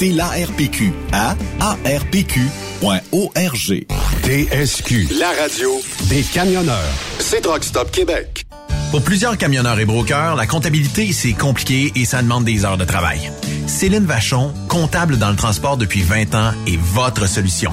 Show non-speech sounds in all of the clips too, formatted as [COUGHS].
l'ARPQ à arpq.org. TSQ, la radio des camionneurs. C'est Truck Stop Québec. Pour plusieurs camionneurs et brokers, la comptabilité, c'est compliqué et ça demande des heures de travail. Céline Vachon, comptable dans le transport depuis 20 ans, est votre solution.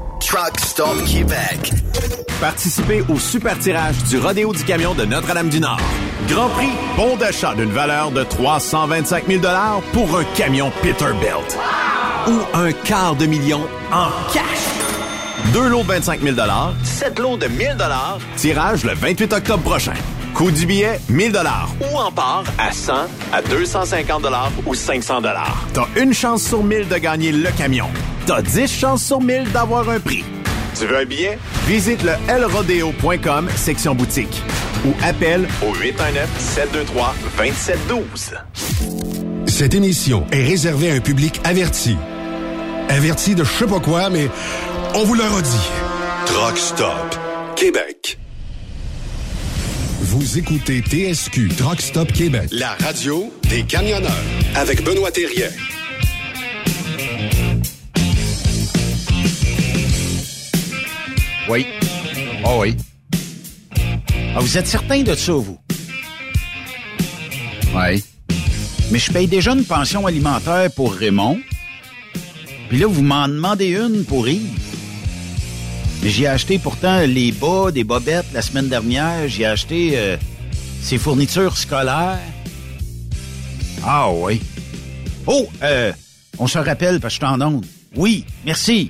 Truck Stop Québec. Participez au super tirage du Rodéo du Camion de Notre-Dame-du-Nord. Grand prix, bon d'achat d'une valeur de 325 000 pour un camion Peterbilt. Ou un quart de million en cash. Deux lots de 25 000 sept lots de 1000 tirage le 28 octobre prochain. Coût du billet, 1000 Ou en part à 100, à 250 ou 500 T'as une chance sur 1000 de gagner le camion. T'as 10 chances sur 1000 d'avoir un prix. Tu veux un billet? Visite le lrodeo.com, section boutique. Ou appelle au 819-723-2712. Cette émission est réservée à un public averti. Averti de je sais pas quoi, mais on vous le redit. Truck Stop Québec. Vous écoutez TSQ Truck Stop Québec, la radio des camionneurs avec Benoît Thérien. Oh oui. Ah, vous êtes certain de ça, vous? Oui. Mais je paye déjà une pension alimentaire pour Raymond. Puis là, vous m'en demandez une pour Yves. Mais j'ai acheté pourtant les bas, des bobettes la semaine dernière. J'ai acheté euh, ses fournitures scolaires. Ah oui. Oh, euh, on se rappelle parce que je suis en onde. Oui, merci.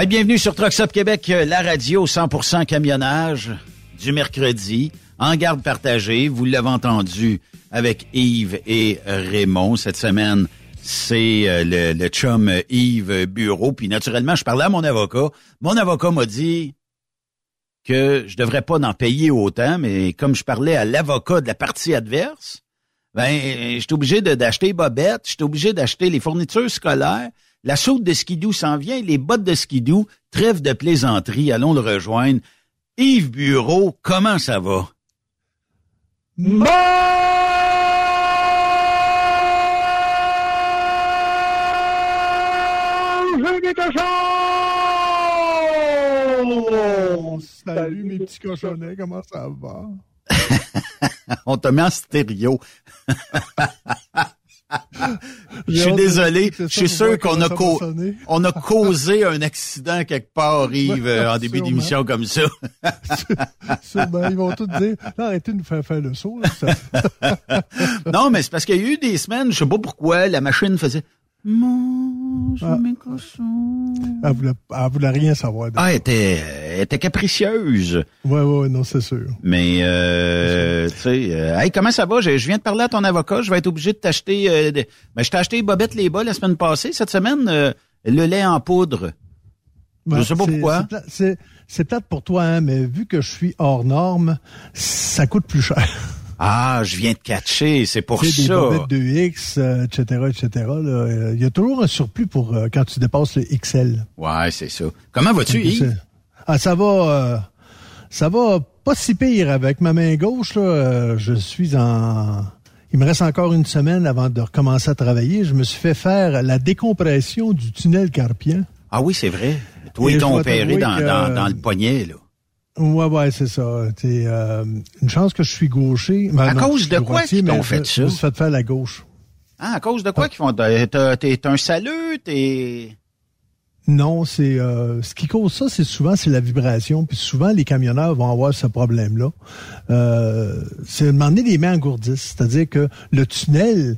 Hey, bienvenue sur Trucks Up Québec, euh, la radio 100% camionnage du mercredi. En garde partagée, vous l'avez entendu avec Yves et Raymond cette semaine. c'est euh, le, le chum Yves Bureau. Puis naturellement, je parlais à mon avocat. Mon avocat m'a dit que je devrais pas en payer autant, mais comme je parlais à l'avocat de la partie adverse, ben, j'étais obligé de- d'acheter Bobette, j'étais obligé d'acheter les fournitures scolaires. La soude de skidoo s'en vient, les bottes de skidoo, trêve de plaisanterie, allons le rejoindre. Yves Bureau, comment ça va? Salut mes petits cochonnets, comment ça va? [LAUGHS] On te met en stéréo. [LAUGHS] Je suis désolé. Je suis sûr qu'on a, co- on causé un accident quelque part, Yves, Ouais, euh, en [LAUGHS] début d'émission comme ça. [LAUGHS] Sûrement, ils vont tous dire, là, arrêtez de nous faire faire le saut. Là, ça- [LAUGHS] non, mais c'est parce qu'il y a eu des semaines, je sais pas pourquoi, la machine faisait Mange Ah. mes cochons. Elle voulait, elle voulait rien savoir. de- Ah, elle était, elle était capricieuse. Ouais, ouais, non, c'est sûr. Mais, euh, tu sais, euh, hey, comment ça va? Je, je viens de parler à ton avocat. Je vais être obligé de t'acheter. Euh, de- ben, je t'ai acheté Bobette les bas la semaine passée. Cette semaine, euh, le lait en poudre. Je sais pas pourquoi. c'est plate- C'est c'est plate pour toi, hein, mais vu que je suis hors norme, ça coûte plus cher. [LAUGHS] Ah, je viens de catcher. C'est pour sais, des ça. bobettes 2X, euh, etc., etc. là, euh, Il y a toujours un surplus pour euh, quand tu dépasses le XL. Ouais, c'est ça. Comment vas-tu, Yves? Ah, ça va, euh, ça va pas si pire avec ma main gauche. Là, euh, je suis en. Il me reste encore une semaine avant de recommencer à travailler. Je me suis fait faire la décompression du tunnel carpien. Ah oui, c'est vrai. Toi, Et ils t'ont opéré dans, que- dans, dans le poignet, là. Ouais, ouais, c'est ça. T'es, euh, une chance que je suis gaucher. Ben À non, cause de quoi qu'ils t'ont fait ça? Je me suis fait faire la gauche. Ah, à cause de quoi qu'ils font? T'es t'es- un salut, t'es... Non, c'est euh, ce qui cause ça, c'est souvent c'est la vibration. Puis souvent les camionneurs vont avoir ce problème-là. Euh, c'est de demander les mains engourdissent, c'est-à-dire que le tunnel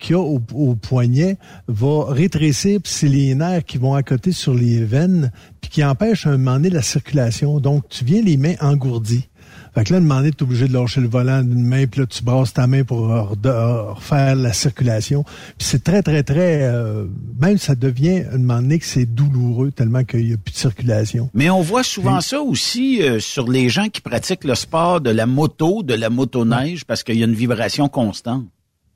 qu'il y a au, au poignet va rétrécir, puis c'est les nerfs qui vont à côté sur les veines, puis qui empêchent à un moment donné la circulation. Donc tu viens les mains engourdies. Fait que là, à un moment donné, t'es obligé de lâcher le volant d'une main, puis là, tu brasses ta main pour re- re- refaire la circulation. Puis c'est très, très, très... euh, même ça devient, à un moment donné, que c'est douloureux tellement qu'il n'y a plus de circulation. Mais on voit souvent ça aussi euh, sur les gens qui pratiquent le sport de la moto, de la motoneige, parce qu'il y a une vibration constante.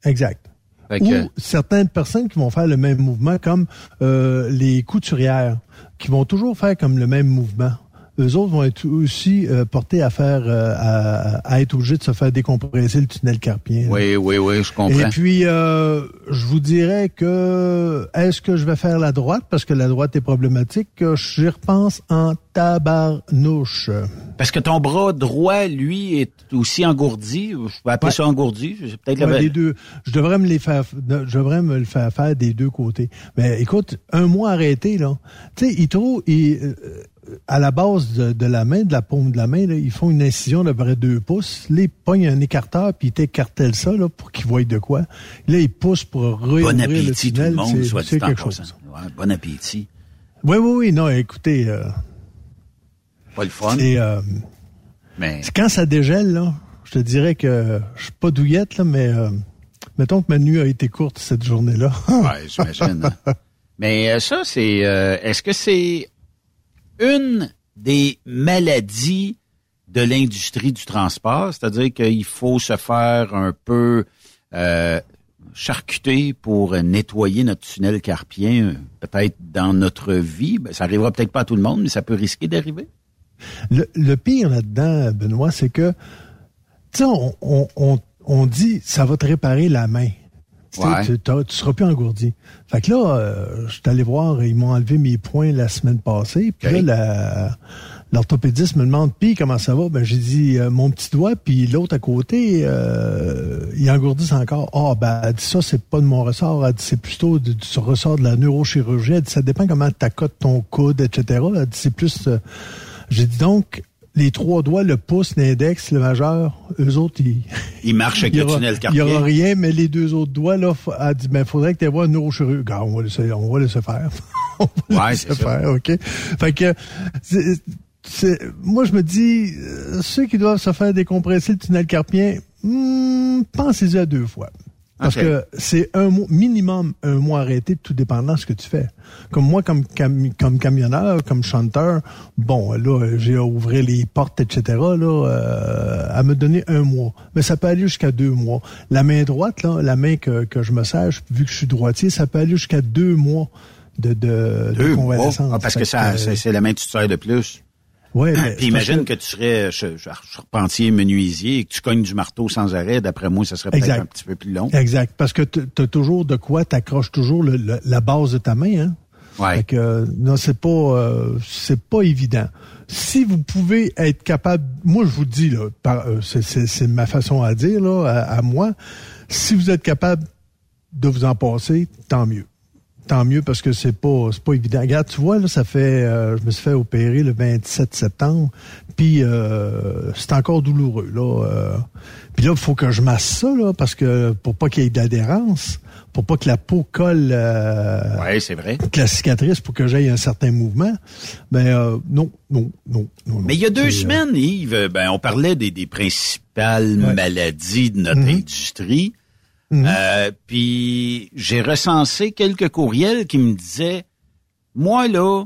Exact. Ou certaines personnes qui vont faire le même mouvement, comme euh, les couturières, qui vont toujours faire comme le même mouvement. Eux autres vont être aussi euh, portés à faire, euh, à, à être obligés de se faire décompresser le tunnel carpien. oui, oui, oui, je Et comprends. puis, euh, je vous dirais que est-ce que je vais faire la droite? Parce que la droite est problématique? que J'y repense en tabarnouche. Parce que ton bras droit, lui, est aussi engourdi. Je vais appeler Ouais. ça engourdi. C'est peut-être la les deux. Je devrais me les faire, je devrais me le faire faire des deux côtés. Mais écoute, un mois arrêté là. Tu sais, ils trouvent, ils, euh, à la base de, de la main, de la paume de la main, là, ils font une incision d'à peu près deux pouces. Là, ils pognent un écarteur puis ils t'écartèlent ça là pour qu'ils voient de quoi. Là, ils poussent pour réouvrir Bon le appétit tout le tunnel. monde, soit dit quelque chose. Ouais, bon appétit. Oui, oui, oui. Non, écoutez, euh, Pas le fun, c'est euh, mais... quand ça dégèle là. Je te dirais que je suis pas douillette là, mais euh, mettons que ma nuit a été courte cette journée-là. Ouais, j'imagine. hein. [LAUGHS] Mais euh, ça, c'est... euh, Est-ce que c'est une des maladies de l'industrie du transport? C'est-à-dire qu'il faut se faire un peu euh, charcuter pour nettoyer notre tunnel carpien, peut-être dans notre vie. Ben, ça arrivera peut-être pas à tout le monde, mais ça peut risquer d'arriver. Le, pire là-dedans, Benoît, c'est que, tu on, on, on dit, ça va te réparer la main. Tu Ouais. Tu, tu seras plus engourdi. Fait que là, euh, je suis allé voir, ils m'ont enlevé mes points la semaine passée. Puis là, l'orthopédiste me demande, puis comment ça va? Ben, j'ai dit, euh, mon petit doigt, puis l'autre à côté, euh, il engourdissent encore. Ah, ben, elle dit, ça, c'est pas de mon ressort. Elle dit, c'est plutôt du ressort de la neurochirurgie. Elle dit, ça dépend comment t'accotes ton coude, etc. Elle dit, c'est plus... euh, j'ai dit donc, les trois doigts, le pouce, l'index, le majeur, eux autres, ils, [LAUGHS] Il marche avec il le tunnel il y carpien. aura rien, mais les deux autres doigts, là, elle dit, ben, faudrait que tu aies un neurochirurgien. On va laisser, on va laisser faire. [LAUGHS] on va Ouais, laisser ça. faire, OK? Fait que, c'est- c'est- moi, je me dis, euh, ceux qui doivent se faire décompresser le tunnel carpien, hmm, pensez-y à deux fois. Parce que c'est un mois, minimum un mois arrêté, tout dépendant de ce que tu fais. Comme moi, comme, cam- comme camionneur, comme chanteur, bon, là, j'ai à ouvrir les portes, etc., là, euh, à me donner un mois. Mais ça peut aller jusqu'à deux mois. La main droite, là, la main que, que je me sers, vu que je suis droitier, ça peut aller jusqu'à deux mois de, de, de mois? convalescence. Ah, parce que que, c'est c'est la main que tu te sers de plus. Ouais, mais Puis imagine que- que, tu serais ch- ch- charpentier, menuisier et que tu cognes du marteau sans arrêt. D'après moi, ça serait peut-être un petit peu plus long. Exact. Parce que tu as toujours de quoi, t'accroches toujours le- le- la base de ta main, hein? Ouais. Fait que, euh, non, c'est pas, euh, c'est pas évident. Si vous pouvez être capable, moi je vous dis là, par- euh, c'est- c'est c'est ma façon à dire là, à, à moi. Si vous êtes capable de vous en passer, tant mieux. Tant mieux parce que c'est pas c'est pas évident. Regarde, tu vois là, ça fait, euh, je me suis fait opérer le 27 septembre, puis euh, c'est encore douloureux là. euh. puis là, il faut que je masse ça là parce que pour pas qu'il y ait d'adhérence, pour pas que la peau colle. euh, Ouais, c'est vrai. que la cicatrice pour que j'aille un certain mouvement. Ben euh, non, non, non, non. Mais il y a deux euh, semaines, Yves, ben, on parlait des, des principales Ouais. maladies de notre Mhm. industrie. Mhm. Euh, puis j'ai recensé quelques courriels qui me disaient, moi là,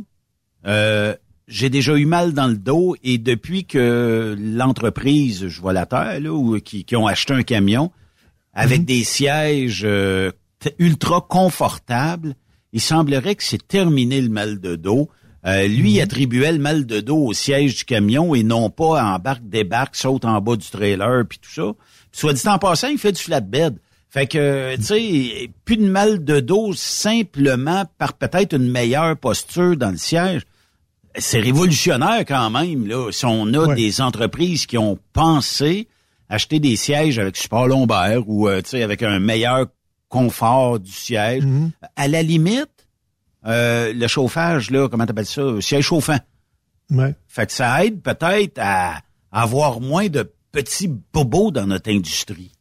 euh, j'ai déjà eu mal dans le dos et depuis que l'entreprise, je vois la terre, là, ou, qui, qui ont acheté un camion avec des sièges euh, ultra confortables, il semblerait que c'est terminé le mal de dos. Euh, lui il attribuait le mal de dos au siège du camion et non pas embarque, débarque, saute en bas du trailer puis tout ça. Puis, soit dit en passant, il fait du flatbed. Fait que, tu sais, plus de mal de dos simplement par peut-être une meilleure posture dans le siège. C'est révolutionnaire quand même, là. Si on a Ouais. des entreprises qui ont pensé acheter des sièges avec support lombaire ou, euh, tu sais, avec un meilleur confort du siège. Mhm. À la limite, euh, le chauffage, là, comment t'appelles ça? Siège chauffant. Ouais. Fait que ça aide peut-être à avoir moins de petits bobos dans notre industrie.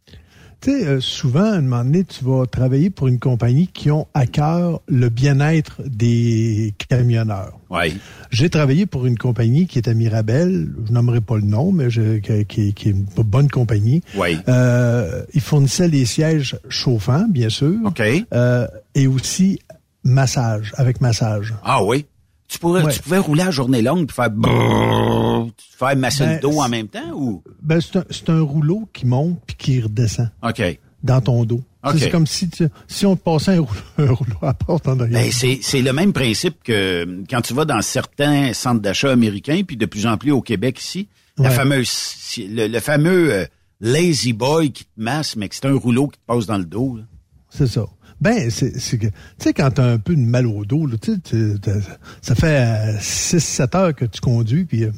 Tu sais, euh, souvent, à un moment donné, tu vas travailler pour une compagnie qui ont à cœur le bien-être des camionneurs. Oui. J'ai travaillé pour une compagnie qui est à Mirabel, je nommerai pas le nom, mais je- qui, est une bonne compagnie. Oui. Euh, ils fournissaient les sièges chauffants, bien sûr, OK. euh, et aussi massage, avec massage. Ah oui. Tu pourrais, Ouais. tu pouvais rouler à journée longue puis faire brrr, faire masser Ben, le dos en même temps ou? Ben, c'est un, c'est un rouleau qui monte puis qui redescend OK. dans ton dos. OK. C'est comme si, tu- si on te passait un rouleau, [LAUGHS] un rouleau à porte en. Ben, c'est, c'est le même principe que euh, quand tu vas dans certains centres d'achat américains, puis de plus en plus au Québec ici, la fameuse, le, le fameux euh, lazy boy qui te masse, mais que c'est un rouleau qui te passe dans le dos. C'est ça. Ben, c'est c'est que, tu sais, quand t'as un peu de mal au dos, là, tu sais, tu- t'as- ça fait 6-7 heures que tu conduis, puis euh,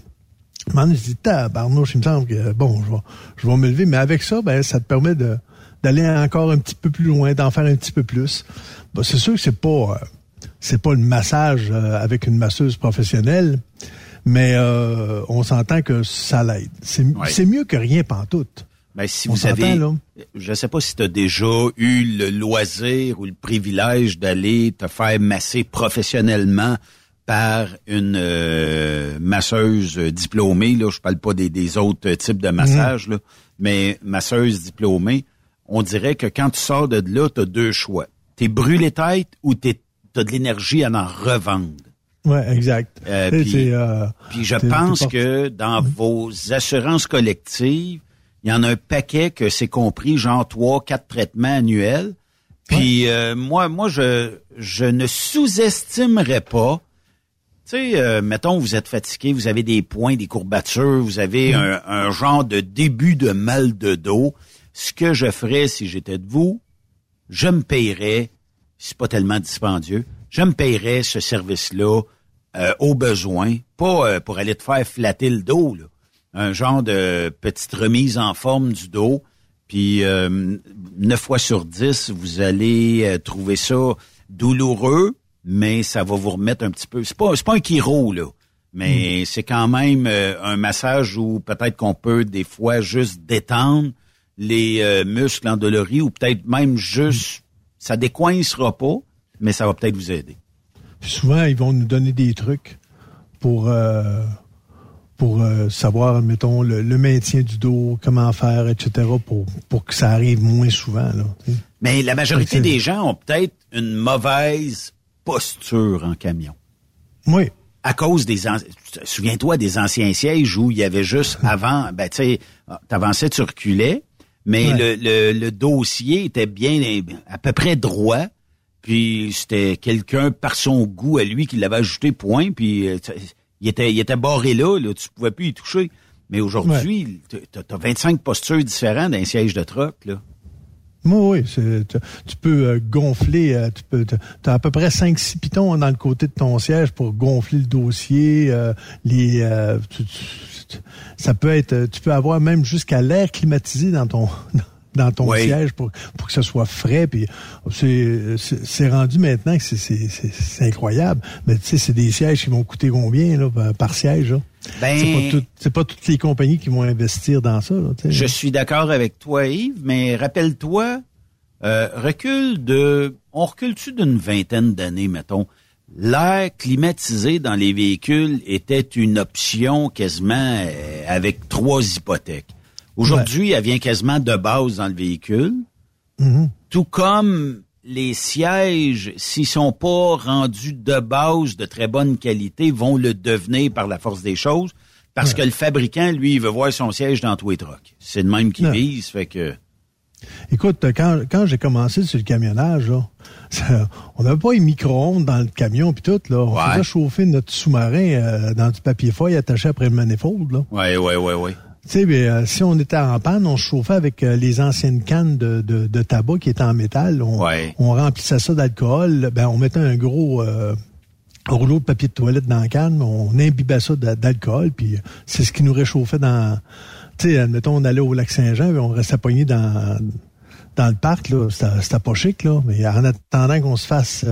je dis, tabarnouche, il me semble que, bon, je vais, je vais me lever, mais avec ça, ben, ça te permet de d'aller encore un petit peu plus loin, d'en faire un petit peu plus. Ben, c'est sûr que c'est pas, euh, c'est pas le massage euh, avec une masseuse professionnelle, mais euh, on s'entend que ça l'aide. C'est Ouais. c'est mieux que rien pantoute. Ben, si On vous avez, là. je sais pas si tu as déjà eu le loisir ou le privilège d'aller te faire masser professionnellement par une euh, masseuse diplômée. Là, je parle pas des, des autres types de massages, là, mais masseuse diplômée. On dirait que quand tu sors de là, tu as deux choix. T'es brûlé tête ou t'es as de l'énergie à en revendre. Ouais, exact. Euh, puis- euh, Puis je pense que dans vos assurances collectives, il y en a un paquet que c'est compris, genre trois, quatre traitements annuels. Puis euh, moi, moi, je, je ne sous-estimerais pas. Tu sais, euh, mettons, vous êtes fatigué, vous avez des points, des courbatures, vous avez un, un genre de début de mal de dos. Ce que je ferais si j'étais de vous, je me payerais, c'est pas tellement dispendieux, je me payerais ce service-là euh, au besoin, pas euh, pour aller te faire flatter le dos, là. Un genre de petite remise en forme du dos. Puis euh, neuf fois sur dix, vous allez euh, trouver ça douloureux, mais ça va vous remettre un petit peu. C'est pas c'est pas un chiro là, mais c'est quand même euh, un massage où peut-être qu'on peut des fois juste détendre les euh, muscles endoloris ou peut-être même juste ça décoincera pas, mais ça va peut-être vous aider. Puis souvent, ils vont nous donner des trucs pour euh, pour euh, savoir, mettons, le, le maintien du dos, comment faire, etc., pour, pour que ça arrive moins souvent. Là. Mais la majorité des gens ont peut-être une mauvaise posture en camion. Oui. À cause des... an- Souviens-toi des anciens sièges où il y avait juste avant... Ben, tu sais, t'avançais, tu reculais, mais Ouais. le, le, le dossier était bien à peu près droit. Puis c'était quelqu'un par son goût à lui qui l'avait ajouté point. Puis euh, il était, il était barré là, là, tu pouvais plus y toucher. Mais aujourd'hui, t'as t'as 25 postures différentes d'un siège de truck. Là. Oui, oui, tu, tu peux euh, gonfler, euh, tu peux, as à peu près 5-6 pitons dans le côté de ton siège pour gonfler le dossier. euh, les, euh, tu- tu- tu- ça peut être, tu peux avoir même jusqu'à l'air climatisé dans ton [LAUGHS] dans ton Oui. siège pour pour que ce soit frais. Puis c'est rendu maintenant que c'est c'est c'est- c'est incroyable. Mais tu sais, c'est des sièges qui vont coûter combien là par- siège là? Ben, C'est pas tout- pas toutes les compagnies qui vont investir dans ça. Là. Je suis d'accord avec toi, Yves, mais rappelle-toi, euh, recule de, on recule-tu d'une vingtaine d'années, mettons. L'air climatisé dans les véhicules était une option quasiment euh, avec trois hypothèques. Aujourd'hui, elle vient quasiment de base dans le véhicule. Mhm. Tout comme les sièges, s'ils sont pas rendus de base de très bonne qualité, vont le devenir par la force des choses. Parce que le fabricant, lui, il veut voir son siège dans tous les trucks. C'est le même qui Ouais. vise, fait que... Écoute, quand, quand j'ai commencé sur le camionnage, là, [LAUGHS] ça- on n'avait pas les micro-ondes dans le camion puis tout. Là. On Ouais. faisait chauffer notre sous-marin euh, dans du papier feuille attaché après le manifold. Là. Ouais, ouais, ouais, ouais. Tu sais, euh, si on était en panne, on se chauffait avec euh, les anciennes cannes de, de, de tabac qui étaient en métal. On, Ouais. on remplissait ça d'alcool. Ben, on mettait un gros euh, rouleau de papier de toilette dans la canne. On imbibait ça d'a- d'alcool. Puis euh, c'est ce qui nous réchauffait dans... Tu sais, admettons, on allait au lac Saint-Jean, on restait pogné dans, dans le parc. là. C'était c'était pas chic, là. Mais en attendant qu'on se fasse...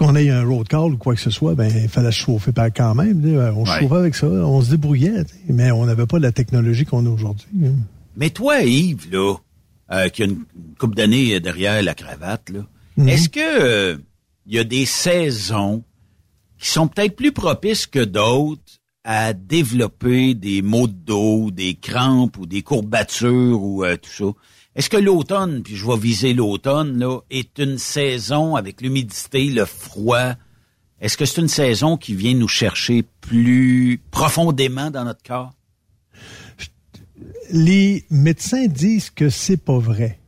euh, qu'on ait un road call ou quoi que ce soit, ben il fallait se chauffer par quand même. là. On se Ouais. chauffait avec ça, on se débrouillait, mais on n'avait pas la technologie qu'on a aujourd'hui. hein. Mais toi, Yves, là, euh, qui a une couple d'années derrière la cravate, là, Mhm. est-ce que euh, il y a des saisons qui sont peut-être plus propices que d'autres à développer des maux de dos, des crampes ou des courbatures ou euh, tout ça? Est-ce que l'automne, puis je vais viser l'automne, là, est une saison avec l'humidité, le froid? Est-ce que c'est une saison qui vient nous chercher plus profondément dans notre corps? Les médecins disent que c'est pas vrai.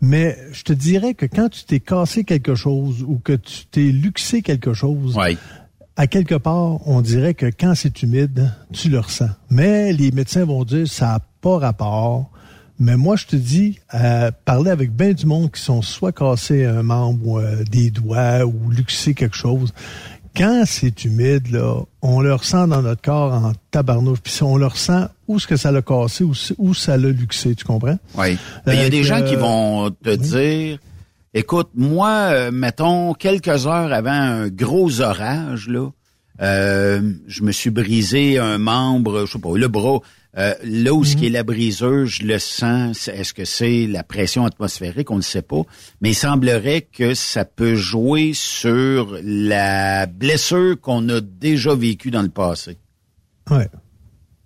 Mais je te dirais que quand tu t'es cassé quelque chose ou que tu t'es luxé quelque chose, à quelque part, on dirait que quand c'est humide, tu le ressens. Mais les médecins vont dire ça n'a pas rapport. Mais moi, je te dis, euh, parler avec bien du monde qui sont soit cassés un membre ou euh, des doigts ou luxé quelque chose. Quand c'est humide, là, on le ressent dans notre corps en tabarnouche. Puis si on le ressent où ce que ça l'a cassé ou où ça l'a luxé, tu comprends? Oui. Il y a Euh, des gens qui vont te dire, écoute, moi, euh, mettons, quelques heures avant un gros orage, là, euh, je me suis brisé un membre, je sais pas, le bras. Euh, là où ce qui est la briseuse, je le sens. Est-ce que c'est la pression atmosphérique? On ne sait pas. Mais il semblerait que ça peut jouer sur la blessure qu'on a déjà vécue dans le passé. Ouais.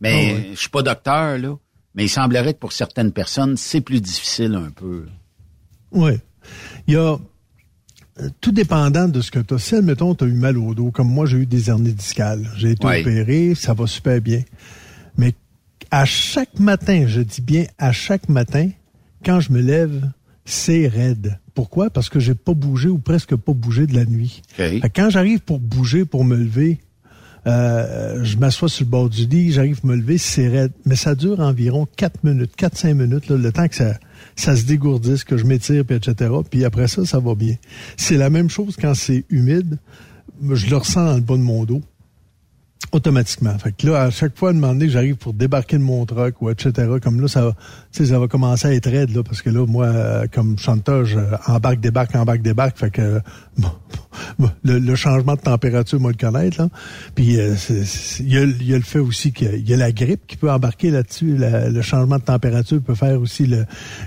Mais Ah ouais. je suis pas docteur, là. Mais il semblerait que pour certaines personnes, c'est plus difficile un peu. Oui. Il y a euh, tout dépendant de ce que tu as. Si, admettons, tu as eu mal au dos, comme moi, j'ai eu des hernies discales. J'ai été Ouais. opéré, ça va super bien. Mais à chaque matin, je dis bien à chaque matin, quand je me lève, c'est raide. Pourquoi? Parce que j'ai pas bougé ou presque pas bougé de la nuit. Quand j'arrive pour bouger, pour me lever, euh, je m'assois sur le bord du lit, j'arrive à me lever, c'est raide. Mais ça dure environ 4 minutes, 4-5 minutes, là, le temps que ça, ça se dégourdisse, que je m'étire, puis etc. Puis après ça, ça va bien. C'est la même chose quand c'est humide. Je le ressens dans le bas de mon dos. Automatiquement. Fait que là, à chaque fois, demander que j'arrive pour débarquer de mon truck ou etc., comme là, ça va, ça va commencer à être raide, là, parce que là, moi, euh, comme chanteur, je embarque, débarque, embarque, débarque. Fait que euh, [LAUGHS] le, le changement de température, moi, le connaître, là. Puis euh, il y, a, y a le fait aussi qu'il y a la grippe qui peut embarquer là-dessus. Le changement de température peut faire aussi le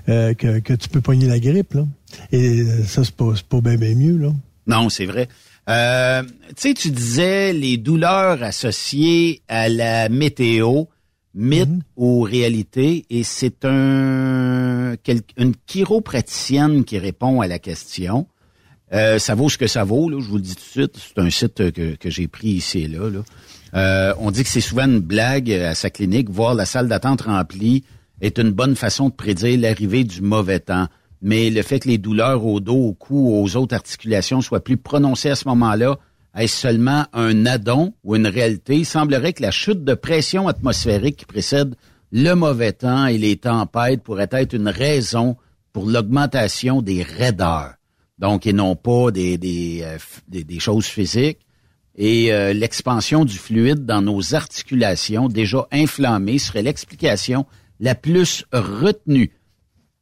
que, que tu peux pogner la grippe, là. Et ça, c'est pas, pas bien, bien mieux, là. Non, c'est vrai. Euh, tu sais, tu disais les douleurs associées à la météo. mythe ou réalité, et c'est un quel- une chiropraticienne qui répond à la question. Euh, ça vaut ce que ça vaut, là, je vous le dis tout de suite. C'est un site que, que j'ai pris ici et là. là. Euh, on dit que c'est souvent une blague à sa clinique. Voir la salle d'attente remplie est une bonne façon de prédire l'arrivée du mauvais temps. Mais le fait que les douleurs au dos, au cou, aux autres articulations soient plus prononcées à ce moment-là, est-ce seulement un addon ou une réalité? Il semblerait que la chute de pression atmosphérique qui précède le mauvais temps et les tempêtes pourrait être une raison pour l'augmentation des raideurs. Donc, et non pas des, des, euh, des choses physiques. Et euh, l'expansion du fluide dans nos articulations déjà inflammées serait l'explication la plus retenue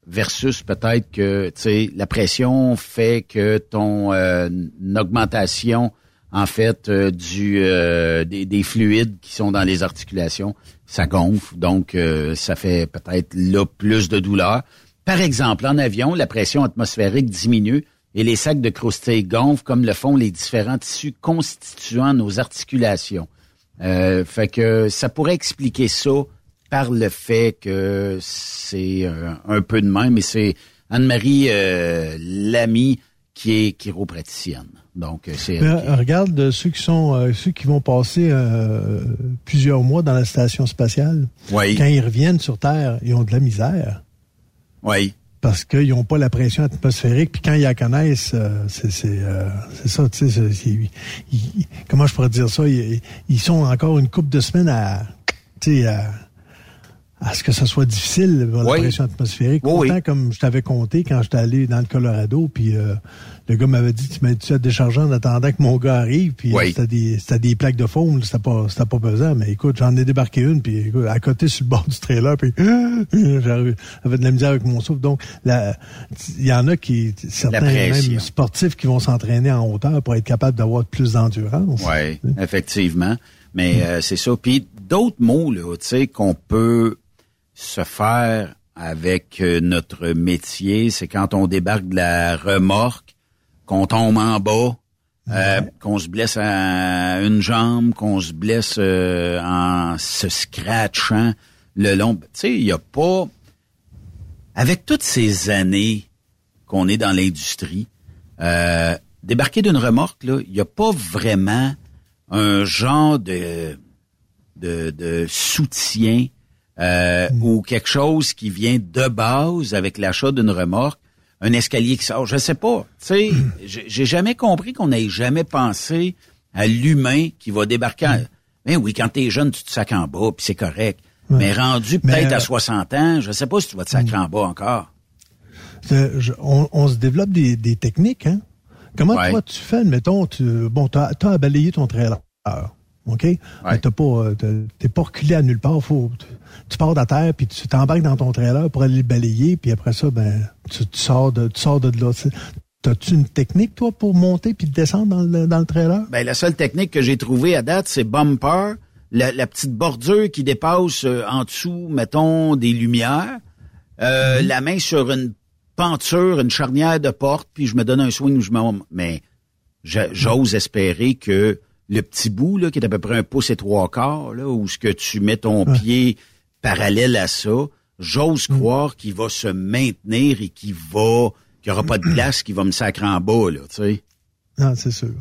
versus peut-être que la pression fait que ton euh, augmentation en fait euh, du euh, des, des fluides qui sont dans les articulations ça gonfle. Donc ça fait peut-être là plus de douleur. Par exemple en avion la pression atmosphérique diminue et les sacs de croustilles gonflent comme le font les différents tissus constituant nos articulations. Fait que ça pourrait expliquer ça par le fait que c'est euh, un peu de même, mais c'est Anne-Marie euh, Lamy qui est chiropraticienne. Donc, euh, c'est euh, regarde euh, ceux qui sont euh, ceux qui vont passer euh, plusieurs mois dans la station spatiale. Oui. Quand ils reviennent sur Terre, ils ont de la misère Oui. parce qu'ils n'ont pas la pression atmosphérique. Puis quand ils la connaissent, euh, c'est c'est euh, c'est ça. Tu sais, comment je pourrais dire ça? Ils, ils sont encore une couple de semaines à tu sais à, à ce que ça soit difficile la Oui. pression atmosphérique. Oui, Autant oui. comme je t'avais compté quand j'étais allé dans le Colorado, puis euh, le gars m'avait dit tu mets-tu à décharger en attendant que mon gars arrive, puis c'était des c'était des plaques de foam, c'était pas c'était pas pesant, mais écoute j'en ai débarqué une, puis écoute, à côté sur le bord du trailer, puis [LAUGHS] j'avais j'avais de la misère avec mon souffle. Donc il y en a qui certains même sportifs qui vont s'entraîner en hauteur pour être capables d'avoir plus d'endurance. Oui, effectivement. Mais euh, c'est ça. Puis d'autres mots, là, tu sais, qu'on peut se faire avec euh, notre métier, c'est quand on débarque de la remorque, qu'on tombe en bas, euh, qu'on se blesse à une jambe, qu'on se blesse euh, en se scratchant le long. Tu sais, il n'y a pas... Avec toutes ces années qu'on est dans l'industrie, euh, débarquer d'une remorque, là, il n'y a pas vraiment un genre de, de, de soutien euh, ou quelque chose qui vient de base avec l'achat d'une remorque, un escalier qui sort, je sais pas. Tu sais, j'ai j'ai jamais compris qu'on n'ait jamais pensé à l'humain qui va débarquer. en- Ben oui, quand t'es jeune, tu te sacs en bas, puis c'est correct. Mais rendu Mais, peut-être euh, à 60 ans, je sais pas si tu vas te sacrer en bas encore. Je- on, on se développe des, des techniques, hein? Comment Ouais. toi tu fais, admettons, tu, bon, t'as as à balayer ton trailer, OK? Mais t'as pas, euh, t'es pas reculé à nulle part. Faut, tu, pars de la terre, puis tu t'embarques dans ton trailer pour aller le balayer, puis après ça, ben, tu, tu sors de, tu sors de là. T'as-tu une technique, toi, pour monter puis descendre dans le, dans le trailer? Ben, la seule technique que j'ai trouvée à date, c'est bumper, la, la petite bordure qui dépasse euh, en dessous, mettons, des lumières, euh, la main sur une penture, une charnière de porte, puis je me donne un swing, je me... Mais j'ose espérer que le petit bout, là, qui est à peu près un pouce et trois quarts, là, où ce que tu mets ton pied parallèle à ça, j'ose croire qu'il va se maintenir et qu'il va... qu'il n'y aura pas de glace qui va me sacrer en bas, là, tu sais. Non, c'est sûr.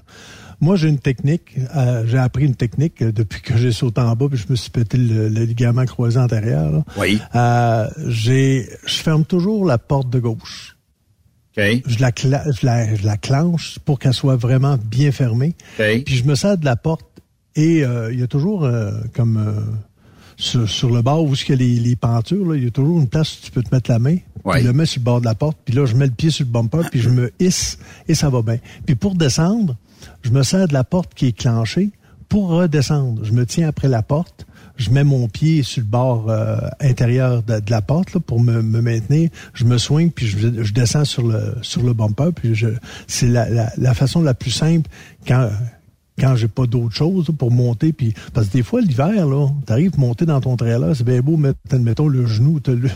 Moi, j'ai une technique. euh, j'ai appris une technique euh, depuis que j'ai sauté en bas puis je me suis pété le, le ligament croisé antérieur. là. Oui. Euh, j'ai, je ferme toujours la porte de gauche. Je la, je la, je la clenche pour qu'elle soit vraiment bien fermée. Puis je me sers de la porte et euh, il y a toujours euh, comme euh, sur, sur le bord où il y a les, les pentures, là, il y a toujours une place où tu peux te mettre la main. Ouais. Puis je le mets sur le bord de la porte. Puis là, je mets le pied sur le bumper, puis je me hisse et ça va bien. Puis pour descendre, je me sers de la porte qui est clenchée pour redescendre. Je me tiens après la porte. Je mets mon pied sur le bord euh, intérieur de, la porte là, pour me, me maintenir. Je me soigne puis je, je descends sur le sur le bumper. Puis je, c'est la, la, la façon la plus simple quand quand j'ai pas d'autre chose pour monter. Puis parce que des fois l'hiver là, t'arrives monter dans ton trailer, c'est bien beau mettre admettons le genou, t'as le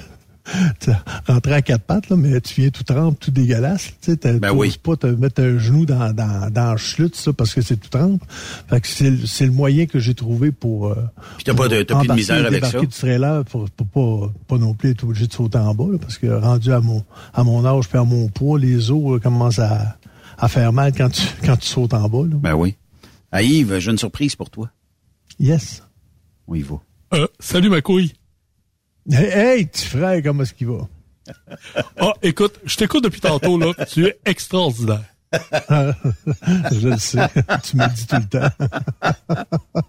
[LAUGHS] rentrer à quatre pattes, là, mais tu viens tout trempe, tout dégueulasse. Tu sais, ben oui. pas te mettre un genou dans, dans, dans le ça, parce que c'est tout trempe. Fait que c'est, le moyen que j'ai trouvé pour. Euh, Puis t'as pas de, t'as plus de misère avec ça? du trailer pour, pour, pas, pas non plus être obligé de sauter en bas, là, parce que rendu à mon, à mon âge puis à mon poids, les os euh, commencent à, à faire mal quand tu, [LAUGHS] quand tu sautes en bas, là. Ben oui. Ah, Yves, j'ai une surprise pour toi. Yes. Oui, il va. Euh, salut ma couille. Hey, hey petit frère, comment est-ce qu'il va? Ah, écoute, je t'écoute depuis tantôt, là. [LAUGHS] Tu es extraordinaire. je le sais. tu me le dis tout le temps.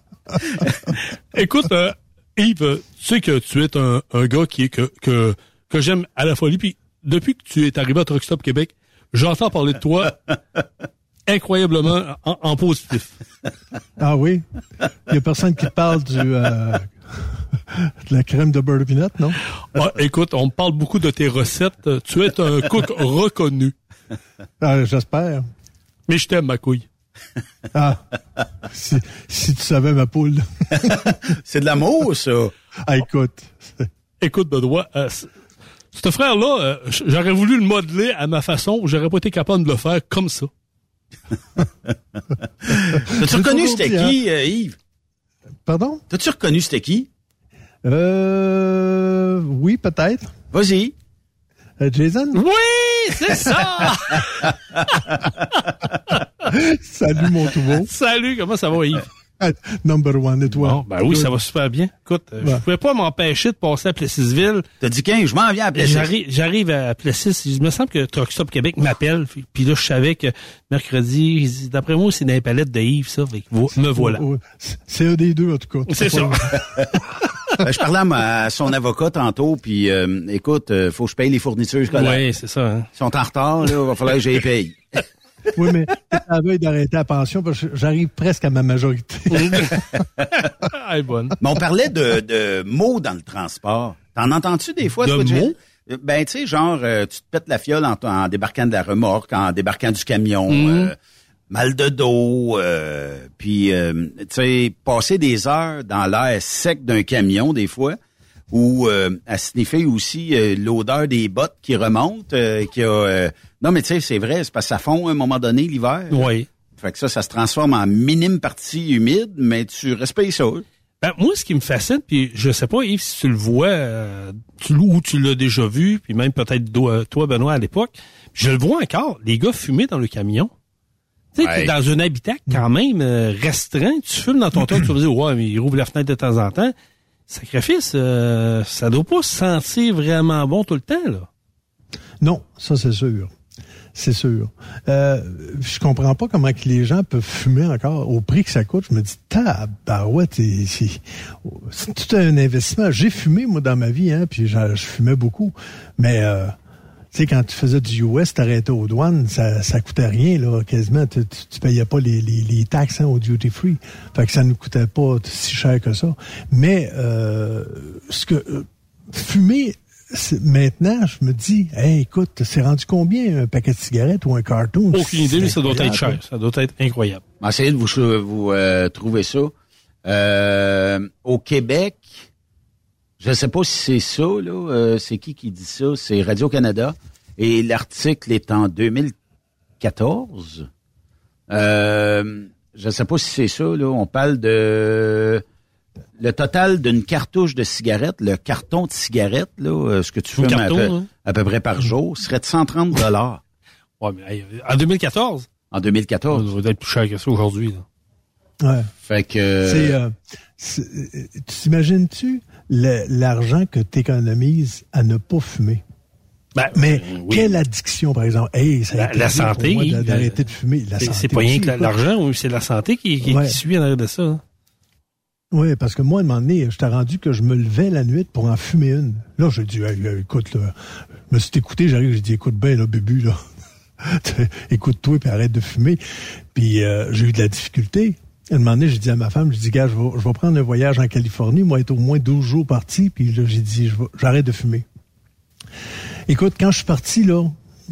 [LAUGHS] écoute, euh, Yves, tu sais que tu es un, un gars qui est que, que, que j'aime à la folie. Puis depuis que tu es arrivé à Truck Stop Québec, j'entends parler de toi incroyablement en, en positif. Ah oui? Il y a personne qui parle du... Euh, de [LAUGHS] la crème de beurre de pinot, non? Ah, écoute, on me parle beaucoup de tes recettes. Tu es un [LAUGHS] cook reconnu. Ah, J'espère. Mais je t'aime, ma couille. [LAUGHS] Ah, si, si, tu savais ma poule. C'est de l'amour, ça. Ah, écoute. Écoute, Benoît, euh, ce frère-là, euh, j'aurais voulu le modeler à ma façon, j'aurais pas été capable de le faire comme ça. T'as-tu reconnu c'était qui, euh, Yves? Pardon? T'as-tu reconnu c'était qui? Euh, oui, peut-être. Vas-y. Euh, Jason? Oui, c'est ça! [LAUGHS] Salut, mon tout beau. [LAUGHS] Salut, comment ça va, Yves? [LAUGHS] Number one, et toi? ben oui, ça va super bien. Écoute, euh, je pouvais pas m'empêcher de passer à Plessisville. T'as dit qu'un, je m'en viens à Plessis. J'arrive, j'arrive à Plessis. Il me semble que Truck Stop Québec m'appelle. Puis là, je savais que mercredi, d'après moi, c'est dans les palettes de Yves, ça. me voilà. C'est un des deux, en tout cas. C'est ça. [LAUGHS] Ben, je parlais à, son avocat tantôt, puis euh, écoute, euh, faut que je paye les fournitures scolaires. Oui, c'est ça. Hein. Ils sont en retard, là, il va falloir que je les paye. Oui, mais à la veille d'arrêter la pension, parce que j'arrive presque à ma majorité. [LAUGHS] ah, bonne. Mais on parlait de, de mots dans le transport. T'en entends-tu des fois? De mots? Ben, tu sais, genre, euh, tu te pètes la fiole en, en, débarquant de la remorque, en débarquant du camion, mm. euh, mal de dos, euh, puis, tu sais, passer des heures dans l'air sec d'un camion, des fois, ou à sniffer aussi l'odeur des bottes qui remontent, qui a non, mais tu sais, c'est vrai, c'est parce que ça fond à un moment donné l'hiver. Oui. Fait que ça, ça se transforme en minime partie humide, mais tu respectes ça. Ben, moi, ce qui me fascine, puis je sais pas, Yves, si tu le vois, euh, tu, ou tu l'as déjà vu, puis même peut-être toi, Benoît, à l'époque, je le vois encore, les gars fumer dans le camion. Tu sais, dans un habitat quand même euh, restreint, tu fumes dans ton temps, tu vas dire, ouais, mais il rouvre la fenêtre de temps en temps. Sacrifice, euh, ça doit pas sentir vraiment bon tout le temps, là. Non, ça c'est sûr. C'est sûr. Euh, je comprends pas comment que les gens peuvent fumer encore au prix que ça coûte. Je me dis, tabarouette, c'est tout un investissement. J'ai fumé, moi, dans ma vie, hein, puis je, fumais beaucoup. Mais, euh, tu sais, quand tu faisais du US, t'arrêtais aux douanes, ça, ça coûtait rien, là, quasiment. Tu, tu, payais pas les, les, taxes hein, au duty free. Fait que ça ne coûtait pas si cher que ça. Mais, euh, ce que, euh, fumer maintenant, je me dis, hey, écoute, c'est rendu combien un paquet de cigarettes ou un carton? Aucune idée, mais ça doit être cher. Ça doit être incroyable. Essayez de vous, vous euh, trouver ça. Euh, au Québec, je ne sais pas si c'est ça, là. Euh, c'est qui qui dit ça? C'est Radio-Canada. Et l'article est en 2014. je ne sais pas si c'est ça, là. On parle de le total d'une cartouche de cigarettes, le carton de cigarettes, là, euh, ce que tu fais hein? à, peu près par jour, serait de 130 dollars. ouais, mais en 2014? En 2014. Ça doit être plus cher que ça aujourd'hui. Ouais. Fait que... C'est, euh, tu t'imagines-tu l'argent que tu économises à ne pas fumer? Ben, mais quelle addiction, par exemple? Hey, ça la, la santé. D'arrêter de fumer. C'est pas rien que l'argent, c'est la santé qui, qui, suit en arrière de ça. Hein. Oui, parce que moi, à un moment donné, je t'ai rendu que je me levais la nuit pour en fumer une. Là, j'ai dit, écoute, là, je me suis écouté, j'arrive, j'ai dit, écoute bien, là, bébu, là. [LAUGHS] Écoute-toi, puis arrête de fumer. Puis euh, j'ai eu de la difficulté. À un moment donné, j'ai dit à ma femme, j'ai dit, gars, je vais, je vais prendre un voyage en Californie, moi, être au moins 12 jours parti, puis là, j'ai dit, j'arrête de fumer. Écoute, quand je suis parti, là,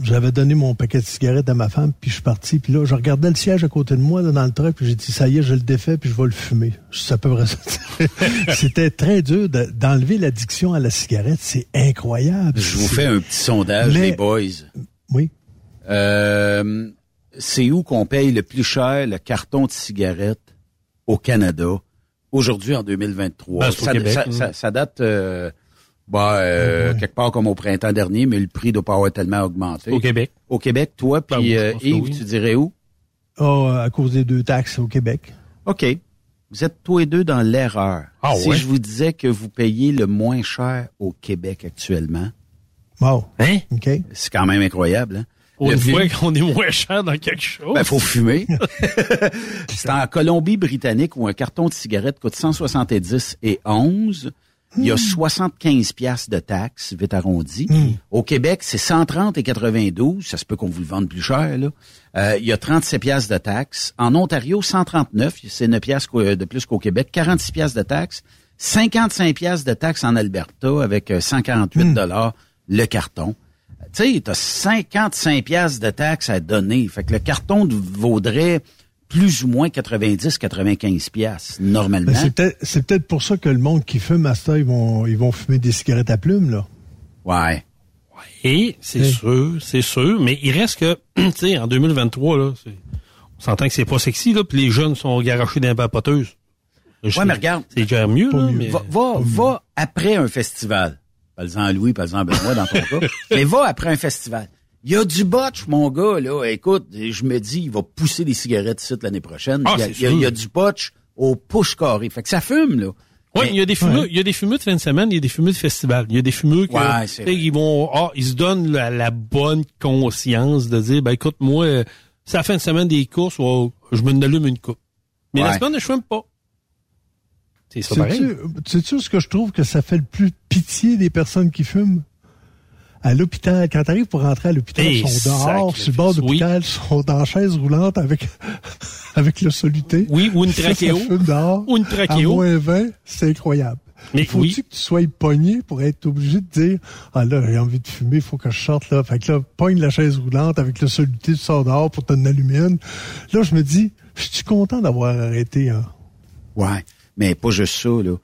j'avais donné mon paquet de cigarettes à ma femme, puis je suis parti. Puis là, je regardais le siège à côté de moi là, dans le truck, puis j'ai dit, ça y est, je le défais, puis je vais le fumer. Ça peut [LAUGHS] vrai. C'était très dur de- d'enlever l'addiction à la cigarette. C'est incroyable. Je vous fais un petit sondage, Mais- les boys. Oui. Euh, c'est où qu'on paye le plus cher le carton de cigarettes au Canada aujourd'hui en 2023? Ben, c'est au ça, Québec, ça- hein. ça- ça date euh, bah, euh, quelque part comme au printemps dernier, mais le prix doit pas avoir tellement augmenté. Au Québec. Au Québec, toi, Ben, puis euh, Yves, oui. tu dirais où? Ah, à cause des deux taxes au Québec. OK. Vous êtes tous les deux dans l'erreur. Ah si ouais? je vous disais que vous payez le moins cher au Québec actuellement, Wow. Hein? OK. c'est quand même incroyable. Hein? On voit qu'on est moins cher dans quelque chose. Ben, faut fumer. [LAUGHS] c'est en Colombie-Britannique où un carton de cigarette coûte 170 et 11. Il y a 75 piastres de taxes, vite arrondi. Au Québec, c'est 130 et 92. Ça se peut qu'on vous le vende plus cher, là. Euh, il y a 37 piastres de taxes. En Ontario, 139. C'est 9 piastres qu'au- de plus qu'au Québec. 46 piastres de taxes. 55 piastres de taxes en Alberta avec euh, 148 dollars le carton. Tu sais, t'as 55 piastres de taxes à donner. Fait que le carton vaudrait plus ou moins 90-95 piastres, normalement. Ben, c'est peut-être c'est peut-être pour ça que le monde qui fume à ça, ils vont ils vont fumer des cigarettes à plumes là. Ouais. Et c'est Oui. sûr, c'est sûr, mais il reste que, [CLEARS THROAT] tu sais, en 2023, là, c'est- on s'entend que c'est pas sexy, là, puis les jeunes sont garochés dans les vapoteuses. Ouais, mais regarde. C'est déjà mieux, Pas là, mieux. mais... Va, va, va après un festival. Parle-en à Louis, parle-en à Benoît dans ton cas. [LAUGHS] Mais va après un festival. Il y a du botch, mon gars, là. Écoute, je me dis, il va pousser des cigarettes ici l'année prochaine. Ah, il, y a, c'est il y a- sûr. il y a du botch au push carré. Fait que ça fume, là. Oui, il y a des fumeux, Ouais. il y a des fumeux de fin de semaine, il y a des fumeux de festival. Il y a des fumeux que, Ouais, ils vont, ah, ils se donnent la, la bonne conscience de dire, ben, écoute, moi, c'est la fin de semaine des courses, oh, je me allume une coupe. Mais la semaine, je fume pas. C'est ça pareil. Sais-tu ce que je trouve que ça fait le plus pitié des personnes qui fument? À l'hôpital, quand tu arrives pour rentrer à l'hôpital, Eh, ils sont dehors, sur le bord de l'hôpital, ils sont dans la chaise roulante avec, [LAUGHS] avec le soluté. Oui, ou une Ça, ça trachéo. dehors. Ou une À trachéo. moins 20, c'est incroyable. Mais Faut-tu oui. que tu sois pogné pour être obligé de dire Ah là, j'ai envie de fumer, il faut que je sorte là. Fait que là, pogne la chaise roulante avec le soluté, tu sors dehors pour t'en allumer une. Là, je me dis, je suis content d'avoir arrêté. Hein. Ouais. Mais pas juste ça, là.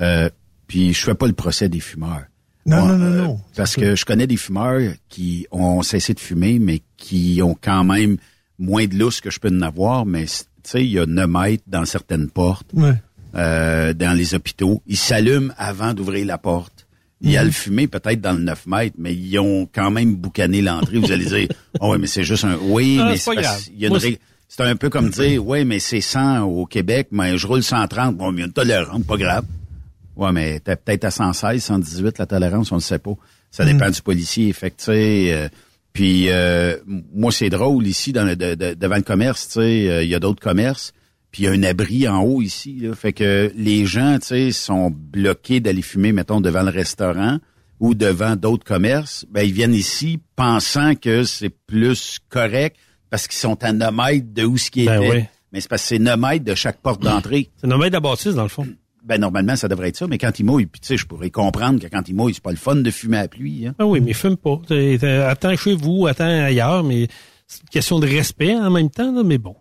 Euh, puis je fais pas le procès des fumeurs. Non, non, non, euh, non. Parce que je connais des fumeurs qui ont cessé de fumer, mais qui ont quand même moins de lousse que je peux en avoir. Mais, tu sais, il y a 9 mètres dans certaines portes, Ouais. euh, dans les hôpitaux. Ils s'allument avant d'ouvrir la porte. Il y a Mhm. le fumé peut-être dans le 9 mètres, mais ils ont quand même boucané l'entrée. Vous allez dire, [LAUGHS] oh, oui, mais c'est juste un... Oui, Ah, mais c'est C'est un peu comme dire, oui, mais c'est 100 au Québec, mais je roule 130. Bon, il y a une tolérance, pas grave. Ouais, mais t'es peut-être à 116, 118, la tolérance, on ne sait pas. Ça dépend du policier. Fait que, euh, puis euh, moi, c'est drôle ici, dans le, de- de- devant le commerce, tu sais, euh, il y a d'autres commerces, puis il y a un abri en haut ici. Là, fait que les gens, tu sais, sont bloqués d'aller fumer, mettons, devant le restaurant ou devant d'autres commerces. Ben, ils viennent ici pensant que c'est plus correct parce qu'ils sont à 9 mètres de où ce qui Ben était. oui. Mais c'est parce que c'est 9 mètres de chaque porte d'entrée. C'est nommé de la bâtisse, dans le fond. Ben normalement, ça devrait être ça, mais quand il mouille, puis tu sais, je pourrais comprendre que quand il mouille, c'est pas le fun de fumer à la pluie. Hein? Ah oui, mais fume pas. T'es- t'es- Attends chez vous, attends ailleurs, mais c'est une question de respect en même temps, là, mais bon.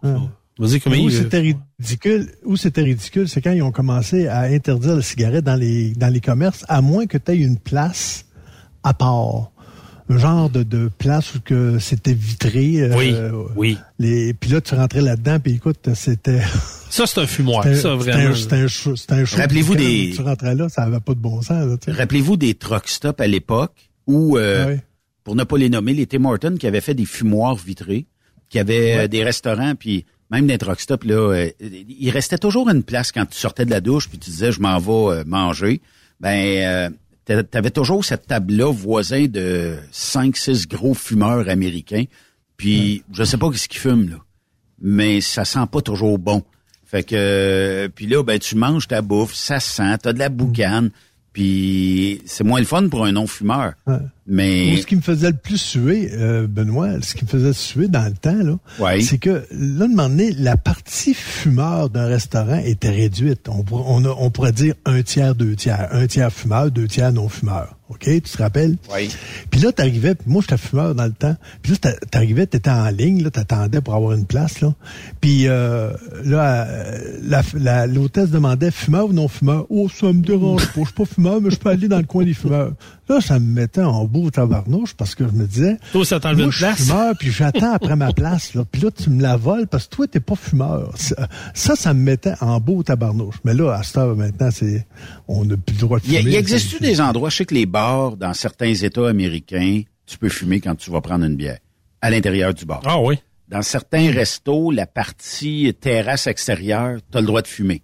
Vas-y, comment Où il- c'était ridicule, où c'était ridicule, c'est quand ils ont commencé à interdire la cigarette dans les dans les commerces, à moins que tu aies une place à part. Un genre de, de place où que c'était vitré. euh, Oui, oui. Les, puis là, tu rentrais là-dedans, puis écoute, c'était... [LAUGHS] Ça, c'est un fumoir, ça, vraiment. un- C'était un, c'était un show Rappelez-vous des- Tu rentrais là, ça avait pas de bon sens. Rappelez-vous des truck stops à l'époque où, euh, Ouais. pour ne pas les nommer, les Tim Hortons qui avaient fait des fumoirs vitrés, qui avaient euh, des restaurants, puis même des truck stops, là, euh, il restait toujours une place quand tu sortais de la douche, puis tu disais, je m'en vais manger. Ben, euh, t'avais toujours cette table-là voisin de cinq, six gros fumeurs américains. Puis, je sais pas ce qu'ils fument, là, mais ça sent pas toujours bon. Fait que, euh, puis là, ben, tu manges ta bouffe, ça sent, t'as de la boucane, puis c'est moins le fun pour un non-fumeur. Ouais. Mais ce qui me faisait le plus suer, euh, Benoît, ce qui me faisait suer dans le temps, là, Ouais. c'est que là, de moment donné, la partie fumeur d'un restaurant était réduite. On, pourrait dire un tiers, deux tiers. Un tiers fumeur, deux tiers non fumeur. OK? Tu te rappelles? Oui. Puis là, t'arrivais, moi, j'étais fumeur dans le temps. Puis là, t'a- t'arrivais, t'étais en ligne, là, t'attendais pour avoir une place, là. Puis euh, là, euh, la- la- l'hôtesse demandait fumeur ou non fumeur. Oh, ça me dérange pas. Je suis pas fumeur, mais je peux aller dans le coin des fumeurs. Là, ça me mettait en beau tabarnouche parce que je me disais, Toi, ça moi, une je place? fumeur, puis j'attends après ma place. Là. Puis là, tu me la voles parce que toi, t'es pas fumeur. Ça, ça, ça me mettait en beau tabarnouche. Mais là, à cette heure, maintenant, c'est on n'a plus le droit de Il y, fumer. il existe-tu des endroits, je sais que les bars, dans certains États américains, tu peux fumer quand tu vas prendre une bière, à l'intérieur du bar. Ah oui. Dans certains restos, la partie terrasse extérieure, tu as le droit de fumer.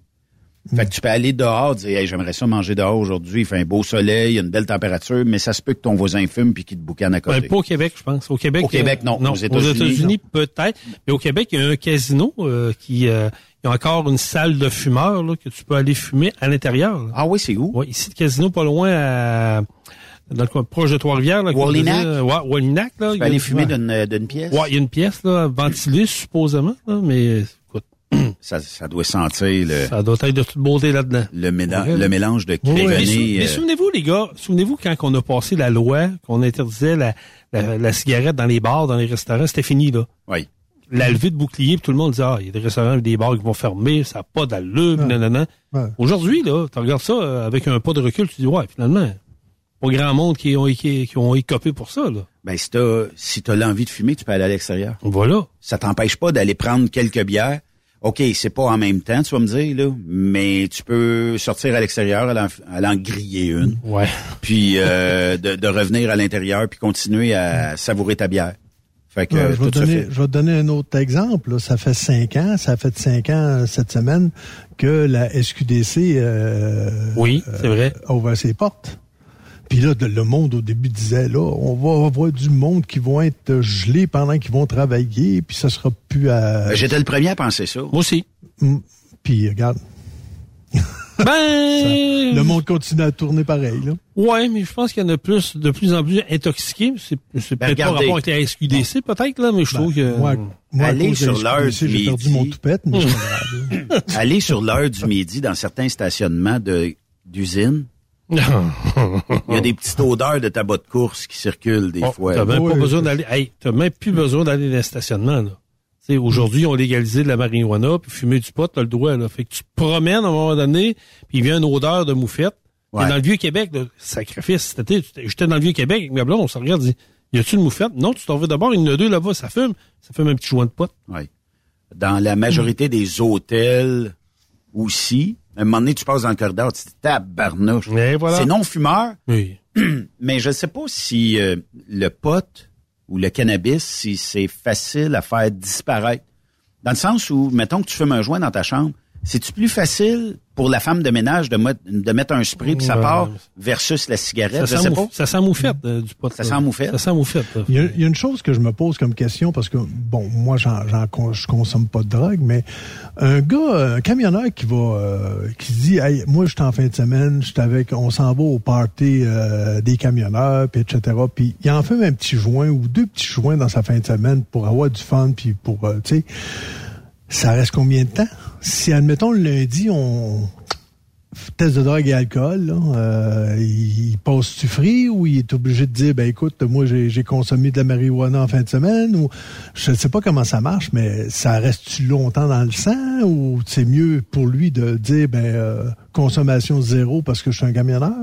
Fait que tu peux aller dehors, dire hey, j'aimerais ça manger dehors aujourd'hui, il fait un beau soleil, il y a une belle température, mais ça se peut que ton voisin fume puis qu'il te boucane à côté. Ben, pas au Québec, je pense. Au Québec, Au Québec, euh, non. non. Aux États-Unis, États-Unis, peut-être. Mais au Québec, il y a un casino euh, qui euh, il y a encore une salle de fumeurs là, que tu peux aller fumer à l'intérieur. Ah oui, c'est où? Ouais, ici, le casino, pas loin à dans le coin proche de Trois-Rivières. Wallinac? disais. Ouais, Wallinac, là. Tu peux aller fumer d'une euh, d'une pièce? Ouais, il y a une pièce, là, ventilée, supposément, là, mais [CLEARS THROAT] Ça, ça doit sentir le, ça doit être de toute beauté là-dedans. le, méda- Ouais. le mélange de Mais, mais sou- crévené. mais euh, souvenez-vous, les gars, souvenez-vous quand on a passé la loi, qu'on interdisait la, la, la cigarette dans les bars, dans les restaurants, c'était fini, là. oui. La levée de bouclier, puis tout le monde disait, ah, il y a des restaurants et des bars qui vont fermer, ça n'a pas d'allure, Ouais. nanana. Ouais. Aujourd'hui, là, tu regardes ça euh, avec un pas de recul, tu dis, ouais, finalement, pas grand monde qui ont, qui, qui ont écopé pour ça, là. Ben, si t'as si t'as l'envie de fumer, tu peux aller à l'extérieur. Voilà. Ça t'empêche pas d'aller prendre quelques bières. OK, c'est pas en même temps, tu vas me dire, là, mais tu peux sortir à l'extérieur, aller, en- aller en griller une, Ouais. puis euh, de, de revenir à l'intérieur, puis continuer à savourer ta bière. Fait que Ouais, euh, je, vais donner, fait. je vais te donner un autre exemple. là. Ça fait cinq ans, ça fait cinq ans euh, cette semaine que la SQDC euh, Oui, c'est vrai. a ouvert ses portes. Puis là, le monde au début disait là, on va avoir du monde qui vont être gelés pendant qu'ils vont travailler, puis ça sera plus à. Ben, J'étais le premier à penser ça. Moi aussi. Mm. Puis regarde, [LAUGHS] Ben, le monde continue à tourner pareil. Là. ouais, mais je pense qu'il y en a plus, de plus en plus intoxiqués. C'est, c'est Ben, peut-être pas rapport avec la SQDC, peut-être, là, mais je trouve que... Moi, moi, la sur l'heure du j'ai perdu midi. mon toupette, mais grave. [LAUGHS] Aller sur l'heure du midi dans certains stationnements de d'usines, il y a [LAUGHS] des petites odeurs de tabac de course qui circulent des Oh, fois. T'as même Oui, pas oui. besoin d'aller. Hey, t'as même plus besoin d'aller dans le stationnement, là. Tu sais, aujourd'hui, on légalisé de la marijuana, puis fumer du pot, t'as le droit, là. Fait que tu te promènes à un moment donné, puis il vient une odeur de moufette. Ouais. Et dans le Vieux-Québec, là, sacrifice, j'étais dans le Vieux-Québec avec ma blonde, on se regarde, dit, y a-tu une moufette? Non, tu t'en vas d'abord, il y en a deux là-bas, ça fume. Ça fume un petit joint de pot. Oui. Dans la majorité des hôtels aussi, à un moment donné, tu passes dans le corridor, tu te dis tabarnouche. Voilà. C'est non-fumeur, Oui. [CLEARS THROAT] mais je ne sais pas si euh, le pot ou le cannabis, si c'est facile à faire disparaître. Dans le sens où, mettons que tu fumes un joint dans ta chambre, c'est-tu plus facile pour la femme de ménage de, de mettre un spray puis ça part versus la cigarette? Ça je sent, sais mouf- pas. ça sent moufette, euh, du pot. Ça là. sent moufette? Ça sent moufette. là. Il y, a, il y a une chose que je me pose comme question parce que bon, moi, j'en, j'en je consomme pas de drogue, mais un gars, un camionneur qui va, euh, qui se dit, hey, moi, je suis en fin de semaine, je suis avec, on s'en va au party euh, des camionneurs, puis etc. Puis il en fait un petit joint ou deux petits joints dans sa fin de semaine pour avoir du fun, puis pour, euh, tu sais, ça reste combien de temps? Si admettons le lundi, on test de drogue et alcool, là, euh, il, passe-tu free ou il est obligé de dire, ben écoute, moi j'ai j'ai consommé de la marijuana en fin de semaine ou je ne sais pas comment ça marche, mais ça reste-tu longtemps dans le sang ou c'est mieux pour lui de dire, ben euh, consommation zéro parce que je suis un camionneur?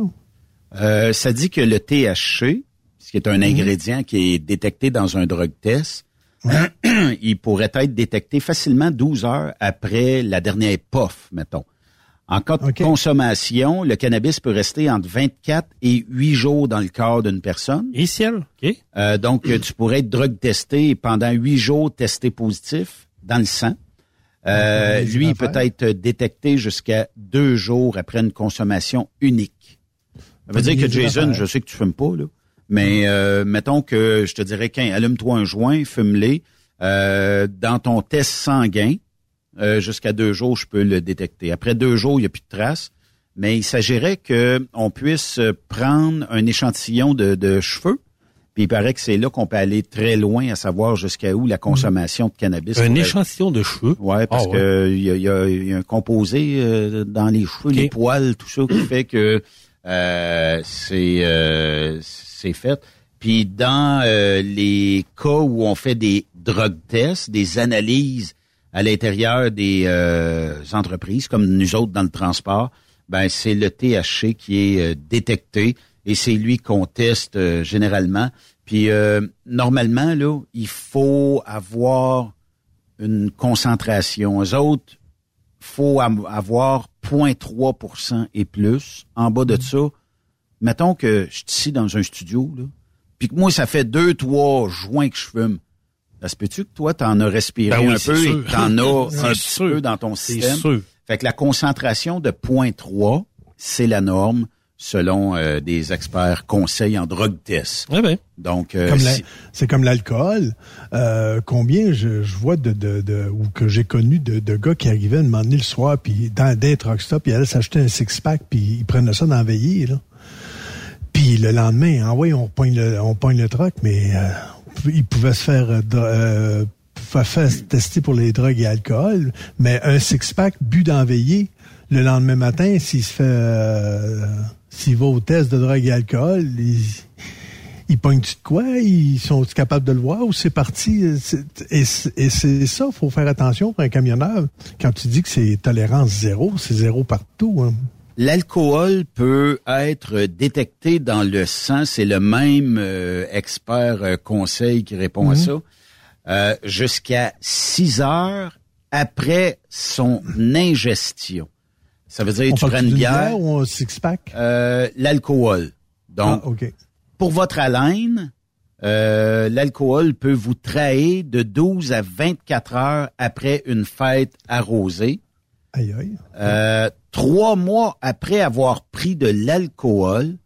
Euh, ça dit que le THC, ce qui est un ingrédient qui est détecté dans un drug test, [CLEARS THROAT] il pourrait être détecté facilement 12 heures après la dernière puff, mettons. En cas de consommation, le cannabis peut rester entre 24 et 8 jours dans le corps d'une personne. Et ciel, OK? Euh, donc, euh, tu pourrais être drug testé et pendant 8 jours testé positif dans le sang. Euh, Ouais, lui, il peut être détecté jusqu'à deux jours après une consommation unique. Ça veut dire que Jason, je sais que tu fumes pas, là, mais euh, mettons que je te dirais qu'un allume-toi un joint, fume-les. Euh, dans ton test sanguin, euh, jusqu'à deux jours, je peux le détecter. Après deux jours, il n'y a plus de traces. Mais il s'agirait que on puisse euh, prendre un échantillon de, de cheveux Puis il paraît que c'est là qu'on peut aller très loin à savoir jusqu'à où la consommation de cannabis. Un pourrait- échantillon de cheveux? Ouais, parce Ah, que il y, y a- il y a un composé euh, dans les cheveux, les poils, tout ça qui fait que euh, c'est c'est fait. Puis dans euh, les cas où on fait des drug tests, des analyses à l'intérieur des euh, entreprises, comme nous autres dans le transport, ben c'est le THC qui est euh, détecté et c'est lui qu'on teste euh, généralement. Puis euh, normalement là, il faut avoir une concentration. Eux autres, faut avoir 0.3% et plus. En bas de ça, mettons que je suis ici dans un studio, là, puis que moi, ça fait deux, trois joints que je fume. Ça se peut-tu que toi, t'en as respiré Ben oui, un peu sûr. et que t'en as [LAUGHS] un petit sûr. peu dans ton système? sûr. Fait que la concentration de 0.3, c'est la norme selon euh, des experts conseils en drogue test. Ouais, ben. Donc, euh, c'est comme l'alcool. Euh, combien je, je vois de, de, de- ou que j'ai connu de, de gars qui arrivaient à un moment donné le soir, puis dans des truck stop, ils allaient s'acheter un six-pack, puis ils prenaient ça dans la veillée, là. Puis le lendemain, ah oui, on pogne le, on le truck, mais euh, ils pouvaient se faire, euh, euh, faire tester pour les drogues et alcool, mais un six-pack bu veillée, le lendemain matin, s'il se fait, euh, s'il va au test de drogue et alcool, il, ils pognent-tu de quoi? Ils sont capables de le voir ou c'est parti? Et c'est ça, faut faire attention pour un camionneur. Quand tu dis que c'est tolérance zéro, c'est zéro partout. hein. L'alcool peut être détecté dans le sang. C'est le même euh, expert euh, conseil qui répond à Mhm. ça. Euh, Jusqu'à 6 heures après son ingestion. Ça veut dire On tu prends une bière, ou un six-pack? euh, l'alcool. Donc, ah, OK. pour votre haleine, euh, l'alcool peut vous trahir de 12 à 24 heures après une fête arrosée. Aïe, aïe. Euh, trois mois après avoir pris de l'alcool,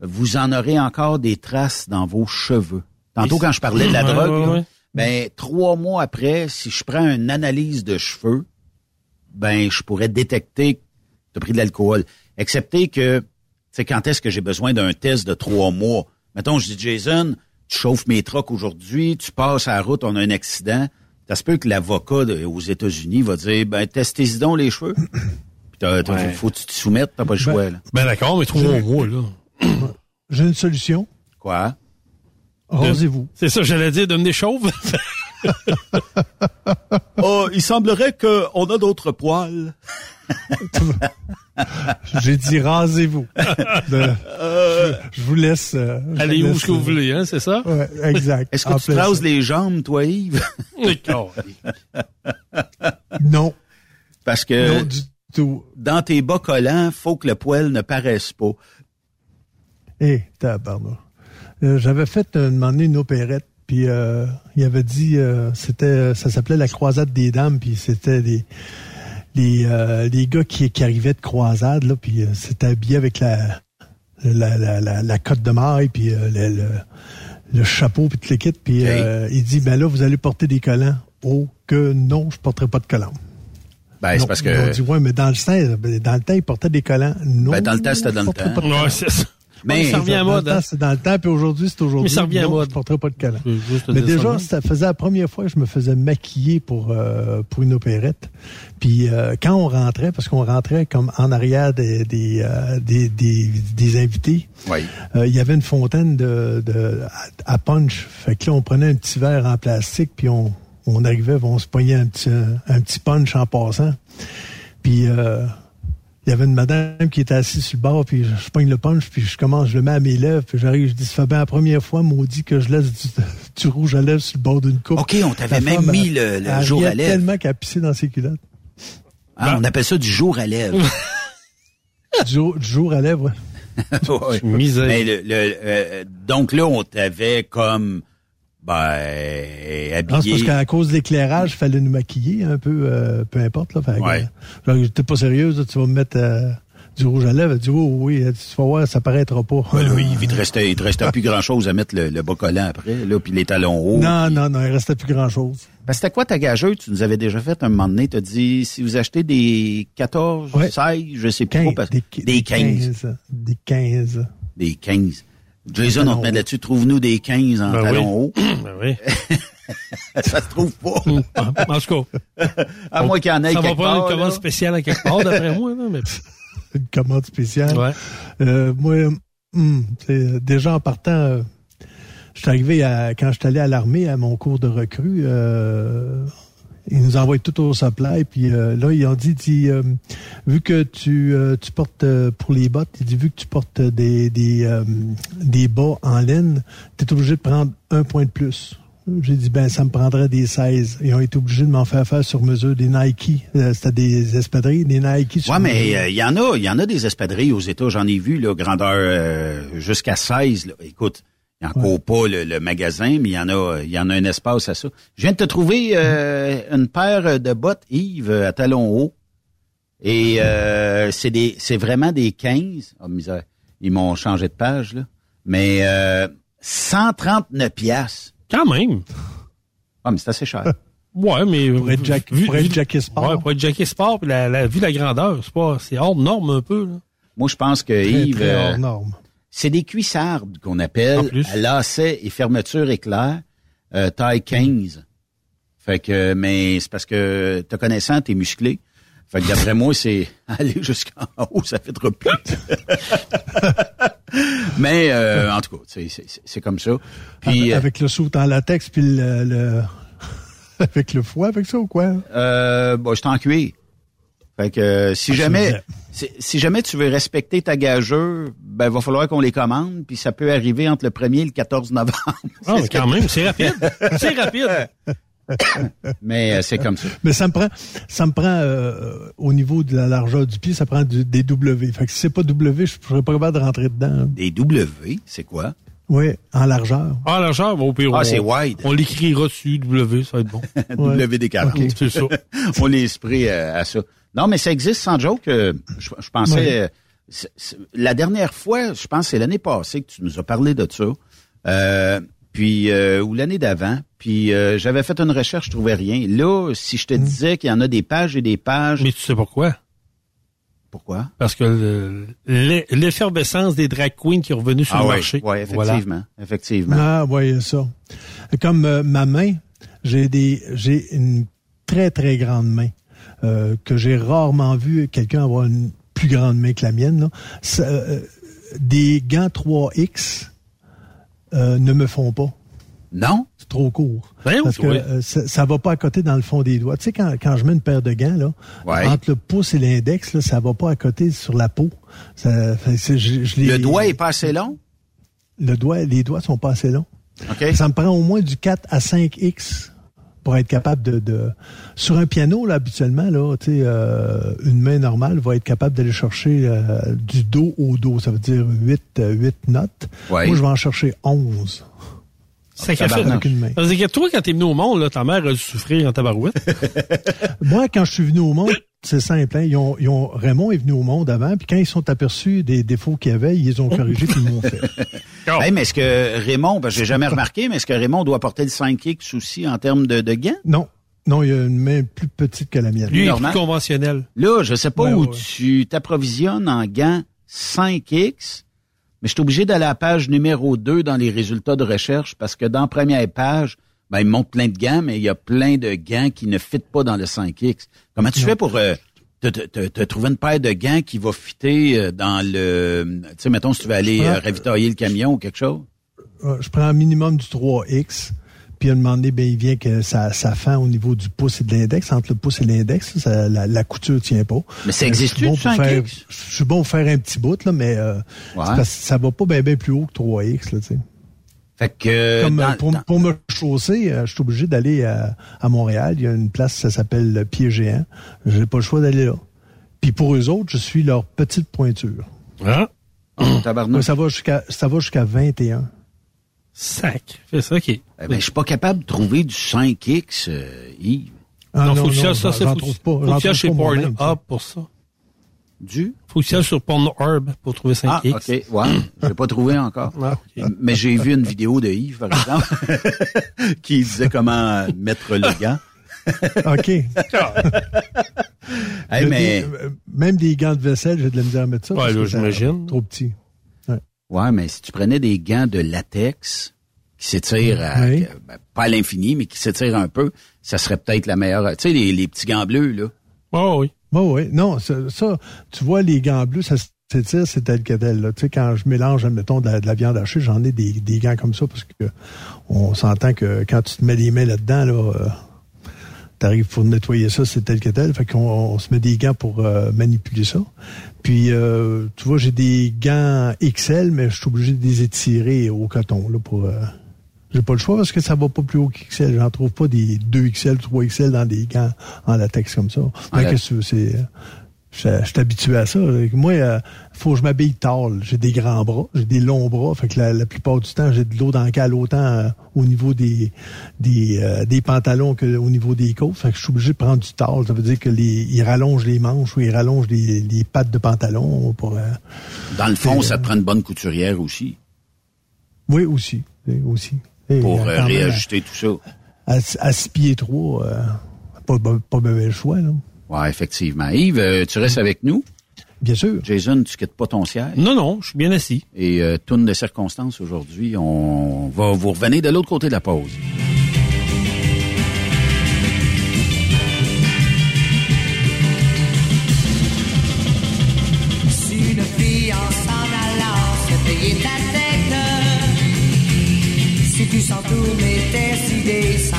vous en aurez encore des traces dans vos cheveux. Tantôt, quand je parlais de la Ouais, drogue, ouais, là, ouais. ben trois mois après, si je prends une analyse de cheveux, ben je pourrais détecter que tu as pris de l'alcool. Excepté que, tu sais, quand est-ce que j'ai besoin d'un test de trois mois? Mettons, je dis, Jason, tu chauffes mes trucks aujourd'hui, tu passes à la route, on a un accident. Ça se peut que l'avocat aux États-Unis va dire, ben, testez-y donc les cheveux. [COUGHS] Puis t'as- t'as- Ouais. faut que tu te soumettes, t'as pas le choix, là. Ben d'accord, mais trouvons-moi, là. [COUGHS] J'ai une solution. Quoi? Rasez-vous. C'est ça, j'allais dire, devenez chauve. [LAUGHS] Oh, il semblerait qu'on a d'autres poils. [LAUGHS] [LAUGHS] J'ai dit rasez-vous. De- je, je vous laisse. euh, je Allez vous où laisse, ce que vous voulez, hein, c'est ça? Ouais, exact. Est-ce En que tu te plein rases ça. les jambes, toi, Yves? [LAUGHS] D'accord. Non, Parce que non du tout. dans tes bas collants, faut que le poil ne paraisse pas. Eh, tabarnak. Euh, J'avais fait euh, demander une opérette, puis euh, il avait dit, euh, c'était, ça s'appelait la croisade des dames, puis c'était des les, euh, les gars qui, qui arrivaient de croisade, là, puis euh, c'était habillé avec la la, la, la, la cotte de maille, puis euh, le, le, le chapeau, puis tout le kit, puis euh, il dit, ben là, vous allez porter des collants. Oh, que non, je porterai pas de collants. Ben, c'est parce que... dit, ouais, mais dans le temps, ben, dans le temps, ils portaient des collants. Non. Ben, dans le temps, c'était dans le temps. Ouais, c'est ça. Mais- ça revient à dans mode, le hein. temps, c'est dans le temps, puis aujourd'hui, c'est aujourd'hui. Mais ça revient à mode. Je porterai pas de collant. Mais déjà, ça faisait la première fois que je me faisais maquiller pour euh, pour une opérette. Puis euh, quand on rentrait, parce qu'on rentrait comme en arrière des des euh, des, des, des invités, Oui. euh, il y avait une fontaine de, de à, à punch. Fait que là, on prenait un petit verre en plastique, puis on on arrivait, on se pognait un petit un petit punch en passant. Puis euh, il y avait une madame qui était assise sur le bord, puis je, pogne le punch, puis je commence, je le mets à mes lèvres, puis j'arrive, je dis, ça fait bien la première fois, maudit, que je laisse du, [LAUGHS] du rouge à lèvres sur le bord d'une coupe. OK, on t'avait même femme, mis le, le elle jour à lèvres. tellement qu'elle pissait dans ses culottes. Ah, on appelle ça du jour à lèvres. [LAUGHS] Du jour, du jour à lèvres, ouais. [LAUGHS] Ouais. Misère. Mais le, le- euh, donc là, on t'avait comme ben Non, c'est parce habillé. qu'à cause de l'éclairage, il fallait nous maquiller un peu, euh, peu importe. Là, Fait Ouais. euh, genre, pas sérieuse, tu vas me mettre euh, du rouge à lèvres. Elle dit, oh, oui, tu vas voir, ça paraîtra pas. Ben là, il [LAUGHS] te restait, il te restait plus grand chose à mettre le, le bas collant après, là, puis les talons hauts. Non, non, non, il restait plus grand-chose. Ben, c'était quoi ta gageuse? Tu nous avais déjà fait un moment donné. Tu as dit, si vous achetez des 14, Ouais. 16, je sais plus 15, trop. parce- des, des 15. 15. Des 15. Des 15. Jason, on te met là-dessus, trouve-nous des 15 en Ben talons oui. hauts. Ben oui. [LAUGHS] ça se trouve pas. en tout cas. À moins qu'il y en ait Ça va part, une commande là. spéciale à quelque part, d'après moi. Là, mais... [LAUGHS] Une commande spéciale. Ouais. Euh, moi, hum, c'est- déjà en partant, euh, je suis arrivé à, quand je suis allé à l'armée à mon cours de recrue, euh, ils nous envoient tout au supply, puis euh, là, ils ont dit, dit, euh, vu que tu, euh, tu portes euh, pour les bottes, ils dit, vu que tu portes des, des, euh, des bas en laine, tu es obligé de prendre un point de plus. J'ai dit, ben, ça me prendrait des 16. Ils ont été obligés de m'en faire faire sur mesure des Nike. Euh, C'était des espadrilles, des Nike sur Ouais, mais euh, il y en a, il y en a des espadrilles aux États, j'en ai vu, là, grandeur euh, jusqu'à 16. Là. Écoute, il n'y en court pas le, le magasin, mais il y en a, il y en a un espace à ça. Je viens de te trouver euh, une paire de bottes Yves à talons hauts. Et euh, c'est des c'est vraiment des 15. Oh misère. Ils m'ont changé de page, là. Mais euh, 139 piastres. Quand même. Ah, mais c'est assez cher. [LAUGHS] Ouais, mais. Pour être Jack- pour être Jackie Sport. Ouais, pour être Jackie Sport, puis la, la, vu la grandeur, c'est pas, c'est hors norme un peu, là. Moi, je pense que Très, Yves, très euh, hors norme. C'est des cuissardes qu'on appelle à lacets et fermeture éclair, euh, taille 15. Fait que, mais c'est parce que te connaissant, t'es musclé. Fait que d'après moi, c'est [LAUGHS] aller jusqu'en haut, ça fait trop plus. [LAUGHS] mais euh, en tout cas, c'est, comme ça. Puis, euh, avec le saut en latex puis le, le- [LAUGHS] avec le foie avec ça ou quoi? Euh, bon, je suis en cuir. Fait que euh, si Ah, jamais si, si jamais tu veux respecter ta gageure, ben va falloir qu'on les commande, puis ça peut arriver entre le 1er et le 14 novembre. [LAUGHS] Ah, mais quand même, c'est rapide. C'est rapide. [COUGHS] Mais euh, c'est comme ça. Mais ça me prend ça me prend euh, au niveau de la largeur du pied, ça prend du, des W. Fait que si c'est pas W, je serais pas capable de rentrer dedans. hein. Des W, c'est quoi? Oui, en largeur. Ah, l'argent, au pire. Ah, on- c'est wide. On l'écrira dessus, W, ça va être bon. [LAUGHS] Ouais. WD-40. C'est ça. [LAUGHS] On les spray euh, à ça. Non, mais ça existe sans joke. euh, je, je pensais... Euh, la dernière fois, je pense que c'est l'année passée que tu nous as parlé de ça. Euh, puis euh, ou l'année d'avant. Puis euh, j'avais fait une recherche, je trouvais rien. Là, si je te Mm. disais qu'il y en a des pages et des pages... Mais tu sais pourquoi? Pourquoi? Parce que le- l'e- l'effervescence des drag queens qui est revenue sur ah le oui, marché. ouais, Voilà. effectivement. Effectivement. Ah, oui, ça. Comme euh, ma main, j'ai des j'ai une très très grande main euh, que j'ai rarement vu quelqu'un avoir une plus grande main que la mienne. Là. Ça, euh, des gants 3X euh, ne me font pas. Non? C'est trop court. Voyons, Parce que oui. euh, ça, ça va pas à côté dans le fond des doigts. Tu sais, quand, quand je mets une paire de gants, là, Ouais. entre le pouce et l'index, là, ça va pas à côté sur la peau. Ça, fait que c'est- je, je les- Le doigt est pas assez long? le doigt, les doigts sont pas assez longs. Ça me prend au moins du 4 à 5X pour être capable de... de... Sur un piano, là, habituellement, là, tu sais, euh, une main normale va être capable d'aller chercher euh, du do au do. Ça veut dire 8, euh, 8 notes. Ouais. Moi, je vais en chercher 11 C'est qu'à tabarnak. fait. avec une main. Ça veut dire que toi, quand t'es venu au monde, là, ta mère a dû souffrir en tabarouette. [LAUGHS] Moi, quand je suis venu au monde, c'est simple. Hein, ils ont, ils ont, Raymond est venu au monde avant, puis quand ils sont aperçus des défauts qu'il y avait, ils les ont corrigés, puis ils m'ont fait. [LAUGHS] Hey, mais est-ce que Raymond, ben, j'ai jamais remarqué, mais est-ce que Raymond doit porter le 5X aussi en termes de, de gants? Non, non, il y a une main plus petite que la mienne. Lui, il est Normal. plus conventionnel. Là, je sais pas Ouais, où ouais. tu t'approvisionnes en gants 5X, mais je suis obligé d'aller à la page numéro 2 dans les résultats de recherche parce que dans la première page, ben, il montre plein de gants, mais il y a plein de gants qui ne fitent pas dans le 5X. Comment tu fais pour euh, te, te- te- te trouver une paire de gants qui va fitter euh, dans le... Tu sais, mettons, si tu veux aller Je prends- euh, ravitailler le camion ou quelque chose? Euh, je prends un minimum du 3X. Puis à un moment donné, ben, il vient que ça, ça fend au niveau du pouce et de l'index. Entre le pouce et l'index, ça, la, la couture tient pas. Mais ça Euh, existe je suis bon du pour 5X? faire- Je suis bon pour faire un petit bout, là, mais euh, c'est parce que ça va pas bien plus haut que 3X. Là, tu sais. Fait que... euh, Comme euh, dans- pour, dans- pour me chausser, euh, je suis obligé d'aller à, à Montréal. Il y a une place, ça s'appelle le Pied Géant. J'ai pas le choix d'aller là. Puis pour eux autres, je suis leur petite pointure. Hein? [CLEARS THROAT] tabarnak. Ça va jusqu'à ça va jusqu'à 21. Sac. Fais ça, OK. Eh ben, je suis pas capable de trouver du 5X, euh, Yves. Ah, non, faut que tu ailles ça, ça, j'en faut trouve que- pas. faut que chez Pornhub pour ça. Du? Faut que tu sur Pornhub pour trouver 5X. Ah, OK. Ouais. Je l'ai pas trouvé encore. [LAUGHS] Ah. Mais j'ai vu une vidéo de Yves, par exemple, [LAUGHS] qui disait comment mettre le gant. [LAUGHS] OK. Hey, mais des- euh, même des gants de vaisselle, j'ai de la misère à mettre ça. Ouais, j'imagine. Trop petit. ouais, Ouais, mais si tu prenais des gants de latex qui s'étirent à- Oui. que- ben, pas à l'infini, mais qui s'étirent un peu, ça serait peut-être la meilleure. Tu sais, les, les petits gants bleus, là. Oh, oui. Bon, oui. Non, ça, ça, tu vois, les gants bleus, ça s'étire, c'est tel que tel. là. Tu sais, quand je mélange, admettons, de la, de la viande hachée, j'en ai des, des gants comme ça parce que on s'entend que quand tu te mets les mains là-dedans, là, euh, t'arrives pour nettoyer ça, c'est tel que tel. Fait qu'on on se met des gants pour euh, manipuler ça. Puis, euh, tu vois, j'ai des gants XL, mais je suis obligé de les étirer au coton, là, pour... j'ai pas le choix parce que ça va pas plus haut qu'XL. J'en trouve pas des 2XL, 3XL dans des gants en latex comme ça. Qu'est-ce que tu veux, c'est... Je suis habitué à ça. Moi, euh, faut que je m'habille tard. J'ai des grands bras, j'ai des longs bras. Fait que la, la plupart du temps, j'ai de l'eau dans le cale autant euh, au niveau des des, euh, des pantalons que au niveau des côtes. Fait que je suis obligé de prendre du tard. Ça veut dire que les ils rallongent les manches ou ils rallongent les, les pattes de pantalon pour. euh, Dans le fond, ça euh, te prend une bonne couturière aussi oui, aussi, oui, aussi. Pour euh, euh, réajuster tout ça. à, à six pieds trois, euh, pas, pas, pas le choix, là. Ouais, effectivement. Yves, euh, tu restes avec nous? Bien sûr. Jason, tu quittes pas ton siège? Non, non, je suis bien assis. Et euh, tourne de circonstances aujourd'hui, on va vous revenir de l'autre côté de la pause. Si une fille en s'en allant se payer tu sens tourner tes idées ça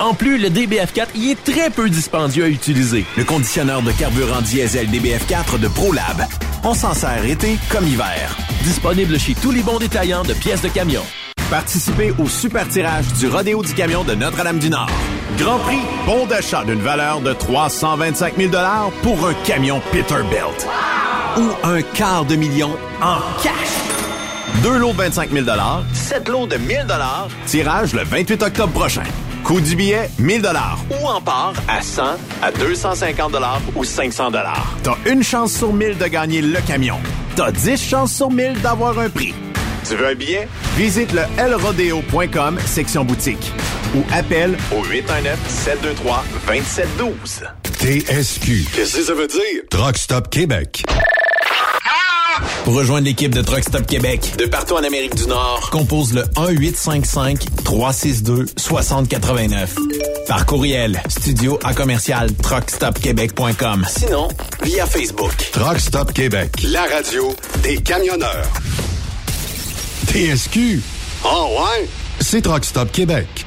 En plus, le DBF4 y est très peu dispendieux à utiliser. Le conditionneur de carburant diesel DBF4 de ProLab. On s'en sert été comme hiver. Disponible chez tous les bons détaillants de pièces de camion. Participez au super tirage du Rodéo du camion de Notre-Dame-du-Nord. Grand prix, bon d'achat d'une valeur de 325 000 pour un camion Peterbilt. Ou un quart de million en cash. Deux lots de 25 000 sept lots de 1000 Tirage le 28 octobre prochain. Coût du billet, 1000 Ou en part à 100, à 250 ou 500 T'as une chance sur 1000 de gagner le camion. T'as 10 chances sur 1000 d'avoir un prix. Tu veux un billet? Visite le lrodeo.com, section boutique. Ou appelle au 819-723-2712. TSQ. Qu'est-ce que ça veut dire? Truck Stop Québec. Pour rejoindre l'équipe de Truck Stop Québec, de partout en Amérique du Nord, compose le 1-855-362-6089. Par courriel, studio à commercial truckstopquebec.com. Sinon, via Facebook. Truck Stop Québec. La radio des camionneurs. TSQ. Oh ouais? C'est Truck Stop Québec.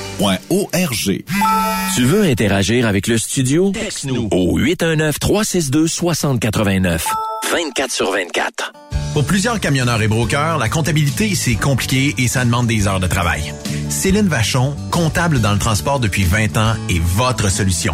arpq.org. Tu veux interagir avec le studio? Texte-nous au 819-362-6089. 24 sur 24. Pour plusieurs camionneurs et brokers, la comptabilité, c'est compliqué et ça demande des heures de travail. Céline Vachon, comptable dans le transport depuis 20 ans, est votre solution.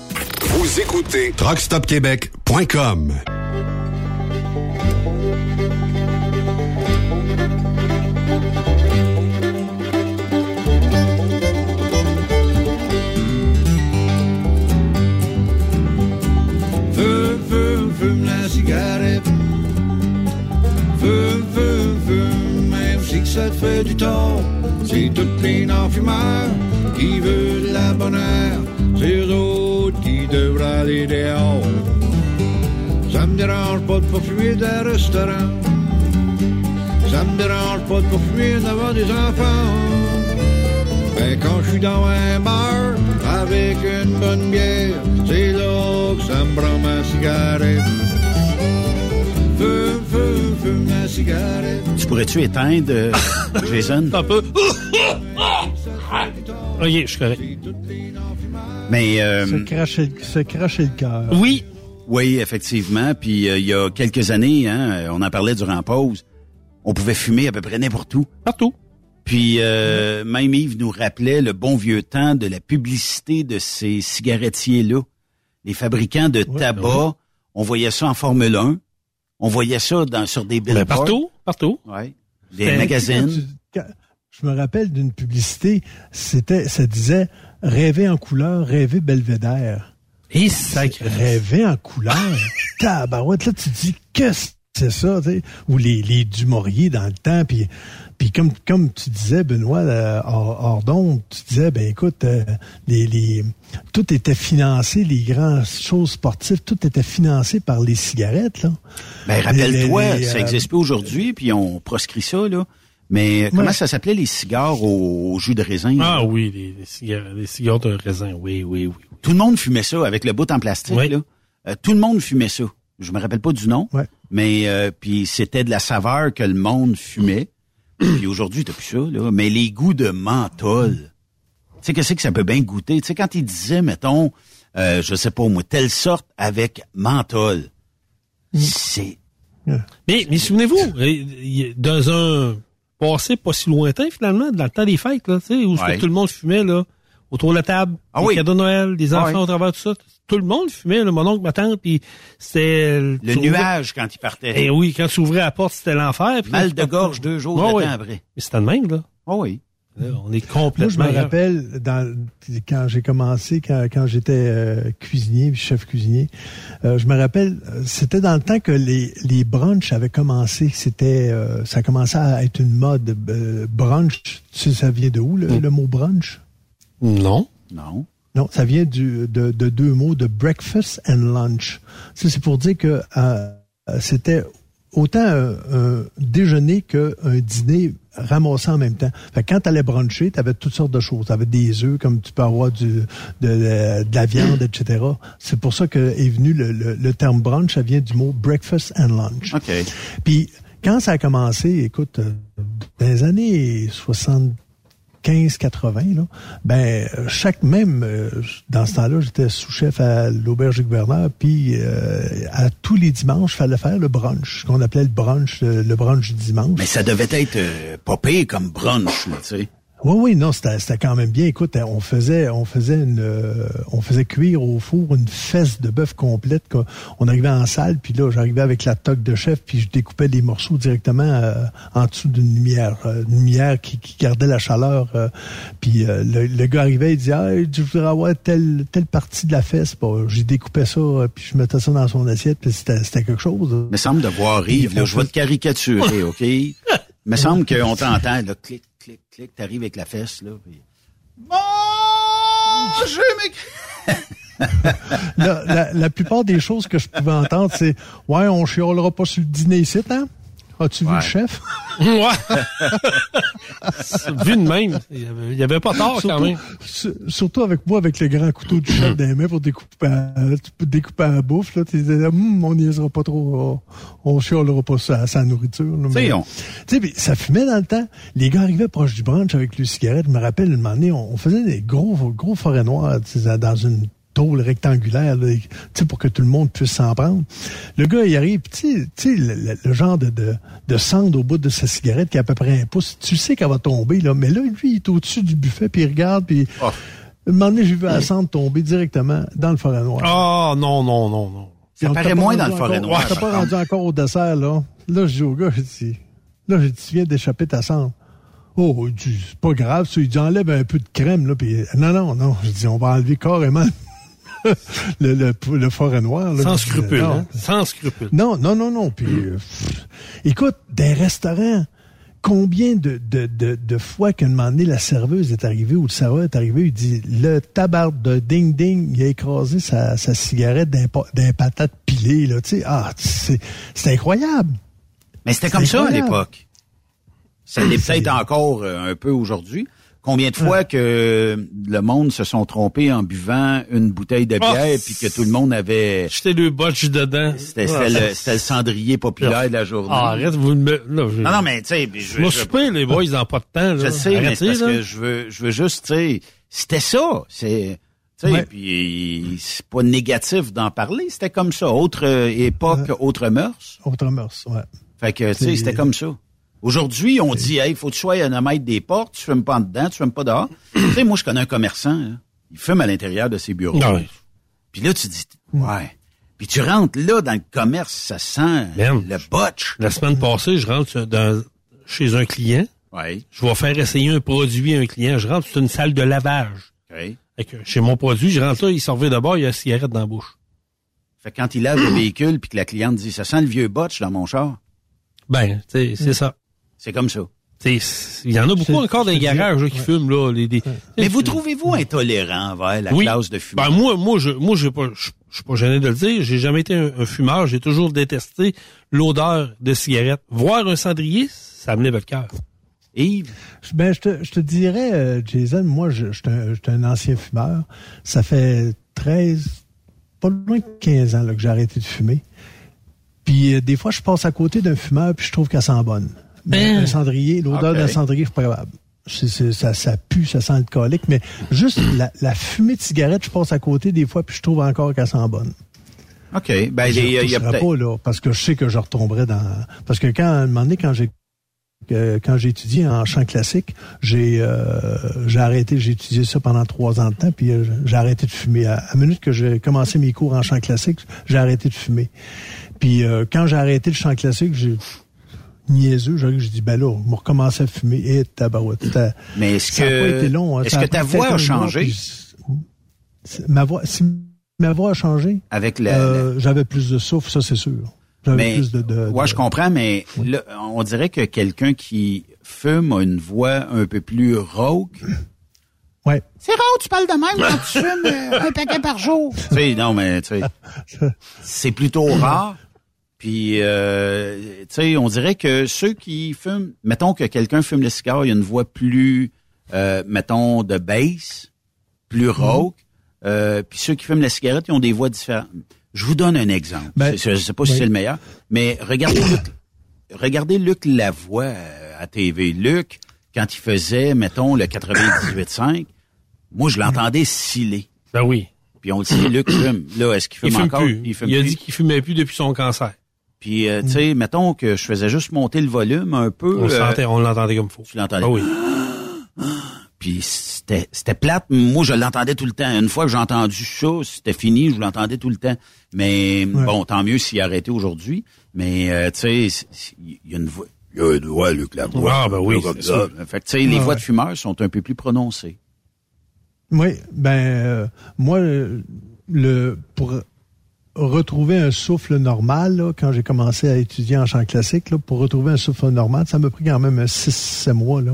Vous écoutez truckstopquebec.com. La cigarette. Ça te fait du tort. C'est toutes les non-fumeurs qui veulent la bonne heure. C'est qui devraient aller dehors. Ça me dérange pas de pas fumer d'un restaurant. Ça me dérange pas de pas fumer devant des enfants. Ben quand je suis dans un bar avec une bonne bière, c'est là que ça me prend ma cigarette. Fume, fume, fume ma cigarette. Tu pourrais-tu éteindre, euh, [LAUGHS] Jason? Un peu. [LAUGHS] ok, je suis correct. Mais... euh, Se cracher, le- se cracher le cœur. Oui. Oui, effectivement. Puis euh, il y a quelques années, hein, on en parlait durant la pause, on pouvait fumer à peu près n'importe où. Partout. Puis euh, même Yves nous rappelait le bon vieux temps de la publicité de ces cigarettiers-là. Les fabricants de tabac, on voyait ça en Formule 1. On voyait ça dans, sur des billboards. Partout, partout. Ouais. Des magazines. quand tu- quand- je me rappelle d'une publicité, c'était, ça disait rêver en couleur, rêver belvédère. Et sacré. Rêver en couleur? [LAUGHS] Tabarouette, là, tu te dis, qu'est-ce que c'est ça, tu sais? Ou les, les Dumouriez dans le temps, puis, puis comme, comme tu disais, Benoît, euh, d'onde, tu disais, ben écoute, euh, les, les, tout était financé, les grandes choses sportives, tout était financé par les cigarettes, là. Ben, rappelle-toi, Les- les, ça euh, n'existe plus aujourd'hui, puis on proscrit ça, là. Mais comment Ouais. ça s'appelait les cigares au, au jus de raisin? Ah oui, les, les cigares, les cigares de raisin, oui, oui, oui. Tout le monde fumait ça avec le bout en plastique, Oui. là. Euh, tout le monde fumait ça. Je me rappelle pas du nom, Ouais. mais euh, puis c'était de la saveur que le monde fumait. puis aujourd'hui, t'as plus ça, là. Mais les goûts de menthol, tu sais qu'est-ce que ça peut bien goûter? Tu sais, quand il disait, mettons, euh, je sais pas moi, telle sorte avec menthol, c'est... Mais, mais souvenez-vous, dans un passé pas si lointain, finalement, dans le temps des fêtes, là, tu sais, où Ouais. tout le monde fumait, là, autour de la table, Ah les oui. cadeaux de Noël, des Ah enfants au travers de tout ça. Tout le monde fumait, là, mon oncle, ma tante, puis c'était... Le nuage quand il partait. Et oui, quand tu ouvrais la porte, c'était l'enfer. là, Mal de gorge deux jours Ah de temps après. Mais c'était le même, là. Ah oui. Là, on est Moi, je complètement... me rappelle dans, quand j'ai commencé, quand, quand j'étais euh, cuisinier, chef cuisinier, euh, je me rappelle, euh, c'était dans le temps que les, les brunchs avaient commencé. C'était, euh, ça commençait à être une mode. euh, brunch, tu sais, ça vient de où le, le mot brunch? Non. Non. Non, ça vient du, de, de deux mots, de breakfast and lunch. Ça, c'est pour dire que euh, c'était autant un, un déjeuner qu'un dîner ramassé en même temps. Fait que quand tu allais bruncher, tu avais toutes sortes de choses. Tu avais des œufs, comme tu peux avoir du, de, de, de la viande, etc. C'est pour ça que est venu le, le, le terme brunch, ça vient du mot breakfast and lunch. OK. Puis quand ça a commencé, écoute, euh, dans les années 75-80, là, ben euh, chaque même euh, dans ce temps-là, j'étais sous-chef à l'auberge du gouverneur, puis euh, à tous les dimanches, fallait faire le brunch, ce qu'on appelait le brunch, le brunch du dimanche. Mais ça devait être euh, pas pire comme brunch, tu sais. Oui, oui, non, c'était c'était quand même bien. Écoute, on faisait, on faisait une, euh, on faisait cuire au four une fesse de bœuf complète. quoi. On arrivait en salle, puis là, j'arrivais avec la toque de chef, puis je découpais les morceaux directement euh, en dessous d'une lumière, euh, une lumière qui, qui gardait la chaleur. euh, puis euh, le, le gars arrivait, il disait, ah, je voudrais avoir telle telle partie de la fesse? Bon, j'ai découpé ça, puis je mettais ça dans son assiette, puis c'était c'était quelque chose. me semble de voir Yves, là, je vais te caricaturer, [LAUGHS] OK? me semble qu'on t'entend, là, clic, clic, clic, t'arrives avec la fesse, là, puis... [LAUGHS] la, la, la plupart des choses que je pouvais entendre, c'est Ouais, on chiolera pas sur le dîner ici, hein? As-tu vu Ouais. le chef? [LAUGHS] Ouais. Vu de même, il y avait, il y avait pas tort quand même. su- surtout avec moi, avec le grand couteau du chef dans les mains pour découper, à- découper à la bouffe. Là, disais, Hum, on niaisera pas trop, on, on chiolera pas ça sa nourriture. là, mais- on- tu sais, puis ça fumait dans le temps. Les gars arrivaient proche du brunch avec le cigarette. Je me rappelle, une année, on, on faisait des gros, gros forêts noires dans une tôle rectangulaire, là, tu sais, pour que tout le monde puisse s'en prendre. Le gars, il arrive, puis tu sais- tu sais, le, le- le genre de, de, de cendre au bout de sa cigarette qui est à peu près un pouce. Tu sais qu'elle va tomber, là. Mais là, lui, il est au-dessus du buffet, puis il regarde, puis... Oh. Un moment donné, j'ai vu la cendre tomber directement dans le forêt noir. Ah, non, non, non, non. Puis Ça on paraît moins dans rendu le forêt encore- noir, on pas rendu encore au dessert, là. Là, je dis au gars, j'ai dit, là, j'ai dit, tu viens d'échapper ta cendre. Oh, il dit, c'est pas grave, ça. Il dit, enlève un peu de crème, là. Puis, non, non, non. Je dis, on va enlever carrément le, le, le forêt noir. Là. Sans scrupule, non. hein? Sans scrupule. Non, non, non, non. Puis, euh, pff, écoute, des restaurants, combien de, de, de, de fois qu'à un moment donné, la serveuse est arrivée ou le serveur est arrivé, il dit le tabac de ding ding, il a écrasé sa, sa cigarette d'un pa- d'un patate pilée, là, tu sais. Ah, c'est c'est incroyable. Mais c'était C'est comme ça à l'époque. Ça l'est peut-être encore euh, un peu aujourd'hui. Combien de fois que le monde se sont trompés en buvant une bouteille de Oh, bière puis que tout le monde avait... J'étais le botch dedans? C'était le, cendrier populaire de la journée. Ah, arrête, vous me... Là, je... Non, non, mais tu sais... je- Je les boys, dans pas de temps. Là. Je sais, mais parce là. que je veux, je veux juste, tu sais, c'était ça. C'est, tu sais, Ouais. puis c'est pas négatif d'en parler. C'était comme ça. Autre euh, époque, autre mœurs. Autre mœurs, ouais. Fait que, tu sais, c'était comme ça. Aujourd'hui, on dit, hey, faut que tu sois un mètre des portes, tu fumes pas en dedans, tu fumes pas dehors. [CLEARS THROAT] tu sais, moi, je connais un commerçant, là, il fume à l'intérieur de ses bureaux. Ah oui. Puis là, tu dis, ouais. Puis tu rentres là dans le commerce, ça sent le botch. La semaine passée, je rentre dans, chez un client. Je vais faire essayer un produit à un client. Je rentre, c'est une salle de lavage. OK. Fait que chez mon produit, je rentre là, il sort d'abord, il y a une cigarette dans la bouche. Fait que quand il lave le véhicule puis que la cliente dit, ça sent le vieux botch dans mon char. Ben, c'est ça. C'est comme ça. Il y en a beaucoup encore dans les garages là, qui fument. là. Les, des, Mais vous trouvez-vous intolérant envers la Oui. classe de fumeurs? Ben moi, moi, je, moi, j'ai pas, je, je suis pas gêné de le dire. J'ai jamais été un, un fumeur. J'ai toujours détesté l'odeur de cigarette. Voir un cendrier, ça me lève le cœur. Yves? Je- Ben, je te, je te dirais, euh, Jason, moi, je, je suis un, je suis un ancien fumeur. Ça fait 13, pas loin de 15 ans là, que j'ai arrêté de fumer. Puis euh, des fois, je passe à côté d'un fumeur puis je trouve qu'elle sent bonne. Mais Ben. un cendrier, l'odeur Ok. d'un cendrier, je suis pas capable. Ça, ça pue, ça sent alcoolique, mais juste [CLEARS THROAT] la, la fumée de cigarette, je passe à côté des fois puis je trouve encore qu'elle sent bonne. OK. Ben, il Je y a, il y a pas, là, parce que je sais que je retomberai dans... Parce que quand, à un moment donné, quand j'ai que- quand j'ai étudié en chant classique, j'ai euh, j'ai arrêté, j'ai étudié ça pendant trois ans de temps, puis euh, j'ai arrêté de fumer. À, à la minute que j'ai commencé mes cours en chant classique, j'ai arrêté de fumer. Puis euh, quand j'ai arrêté le chant classique, j'ai niaiseux, j'ai dit ben là, on va recommencer à fumer et tabarouette. Mais est-ce ça a pas que, été long. hein. est-ce que ta voix a mois, changé? puis ma voix, si ma voix a changé, avec la... euh, j'avais plus de souffle, ça c'est sûr. J'avais mais, plus de, de, ouais, de- je comprends, mais là, on dirait que quelqu'un qui fume a une voix un peu plus rauque. [COUGHS] Ouais. C'est rare, tu parles de même quand tu fumes euh, un paquet par jour. tu sais, non, mais tu sais, [LAUGHS] c'est plutôt rare. Puis, euh, tu sais, on dirait que ceux qui fument, mettons que quelqu'un fume le cigare, il y a une voix plus, euh, mettons, de bass, plus rauque. Euh, puis ceux qui fument la cigarette, ils ont des voix différentes. Je vous donne un exemple. Ben, je sais pas si c'est le meilleur, mais regardez Luc, regardez Luc Lavoie euh, à TV. Luc, quand il faisait, mettons, le 98.5, moi, je l'entendais sciller. Ben oui. Puis on le sait, Luc fume. Là, est-ce qu'il fume, Il fume encore? plus. Il fume Il a plus. dit qu'il fumait plus depuis son cancer. Puis, euh, tu sais, mettons que je faisais juste monter le volume un peu. On, euh, sentait, on l'entendait comme faut. tu l'entendais. Ah oui. [GASPS] Puis c'était c'était plate. Moi, je l'entendais tout le temps. Une fois que j'ai entendu ça, c'était fini, je l'entendais tout le temps. Mais bon, tant mieux s'il a arrêté aujourd'hui. Mais euh, tu sais, il y a une voix. Il y a une voix, Luc Lavoie. Ah, ben oui, comme ça. Fait que tu sais, les Ah, voix ouais. de fumeurs sont un peu plus prononcées. Oui, ben euh, moi le pour retrouver un souffle normal là, quand j'ai commencé à étudier en chant classique là, pour retrouver un souffle normal, ça m'a pris quand même 6 7 mois là.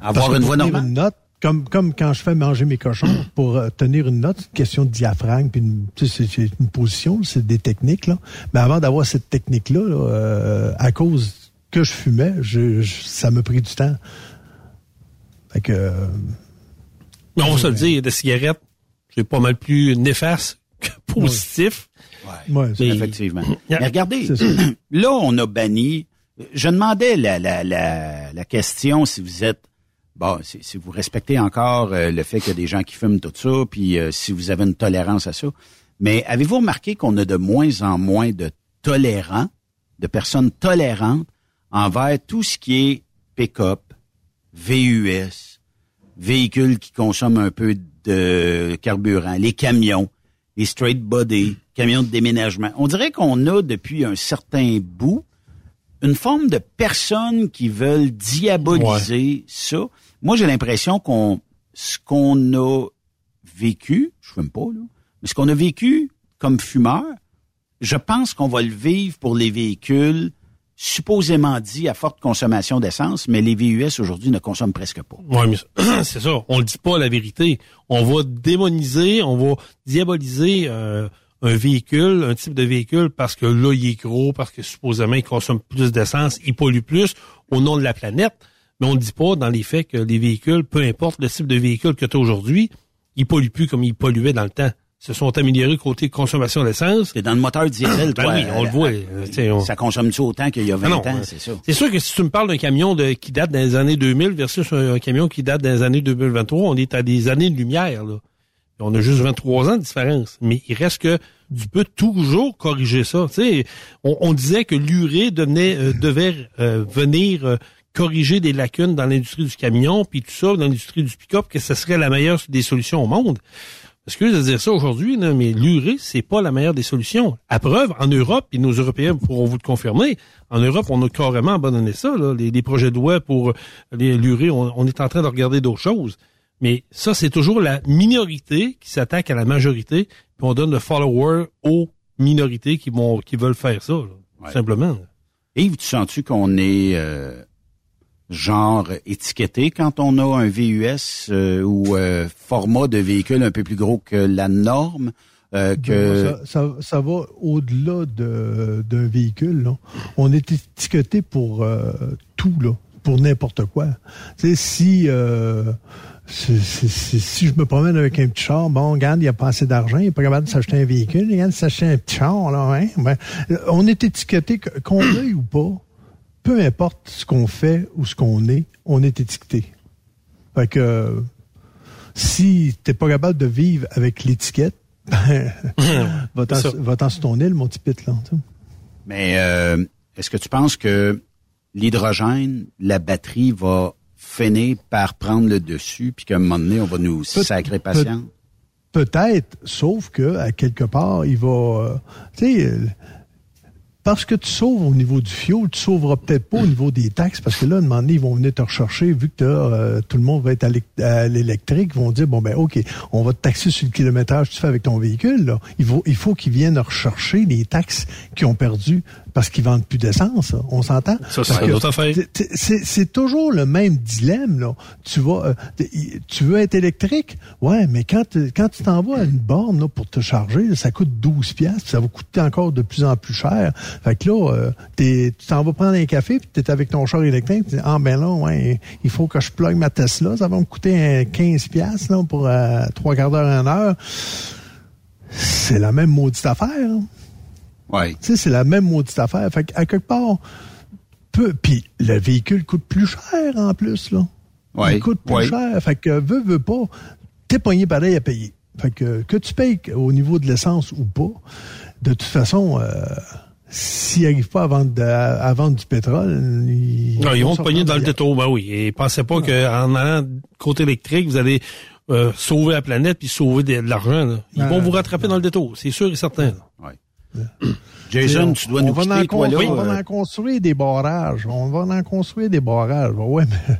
Avoir une voix normale? Une note, comme, comme quand je fais manger mes cochons, pour euh, tenir une note, c'est une question de diaphragme, puis une- c'est une position, c'est des techniques. Là. Mais avant d'avoir cette technique-là, là, euh, à cause que je fumais, je, je- ça m'a pris du temps. Fait que, euh, Mais on va se le dire, la cigarette, c'est pas mal plus néfaste [LAUGHS] positif. ouais, c'est- Mais- Effectivement. [CLEARS THROAT] Mais regardez, C'est ça. [CLEARS THROAT] là, on a banni. Je demandais la, la, la, la question si vous êtes. Bon, si, si vous respectez encore euh, le fait qu'il y a des gens qui fument tout ça, puis euh, si vous avez une tolérance à ça. Mais avez-vous remarqué qu'on a de moins en moins de tolérants, de personnes tolérantes envers tout ce qui est pick-up, VUS, véhicules qui consomment un peu de carburant, les camions, les straight body, camions de déménagement. On dirait qu'on a depuis un certain bout une forme de personnes qui veulent diaboliser ça. Moi, j'ai l'impression qu'on ce qu'on a vécu, je fume pas là, mais ce qu'on a vécu comme fumeur, je pense qu'on va le vivre pour les véhicules supposément dit à forte consommation d'essence, mais les VUS aujourd'hui ne consomment presque pas. Ouais, mais [CLEARS THROAT] c'est ça. On le dit pas la vérité. On va démoniser, on va diaboliser euh, un véhicule, un type de véhicule parce que là il est gros, parce que supposément il consomme plus d'essence, il pollue plus au nom de la planète. Mais on ne dit pas dans les faits que les véhicules, peu importe le type de véhicule que tu as aujourd'hui, ils polluent plus comme ils polluaient dans le temps. Se sont améliorés côté consommation d'essence. C'est dans le moteur diesel, [COUGHS] Ben toi. oui, on le voit. euh, euh, on- Ça consomme-tu autant qu'il y a 20 Ah non, ans, euh, c'est ça. C'est sûr que si tu me parles d'un camion de, qui date des années 2000 versus un, un camion qui date des années 2023, on est à des années de lumière. Là. On a juste 23 ans de différence. Mais il reste que tu peux toujours corriger ça. Tu on, on disait que l'urée devenait, euh, [COUGHS] devait euh, venir euh, corriger des lacunes dans l'industrie du camion, puis tout ça, dans l'industrie du pick-up, que ce serait la meilleure des solutions au monde. Excuse de dire ça aujourd'hui, mais l'urée, c'est pas la meilleure des solutions. À preuve, en Europe, et nos Européens pourront vous le confirmer, en Europe, on a carrément abandonné ça, là, les, les projets de loi pour l'urée, on, on est en train de regarder d'autres choses. Mais ça, c'est toujours la minorité qui s'attaque à la majorité, puis on donne le follower aux minorités qui vont qui veulent faire ça, là, tout simplement. Yves, tu sens-tu qu'on est euh, genre étiqueté quand on a un VUS euh, ou euh, format de véhicule un peu plus gros que la norme? euh, que Ça, ça, ça va au-delà de- d'un véhicule. là. On est étiqueté pour euh, tout, là, pour n'importe quoi. Tu sais, si, euh, si, si- si- si je me promène avec un petit char, bon, regarde, il n'y a pas assez d'argent, il n'est pas capable de s'acheter un véhicule, regarde, s'acheter un petit char, là, hein, ben, on est étiqueté, que- qu'on veuille ou pas, peu importe ce qu'on fait ou ce qu'on est, on est étiqueté. Fait que si t'es pas capable de vivre avec l'étiquette, [LAUGHS] ben, [LAUGHS] va-t'en sur ton île, mon petit pit, là. Mais euh, est-ce que tu penses que l'hydrogène, la batterie va finir par prendre le dessus, puis qu'à un moment donné, on va nous Peut- sacrer patient? Peut-être, sauf que à quelque part, il va, euh, tu sais, euh, parce que tu sauves au niveau du fioul, tu sauveras peut-être pas au niveau des taxes, parce que là, à un moment donné, ils vont venir te rechercher, vu que euh, tout le monde va être à l'é- à l'électrique, ils vont dire, bon ben ok, on va te taxer sur le kilométrage que tu fais avec ton véhicule. Là. Il faut, il faut qu'ils viennent rechercher les taxes qu'ils ont perdues parce qu'ils vendent plus d'essence. On s'entend? Ça, c'est autre affaire. c'est- toujours le même dilemme. Là. Tu vas, euh, tu veux être électrique, ouais, mais quand tu- quand tu t'en vas à une borne là, pour te charger, ça coûte 12 pièces, ça va coûter encore de plus en plus cher. Fait que là, euh, tu t'en vas prendre un café, puis t'es avec ton char électrique, tu dis ah ben là, ouais, il faut que je plug ma Tesla, ça va me coûter un 15 pièces là pour euh, trois quarts d'heure, une heure. C'est la même maudite affaire. hein. Ouais. Tu sais, c'est la même maudite affaire. Fait qu'à quelque part, peu, puis le véhicule coûte plus cher en plus, là. Ouais, Il coûte plus ouais. cher. Fait que veux, veux pas, t'es pogné pareil à payer. Fait que que tu payes au niveau de l'essence ou pas, de toute façon, euh, s'ils n'arrivent pas à vendre, de- à vendre du pétrole, ils, Non, ils vont te pogner dans le détour, ben oui. Et pensez pas qu'en allant côté électrique, vous allez euh, sauver la planète puis sauver de, de l'argent. Ils vont vous rattraper dans le détour, c'est sûr et certain. Jason, on- tu dois on nous va quitter, en toi, là. On va euh, en construire des barrages. On va en construire des barrages. Ouais, mais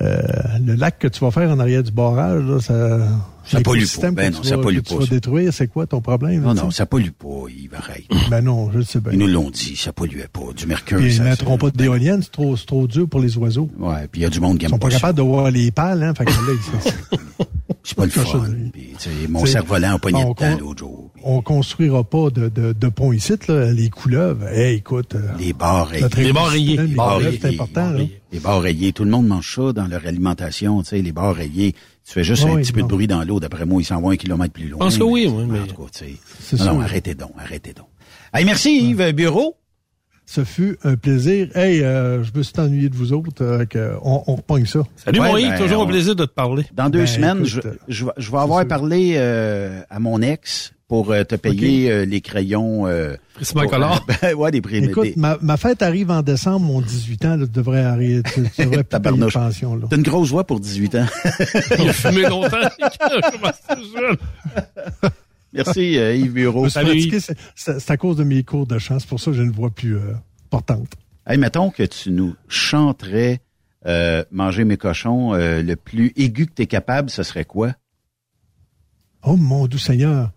[LAUGHS] euh, le lac que tu vas faire en arrière du barrage, là, ça... Ça pollue pas. Ben non, ça pollue que tu pas, vas ça. détruire, c'est quoi ton problème? Non, non, ça pollue pas, Yves, [LAUGHS] arrête. Ben non, je sais bien. Ils nous l'ont dit, ça polluait pas. Du mercure, Puis ils ça... ne mettront pas de d'éoliennes, c'est trop, trop dur pour les oiseaux. Ouais, puis il y a du monde qui Ils aime sont pas pas ça. capables de voir les pales, hein. Fait que là, ils- [LAUGHS] C'est pas le Ça, fun. ça, Puis, mon cerf-volant a pogné dedans l'autre jour. On construira pas de, de, de pont ici, là. Les couleuvres, hey, écoute. euh, Les barres rayés. Les barres rayés. Les Les barres couleuvres, rayés. c'est important, là. Les barres rayés. Tout le monde mange ça dans leur alimentation, tu sais, les barres rayés. Tu fais juste un petit peu de bruit dans l'eau. D'après moi, ils s'en vont un kilomètre plus loin. pense que oui, oui, mais... En tout cas, tu sais. C'est Non, non, arrêtez donc, arrêtez donc. Hey, merci Yves Bureau? Ce fut un plaisir. Hey, euh, je me suis ennuyé de vous autres. euh, on, on repogne ça. Salut Ouais, mon Yves, ben, toujours on- un plaisir de te parler. Dans deux Ben, semaines, écoute, je, je, vais- je vais avoir parlé euh, à mon ex pour euh, te payer euh, les crayons. Euh, Prismacolor. pour- [LAUGHS] Ben, ouais, des prix. Écoute, des- ma, ma fête arrive en décembre, mon 18 ans, là, tu devrais arrêter. Tu, tu devrais plus [LAUGHS] payer de Tabarnouche. pension, là. T'as une grosse voix pour 18 ans. Il a fumé longtemps. [LAUGHS] Merci euh, Yves Bureau. c'est- à cause de mes cours de chant. C'est pour ça que j'ai une voix plus euh, portante. Hey, mettons que tu nous chanterais euh, Manger mes cochons euh, le plus aigu que tu es capable, ce serait quoi? Oh mon doux Seigneur.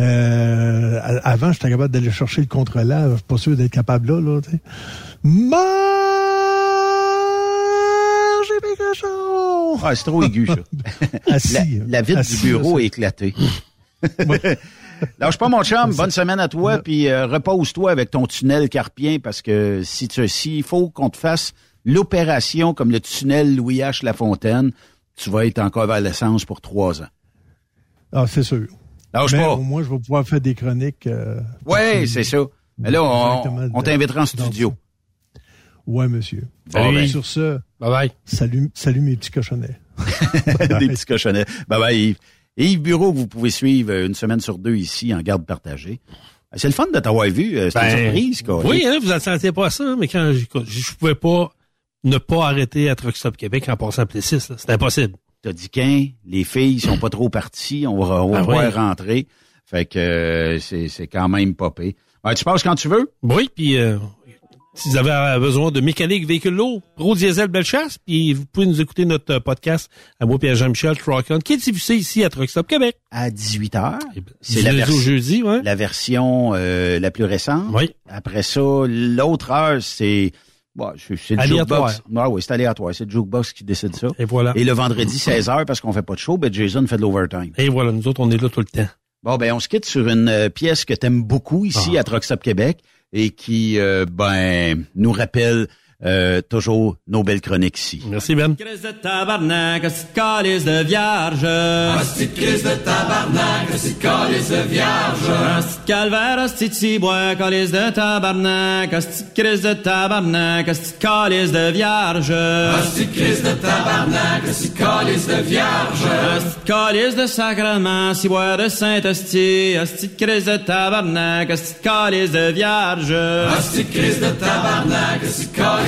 Euh, avant, j'étais capable d'aller chercher le contrôlant. Je suis pas sûr d'être capable là, là, tu sais. Ah, c'est trop aigu, ça. [LAUGHS] Assis, la, hein. la vitre Assis, du bureau là, est éclatée. [LAUGHS] Lâche pas mon chum, bonne semaine à toi, puis euh, repose-toi avec ton tunnel carpien parce que si tu s'il faut qu'on te fasse l'opération comme le tunnel Louis H. Lafontaine, tu vas être en convalescence pour trois ans. Ah, c'est sûr. Lâche Mais pas. au moins, je vais pouvoir faire des chroniques. euh, Oui, c'est ça. Mais là, on, on t'invitera en studio. Ouais, monsieur. Bon, ben. Sur ce, Bye bye. salut, salut mes petits cochonnets. [LAUGHS] Des petits cochonnets. Bye bye Yves. Et Yves Bureau, que vous pouvez suivre une semaine sur deux ici en garde partagée. C'est le fun de t'avoir vu. euh, C'est une Ben, surprise, quoi. Oui, hein, vous attendiez pas à ça, mais quand je, je pouvais pas ne pas arrêter à Truck Stop Québec en passant le Plessis, là. C'était impossible. T'as dit qu'un, les filles sont pas trop parties, on va, on va Ah oui. rentrer. Fait que euh, c'est c'est quand même popé. Ouais, tu passes quand tu veux? Oui, puis euh, si vous avez euh, besoin de mécanique véhicule lourd, Pro Diesel Bellechasse, puis vous pouvez nous écouter notre euh, podcast à moi et à Jean-Michel Truck qui est diffusé ici à Truck Stop Québec. À 18 h C'est la jeudi, ouais. la version euh, la plus récente. Oui. Après ça, l'autre heure, c'est bon, c'est c'est le jukebox. Ouais, oui, c'est aléatoire. C'est le jukebox qui décide ça. Et voilà. Et le vendredi 16 h parce qu'on fait pas de show, ben Jason fait de l'overtime. Et voilà, nous autres, on est là tout le temps. Bon, ben on se quitte sur une euh, pièce que t'aimes beaucoup ici Ah. à Stop Québec et qui, euh, ben, nous rappelle euh, toujours nos belles chroniques ici. Merci, Ben. Crise de tabarnak, c'est calice de vierge. De crise de tabarnak, calice de vierge. De calvaire, calice tabarnak. Hostie de crise de tabarnak, de calice de vierge. Hostie de crise de tabarnak, c'est calice de vierge. Hostie de calice de sacrement, ciboire de Saint-Hostie. Hostie de crise de tabarnak, hostie de calice de vierge. Hostie de crise de tabarnak, c'est calice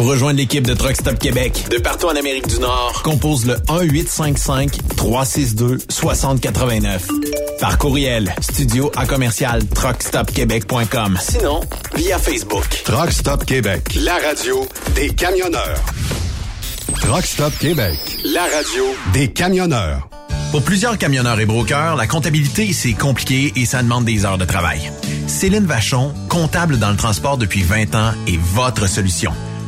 Pour rejoindre l'équipe de Truck Stop Québec, de partout en Amérique du Nord, compose le 1-855-362-6089. Par courriel, studio à commercial truckstopquebec.com. Sinon, via Facebook. Truck Stop Québec, la radio des camionneurs. Truck Stop Québec, la radio des camionneurs. Pour plusieurs camionneurs et brokers, la comptabilité, c'est compliqué et ça demande des heures de travail. Céline Vachon, comptable dans le transport depuis 20 ans, est votre solution.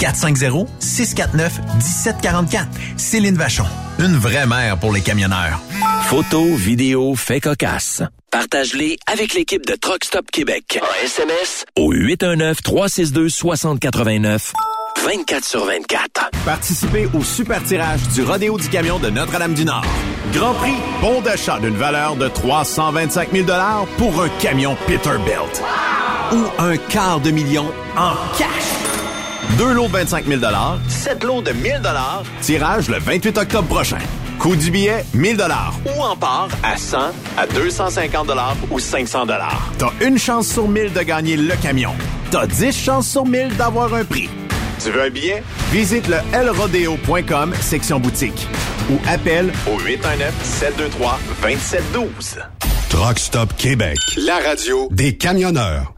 450-649-1744. Céline Vachon. Une vraie mère pour les camionneurs. Photos, vidéos, faits cocasses. Partage-les avec l'équipe de Truck Stop Québec. En SMS au 819-362-6089. 24 sur 24. Participez au super tirage du Rodéo du Camion de Notre-Dame-du-Nord. Grand prix, bon d'achat d'une valeur de 325 000 pour un camion Peterbilt. Ou un quart de million en cash. Deux lots de 25 000 sept lots de 1000 tirage le 28 octobre prochain. Coût du billet, 1000 ou en part à 100, à 250 ou 500 T'as une chance sur 1000 de gagner le camion. T'as 10 chances sur 1000 d'avoir un prix. Tu veux un billet? Visite le lrodeo.com, section boutique. Ou appelle au 819-723-2712. Truck Stop Québec. La radio des camionneurs.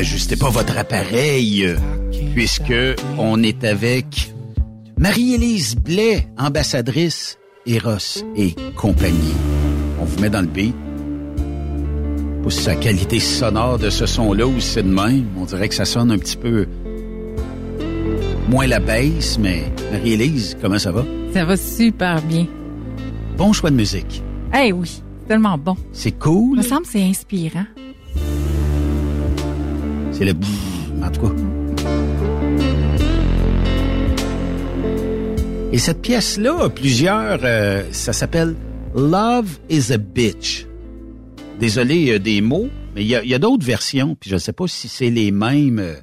N'ajustez pas votre appareil, puisque on est avec Marie-Élise Blais, ambassadrice Eros et compagnie. On vous met dans le beat. Pour sa qualité sonore de ce son-là ou c'est de même, on dirait que ça sonne un petit peu moins la baisse, mais Marie-Élise, comment ça va? Ça va super bien. Bon choix de musique. Eh oui, tellement bon. C'est cool. Il me semble que c'est inspirant. C'est le... En tout cas. Et cette pièce-là, a plusieurs, euh, ça s'appelle Love is a Bitch. Désolé euh, des mots, mais il y a, il y a d'autres versions, puis je ne sais pas si c'est les mêmes. euh.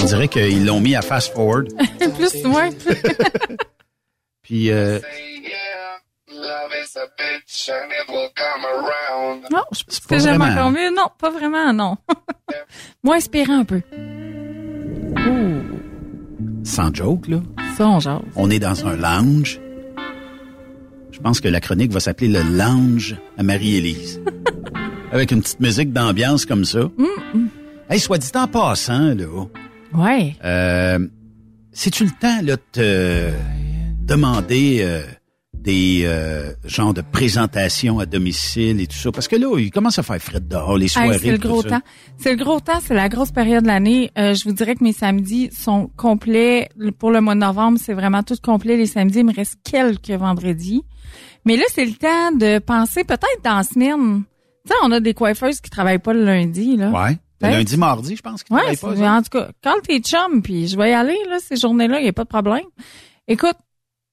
On dirait qu'ils l'ont mis à fast forward. [LAUGHS] Plus, ouais. [LAUGHS] Puis euh, Non, je pas jamais vraiment. encore mieux. Non, pas vraiment, non. [LAUGHS] Moins inspirant un peu. sans joke, là, Ça, on jase. on est dans un lounge. Je pense que la chronique va s'appeler le lounge à Marie-Élise. [LAUGHS] Avec une petite musique d'ambiance comme ça. Hey, soit dit en passant, là. Ouais. Euh, C'est-tu le temps là, de te demander euh, des euh, genres de présentations à domicile et tout ça? Parce que là, il commence à faire frais dehors, les Hey, soirées. c'est le gros temps. C'est le gros temps, c'est la grosse période de l'année. Euh, je vous dirais que mes samedis sont complets. Pour le mois de novembre, c'est vraiment tout complet. Les samedis, il me reste quelques vendredis. Mais là, c'est le temps de penser peut-être dans la semaine. Tu sais, on a des coiffeuses qui travaillent pas le lundi, là. Ouais. Le lundi, mardi, je pense qu'il Ouais, travaille pas. ça. en tout cas, quand t'es chum, puis je vais y aller, là, ces journées-là, il n'y a pas de problème. Écoute,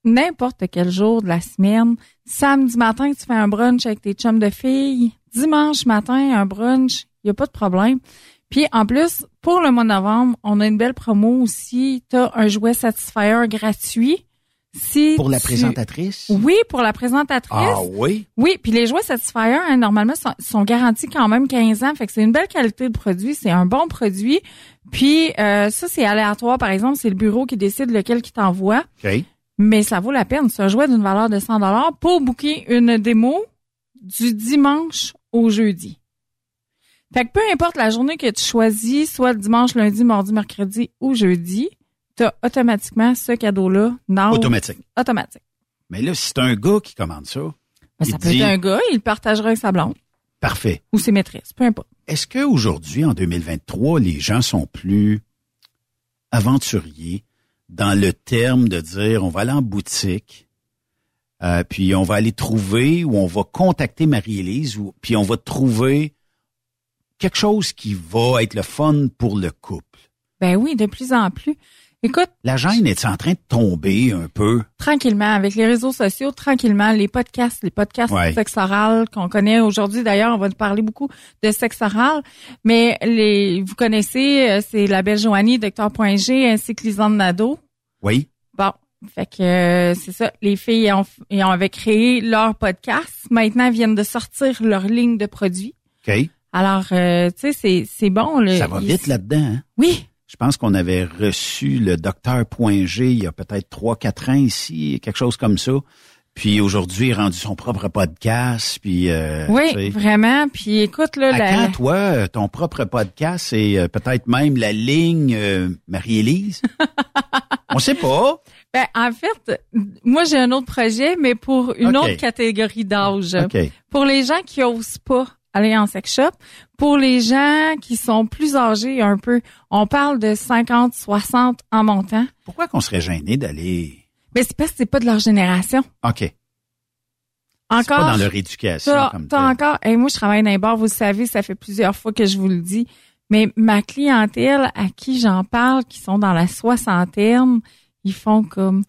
n'importe quel jour de la semaine, samedi matin, tu fais un brunch avec tes chums de filles, dimanche matin, un brunch, il n'y a pas de problème. Puis en plus, pour le mois de novembre, on a une belle promo aussi. Tu as un jouet Satisfyer gratuit. Si Pour la tu- présentatrice? Oui, pour la présentatrice. Ah oui? Oui, puis les jouets Satisfyer, hein, normalement, sont, sont garantis quand même 15 ans. Fait que c'est une belle qualité de produit. C'est un bon produit. Puis euh, ça, c'est aléatoire. Par exemple, c'est le bureau qui décide lequel qui t'envoie. OK. Mais ça vaut la peine. C'est un jouet d'une valeur de 100 pour booker une démo du dimanche au jeudi. Fait que peu importe la journée que tu choisis, soit le dimanche, lundi, mardi, mercredi ou jeudi, tu as automatiquement ce cadeau-là dans Automatique. automatique. Mais là, si c'est un gars qui commande ça, Ben, ça peut dit, être un gars, il partagera avec sa blonde parfait. ou ses maîtresses, peu importe. Est-ce qu'aujourd'hui, en 2023, les gens sont plus aventuriers dans le terme de dire on va aller en boutique, euh, puis on va aller trouver ou on va contacter Marie-Élise, puis on va trouver quelque chose qui va être le fun pour le couple. Ben oui, de plus en plus. Écoute, La gêne est en train de tomber un peu? tranquillement, avec les réseaux sociaux, tranquillement, les podcasts, les podcasts Ouais. de sexe oral qu'on connaît aujourd'hui. D'ailleurs, on va parler beaucoup de sexe oral. Mais les, vous connaissez, euh, c'est la belle Joanie, Docteur.g, ainsi que Lisanne Nadeau. Oui. Bon. Fait que euh, c'est ça, les filles ont, ont avaient créé leur podcast. Maintenant, elles viennent de sortir leur ligne de produits. OK. Alors, euh, tu sais, c'est, c'est bon. le- Ça va vite là-dedans. Hein? Oui. Je pense qu'on avait reçu le docteur G il y a peut-être trois, quatre ans ici, quelque chose comme ça. Puis aujourd'hui, il a rendu son propre podcast. Puis euh, Oui, tu sais. vraiment. Puis écoute, là, À la- quand, toi, ton propre podcast et euh, peut-être même la ligne euh, Marie-Élise? [LAUGHS] On sait pas. Ben, en fait, moi, j'ai un autre projet, mais pour une autre catégorie d'âge. Pour les gens qui osent pas aller en sex shop. Pour les gens qui sont plus âgés un peu, on parle de 50, 60 en montant. Pourquoi qu'on serait gêné d'aller... Mais c'est parce que c'est pas de leur génération. OK. Encore. C'est pas dans leur éducation T'as comme t'as encore. Et moi, je travaille dans les bars, vous le savez, ça fait plusieurs fois que je vous le dis. Mais ma clientèle à qui j'en parle, qui sont dans la soixantaine, ils font comme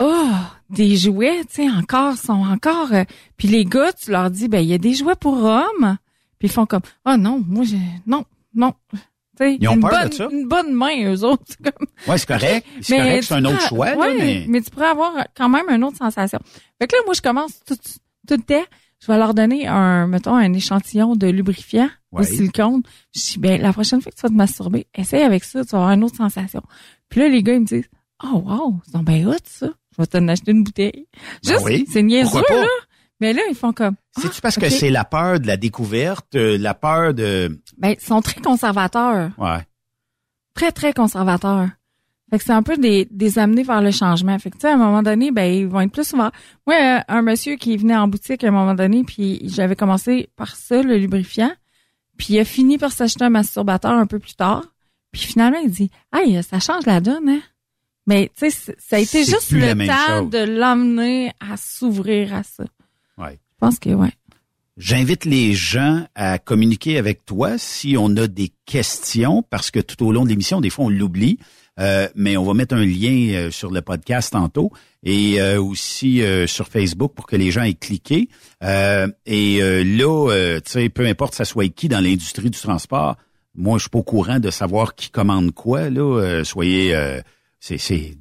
Oh, des jouets, tu sais, encore, sont encore. euh, Puis les gars, tu leur dis, ben, il y a des jouets pour hommes. Puis ils font comme Oh non, moi j'ai. Non, non. Tu sais, Ils ont une peur de bonne, ça? Une bonne main, eux autres. Comme- Ouais, c'est correct. [LAUGHS] C'est mais correct, c'est un autre choix, là, ouais, mais... tu pourrais avoir quand même une autre sensation. Fait que là, moi, je commence tout, tout le temps. Je vais leur donner un, mettons, un échantillon de lubrifiant au Ouais. silicone. Je dis, ben, la prochaine fois que tu vas te masturber, essaye avec ça, tu vas avoir une autre sensation. Puis là, les gars, ils me disent, oh, wow, c'est bien hot, ça. Je vais t'en acheter une bouteille. Ben Juste, oui, c'est niaiseux, là. Mais là, ils font comme, C'est-tu parce ok. que c'est la peur de la découverte, euh, la peur de... ben, ils sont très conservateurs. Ouais. très, très conservateurs. Fait que c'est un peu des, des amener vers le changement. Fait que, tu sais, à un moment donné, ben, ils vont être plus souvent. Moi, euh, un monsieur qui venait en boutique à un moment donné, puis j'avais commencé par ça, le lubrifiant, puis il a fini par s'acheter un masturbateur un peu plus tard. Puis finalement, il dit, hey, ça change la donne, hein? Mais, tu sais, ça a été juste le temps chose. de l'emmener à s'ouvrir à ça. Ouais. Je pense que, ouais. J'invite les gens à communiquer avec toi si on a des questions, parce que tout au long de l'émission, des fois, on l'oublie. Euh, mais on va mettre un lien euh, sur le podcast tantôt et euh, aussi euh, sur Facebook pour que les gens aient cliqué. Euh, et euh, là, euh, tu sais, peu importe ça soit qui dans l'industrie du transport, moi, je suis pas au courant de savoir qui commande quoi. Là, Euh, soyez, euh, c'est, c'est,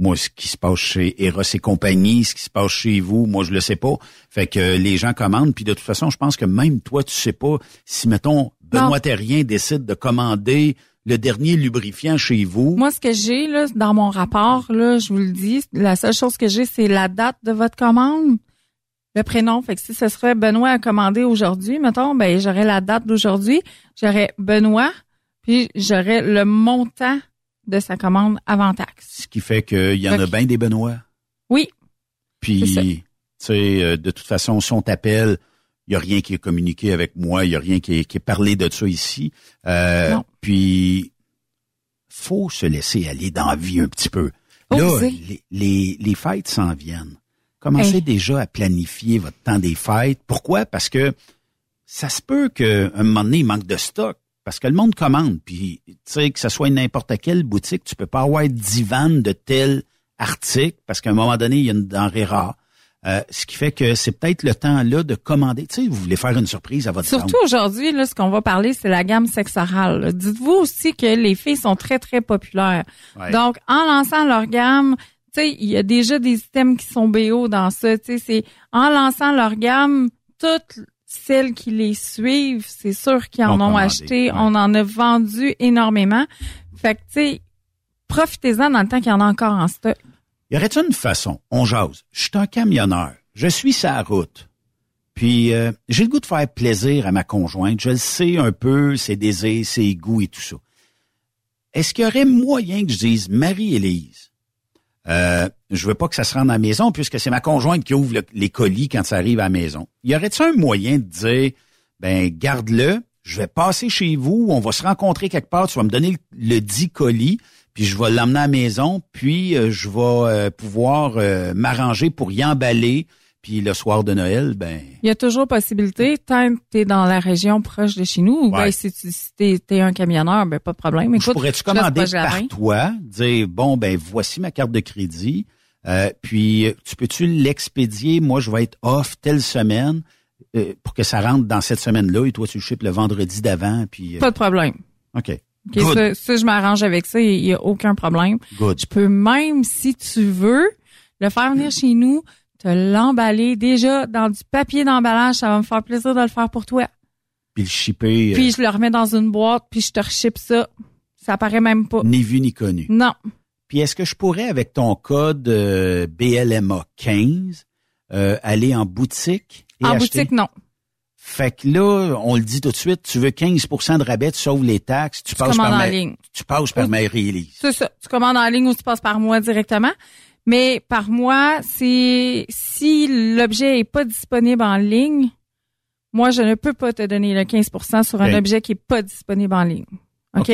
moi, ce qui se passe chez Eros et compagnie, ce qui se passe chez vous, moi, je le sais pas. Fait que euh, les gens commandent, puis de toute façon, je pense que même toi, tu sais pas si, mettons, Benoît Terrien décide de commander le dernier lubrifiant chez vous. Moi, ce que j'ai là dans mon rapport, là, je vous le dis, la seule chose que j'ai, c'est la date de votre commande, le prénom. Fait que si ce serait Benoît à commander aujourd'hui, mettons, ben j'aurais la date d'aujourd'hui, j'aurais Benoît, puis j'aurais le montant de sa commande avant taxe. Ce qui fait qu'il y en a bien des Benoît. Oui. Puis, tu sais, euh, de toute façon, si on t'appelle, il y a rien qui est communiqué avec moi, il y a rien qui est, qui est parlé de ça ici. Euh, Non. puis, faut se laisser aller dans la vie un petit peu. Là, les, les, les fêtes s'en viennent. Commencez Hey. déjà à planifier votre temps des fêtes. Pourquoi? Parce que ça se peut qu'à un moment donné, il manque de stock. Parce que le monde commande. Puis, tu sais, que ce soit n'importe quelle boutique, tu peux pas avoir 10 vannes de tel article parce qu'à un moment donné, il y a une denrée rare. Euh, ce qui fait que c'est peut-être le temps là de commander. Tu sais, vous voulez faire une surprise à votre Surtout aujourd'hui, là, ce qu'on va parler, c'est la gamme sexorale. Dites-vous aussi que les filles sont très, très populaires. Ouais. Donc, en lançant leur gamme, tu sais, il y a déjà des items qui sont BO dans ça. Tu sais, c'est en lançant leur gamme, toutes celles qui les suivent, c'est sûr qu'ils en Ont acheté. ouais. On en a vendu énormément. Fait que, tu sais, profitez-en dans le temps qu'il y en a encore en stock. Y aurait-il une façon? On jase. Je suis un camionneur. Je suis sa route. Puis euh, j'ai le goût de faire plaisir à ma conjointe. Je le sais un peu, ses désirs, ses goûts et tout ça. Est-ce qu'il y aurait moyen que je dise Marie-Élise, euh, je veux pas que ça se rende à la maison puisque c'est ma conjointe qui ouvre le- les colis quand ça arrive à la maison. Y aurait-il un moyen de dire ben garde-le, je vais passer chez vous, on va se rencontrer quelque part, tu vas me donner le, le dit colis, puis je vais l'emmener à la maison, puis euh, je vais euh, pouvoir euh, m'arranger pour y emballer, puis le soir de Noël, ben Il y a toujours possibilité, tant que tu es dans la région proche de chez nous, ou Ouais. ben, si tu si t'es, t'es un camionneur, ben pas de problème. je Écoute, pourrais-tu je commander par toi, dire bon ben voici ma carte de crédit, euh, puis euh, tu peux-tu l'expédier, moi je vais être off telle semaine euh, pour que ça rentre dans cette semaine-là et toi tu le ships le vendredi d'avant, puis euh, Pas de problème. ok, Ok, good, ça, ça, je m'arrange avec ça, il y a aucun problème. good. Je peux même, si tu veux, le faire venir [CLEARS THROAT] chez nous, te l'emballer déjà dans du papier d'emballage, ça va me faire plaisir de le faire pour toi. Puis le shipper, euh, Puis je le remets dans une boîte, puis je te reship ça. Ça paraît même pas. ni vu ni connu. Non. Puis est-ce que je pourrais, avec ton code euh, BLMA 15, euh, aller en boutique et En acheter? boutique, non. Fait que là, on le dit tout de suite, tu veux 15% de rabais, tu sauves les taxes, tu, Tu passes par commandes en ligne. tu passes par Marie-Élise. C'est ça. Tu commandes en ligne ou tu passes par moi directement. Mais par mois, c'est si l'objet est pas disponible en ligne, moi, je ne peux pas te donner le 15% sur un Ok. objet qui est pas disponible en ligne. OK?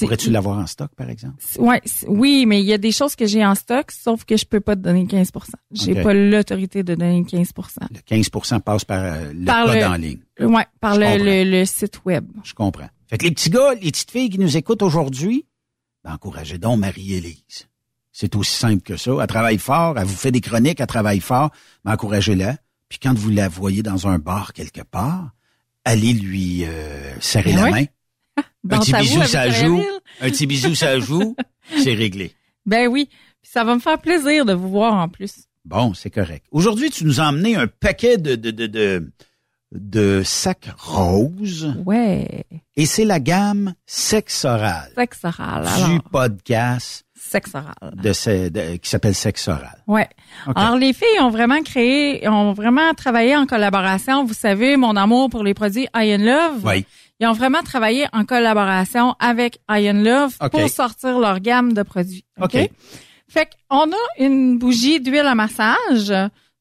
Pourrais-tu l'avoir en stock, par exemple? Ouais, oui, mais il y a des choses que j'ai en stock, sauf que je peux pas te donner 15% J'ai OK. pas l'autorité de donner 15% Le 15% passe par euh, le Par code le- en ligne. Ouais, par le, le site web. Je comprends. Fait que les petits gars, les petites filles qui nous écoutent aujourd'hui, ben, encouragez donc Marie-Élise. C'est aussi simple que ça. Elle travaille fort, elle vous fait des chroniques, elle travaille fort, mais encouragez-la. Puis quand vous la voyez dans un bar quelque part, allez lui euh, serrer Ben la oui. main. [LAUGHS] Un petit bisou, ça joue. Un petit bisou, ça joue. C'est réglé. Ben oui, Puis ça va me faire plaisir de vous voir en plus. Bon, c'est correct. Aujourd'hui, tu nous as emmené un paquet de, de, de, de, de sacs roses. Ouais. Et c'est la gamme Sexe Oral Sexe oral. du Alors, podcast sexe oral. de, ce- de- qui s'appelle Sexe Oral. Ouais. OK. Alors les filles ont vraiment créé, ont vraiment travaillé en collaboration. Vous savez, mon amour pour les produits Iron Love. Oui. Ils ont vraiment travaillé en collaboration avec Iron Love pour sortir leur gamme de produits. OK? OK. Fait qu'on a une bougie d'huile à massage.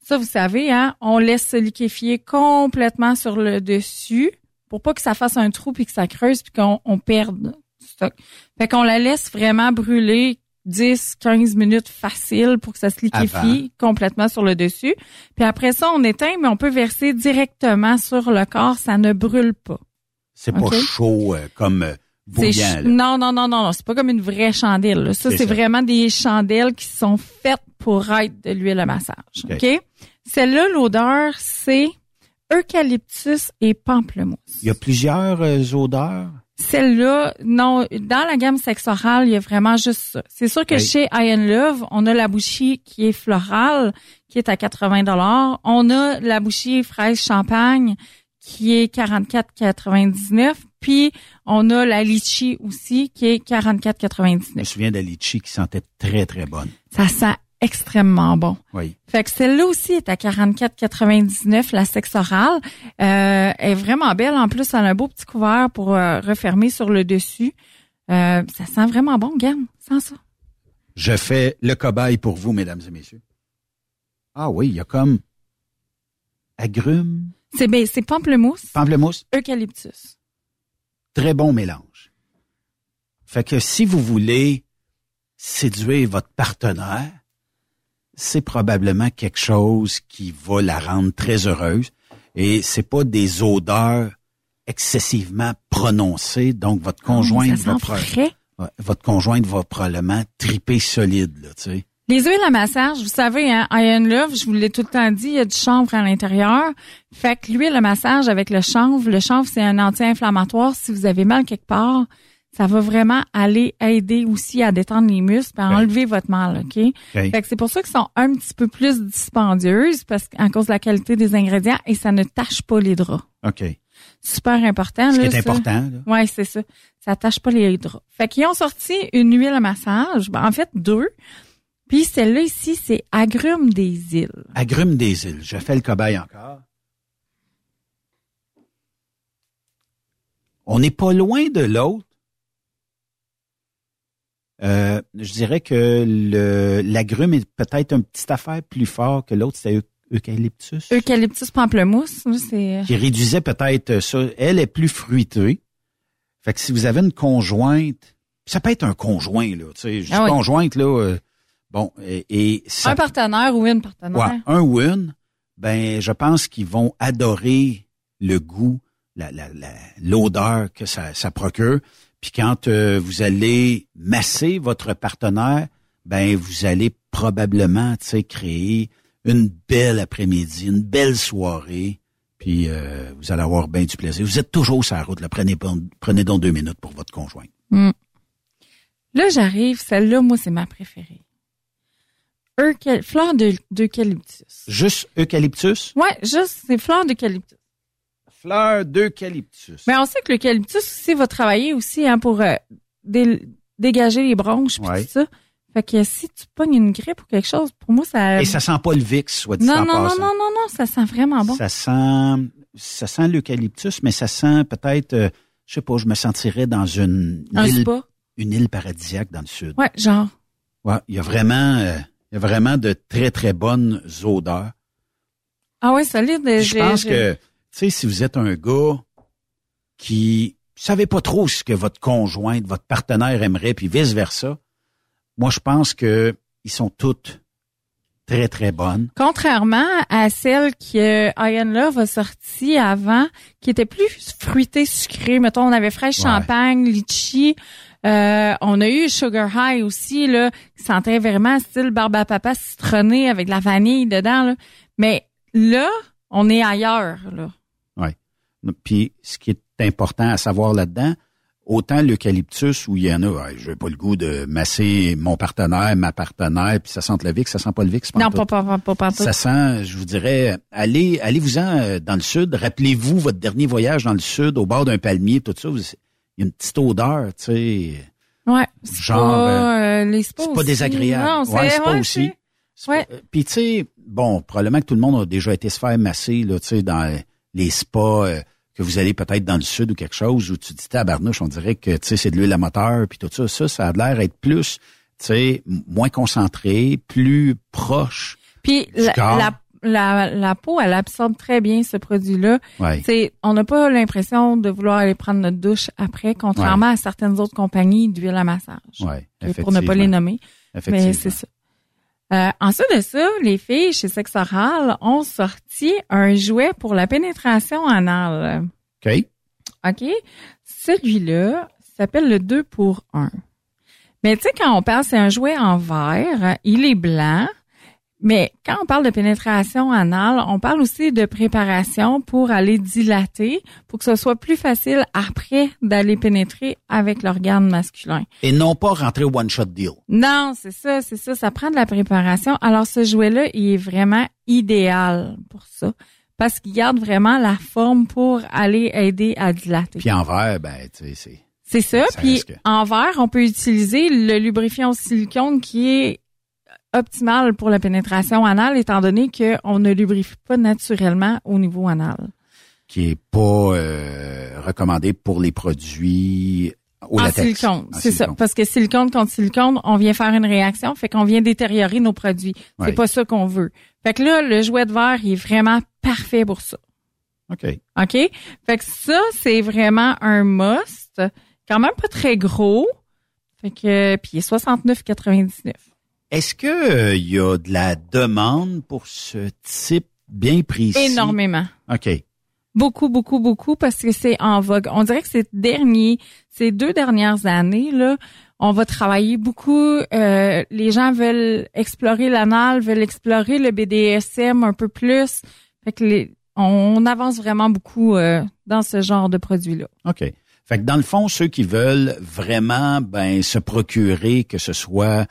Ça, vous savez, hein, on laisse se liquéfier complètement sur le dessus pour pas que ça fasse un trou puis que ça creuse puis qu'on on perde du stock. Fait qu'on la laisse vraiment brûler 10, 15 minutes facile pour que ça se liquéfie complètement sur le dessus. Puis après ça, on éteint, mais on peut verser directement sur le corps. Ça ne brûle pas. C'est pas chaud euh, comme euh, bouillant. Non, non, non, non, non. C'est pas comme une vraie chandelle. là. Ça, C'est vraiment des chandelles qui sont faites pour être de l'huile à massage. OK. OK? Celle-là, l'odeur, c'est eucalyptus et pamplemousse. Il y a plusieurs euh, odeurs? Celle-là, non, dans la gamme sexorale, il y a vraiment juste ça. C'est sûr que Oui. chez Iron Love, on a la bouchie qui est florale, qui est à 80 dollars. On a la bouchie fraise champagne qui est 44,99. Puis on a la litchi aussi qui est 44,99. Je me souviens de la litchi qui sentait très, très bonne. Ça sent extrêmement bon. Oui. Fait que celle-là aussi est à 44,99 la sexe orale. Euh, elle est vraiment belle. En plus, elle a un beau petit couvert pour euh, refermer sur le dessus. Euh, ça sent vraiment bon, Gamme, sans ça. Je fais le cobaye pour vous, mesdames et messieurs. Ah oui, il y a comme agrumes, C'est ben, c'est pamplemousse, pamplemousse, eucalyptus. très bon mélange. Fait que si vous voulez séduire votre partenaire, c'est probablement quelque chose qui va la rendre très heureuse. Et c'est pas des odeurs excessivement prononcées, donc votre conjointe Oh, ça va frais. Votre conjointe va probablement triper solide, là, tu sais. Les huiles à massage, vous savez, hein, Iron Love, je vous l'ai tout le temps dit, il y a du chanvre à l'intérieur. Fait que l'huile à massage avec le chanvre, le chanvre, c'est un anti-inflammatoire. Si vous avez mal quelque part, ça va vraiment aller aider aussi à détendre les muscles, à enlever votre mal, OK? Fait que c'est pour ça qu'ils sont un petit peu plus dispendieuses, parce qu'à cause de la qualité des ingrédients, et ça ne tâche pas les draps. OK. Super important. Ce qui là, est ça. important, là. Ouais, c'est ça. Ça tâche pas les draps. Fait qu'ils ont sorti une huile à massage. Ben, en fait, deux. Puis celle-là ici, c'est agrumes des îles. Agrumes des îles. Je fais le cobaye encore. On n'est pas loin de l'autre. Euh, je dirais que le l'agrume est peut-être une petite affaire plus fort que l'autre, c'était eu- eucalyptus, Eucalyptus pamplemousse, c'est... qui réduisait peut-être ça. Elle est plus fruitée. Fait que si vous avez une conjointe, ça peut être un conjoint, là, tu sais, je Ah oui. conjointe, là, euh, bon, et, et ça Un partenaire ou une partenaire. Ouais, un ou une, ben je pense qu'ils vont adorer le goût, la, la, la- l'odeur que ça, ça procure. Puis quand euh, vous allez masser votre partenaire, ben vous allez probablement, créer une belle après-midi, une belle soirée. Puis euh, vous allez avoir bien du plaisir. Vous êtes toujours sur la route. Là. Prenez, prenez donc deux minutes pour votre conjoint. Hmm. Là, j'arrive. Celle-là, moi, c'est ma préférée. Eucal- fleur de- d'eucalyptus. Juste eucalyptus? Ouais, juste, c'est fleur d'eucalyptus. Fleur d'eucalyptus. Mais on sait que l'eucalyptus aussi va travailler aussi hein, pour euh, dé- dégager les bronches puis Ouais. tout ça. Fait que si tu pognes une grippe ou quelque chose, pour moi, ça... Et ça sent pas le VIX, soit dit non, en non, non, passant. non, non, non, ça sent vraiment bon. Ça sent, ça sent l'eucalyptus, mais ça sent peut-être, euh, je sais pas, je me sentirais dans une Un île, spa. une île paradisiaque dans le sud. Ouais, genre. Ouais, il y a vraiment, euh, il y a vraiment de très très bonnes odeurs. Ah ouais, solide. Je pense que, sais, si vous êtes un gars qui savez pas trop ce que votre conjointe, votre partenaire aimerait, puis vice-versa, moi, je pense que ils sont toutes très, très bonnes. Contrairement à celle que Iron Love a sortie avant, qui était plus fruitée, sucrée. Mettons, on avait fraîche Ouais. champagne, litchi. Euh, on a eu Sugar High aussi, là, qui sentait vraiment style barbe à papa citronné avec de la vanille dedans. Là. Mais là, on est ailleurs. Là. Puis, ce qui est important à savoir là-dedans, autant l'eucalyptus où il y en a, ouais, j'ai pas le goût de masser mon partenaire, ma partenaire, puis ça sent le VIX, ça sent pas le VIX. Non, pantoute. pas, pas, pas, pas, pas Ça sent, je vous dirais, allez, allez-vous-en euh, dans le sud. Rappelez-vous votre dernier voyage dans le sud, au bord d'un palmier, tout ça. vous- Il y a une petite odeur, tu sais. Ouais. c'est Genre, pas, euh, les spas C'est pas désagréable. Non, ouais, c'est pas ouais, aussi. Ouais. Puis tu sais, bon, probablement que tout le monde a déjà été se faire masser, là, tu sais, dans les spas euh, que vous allez peut-être dans le sud ou quelque chose où tu dis tabarnouche, on dirait que tu sais c'est de l'huile à moteur puis tout ça, ça, ça a l'air être plus, tu sais, moins concentré, plus proche. Puis du la, corps. la, la, la peau, elle absorbe très bien ce produit-là. Ouais. C'est- On n'a pas l'impression de vouloir aller prendre notre douche après, contrairement à certaines autres compagnies d'huile à massage. Ouais, pour ne pas les nommer. Effectivement. Mais c'est ça. Euh, ensuite de ça, les filles chez Sex Oral ont sorti un jouet pour la pénétration anale. OK. OK? Celui-là s'appelle le 2 pour 1. Mais tu sais, quand on parle, c'est un jouet en verre, il est blanc. Mais quand on parle de pénétration anale, on parle aussi de préparation pour aller dilater, pour que ce soit plus facile après d'aller pénétrer avec l'organe masculin. Et non pas rentrer au one-shot deal. Non, c'est ça, c'est ça. Ça prend de la préparation. Alors, ce jouet-là, il est vraiment idéal pour ça. Parce qu'il garde vraiment la forme pour aller aider à dilater. Puis en verre, ben, tu sais, c'est... C'est ça. Ça Puis en verre, on peut utiliser le lubrifiant au silicone qui est optimal pour la pénétration anale, étant donné qu'on ne lubrifie pas naturellement au niveau anal. qui est pas euh, recommandé pour les produits au en latex. silicone, c'est ça. Parce que silicone contre silicone, on vient faire une réaction, fait qu'on vient détériorer nos produits. C'est pas ça qu'on veut. Fait que là, le jouet de verre, il est vraiment parfait pour ça. OK. OK? Fait que ça, c'est vraiment un must. Quand même pas très gros. Fait que, puis il est 69,99. Est-ce que euh, il y a de la demande pour ce type bien précis? Énormément. OK. Beaucoup, beaucoup, beaucoup, parce que c'est en vogue. On dirait que ces derniers, ces deux dernières années, là, on va travailler beaucoup. euh, les gens veulent explorer l'anal, veulent explorer le BDSM un peu plus. Fait que les, on avance vraiment beaucoup euh, dans ce genre de produits-là. OK. Fait que dans le fond, ceux qui veulent vraiment ben se procurer que ce soit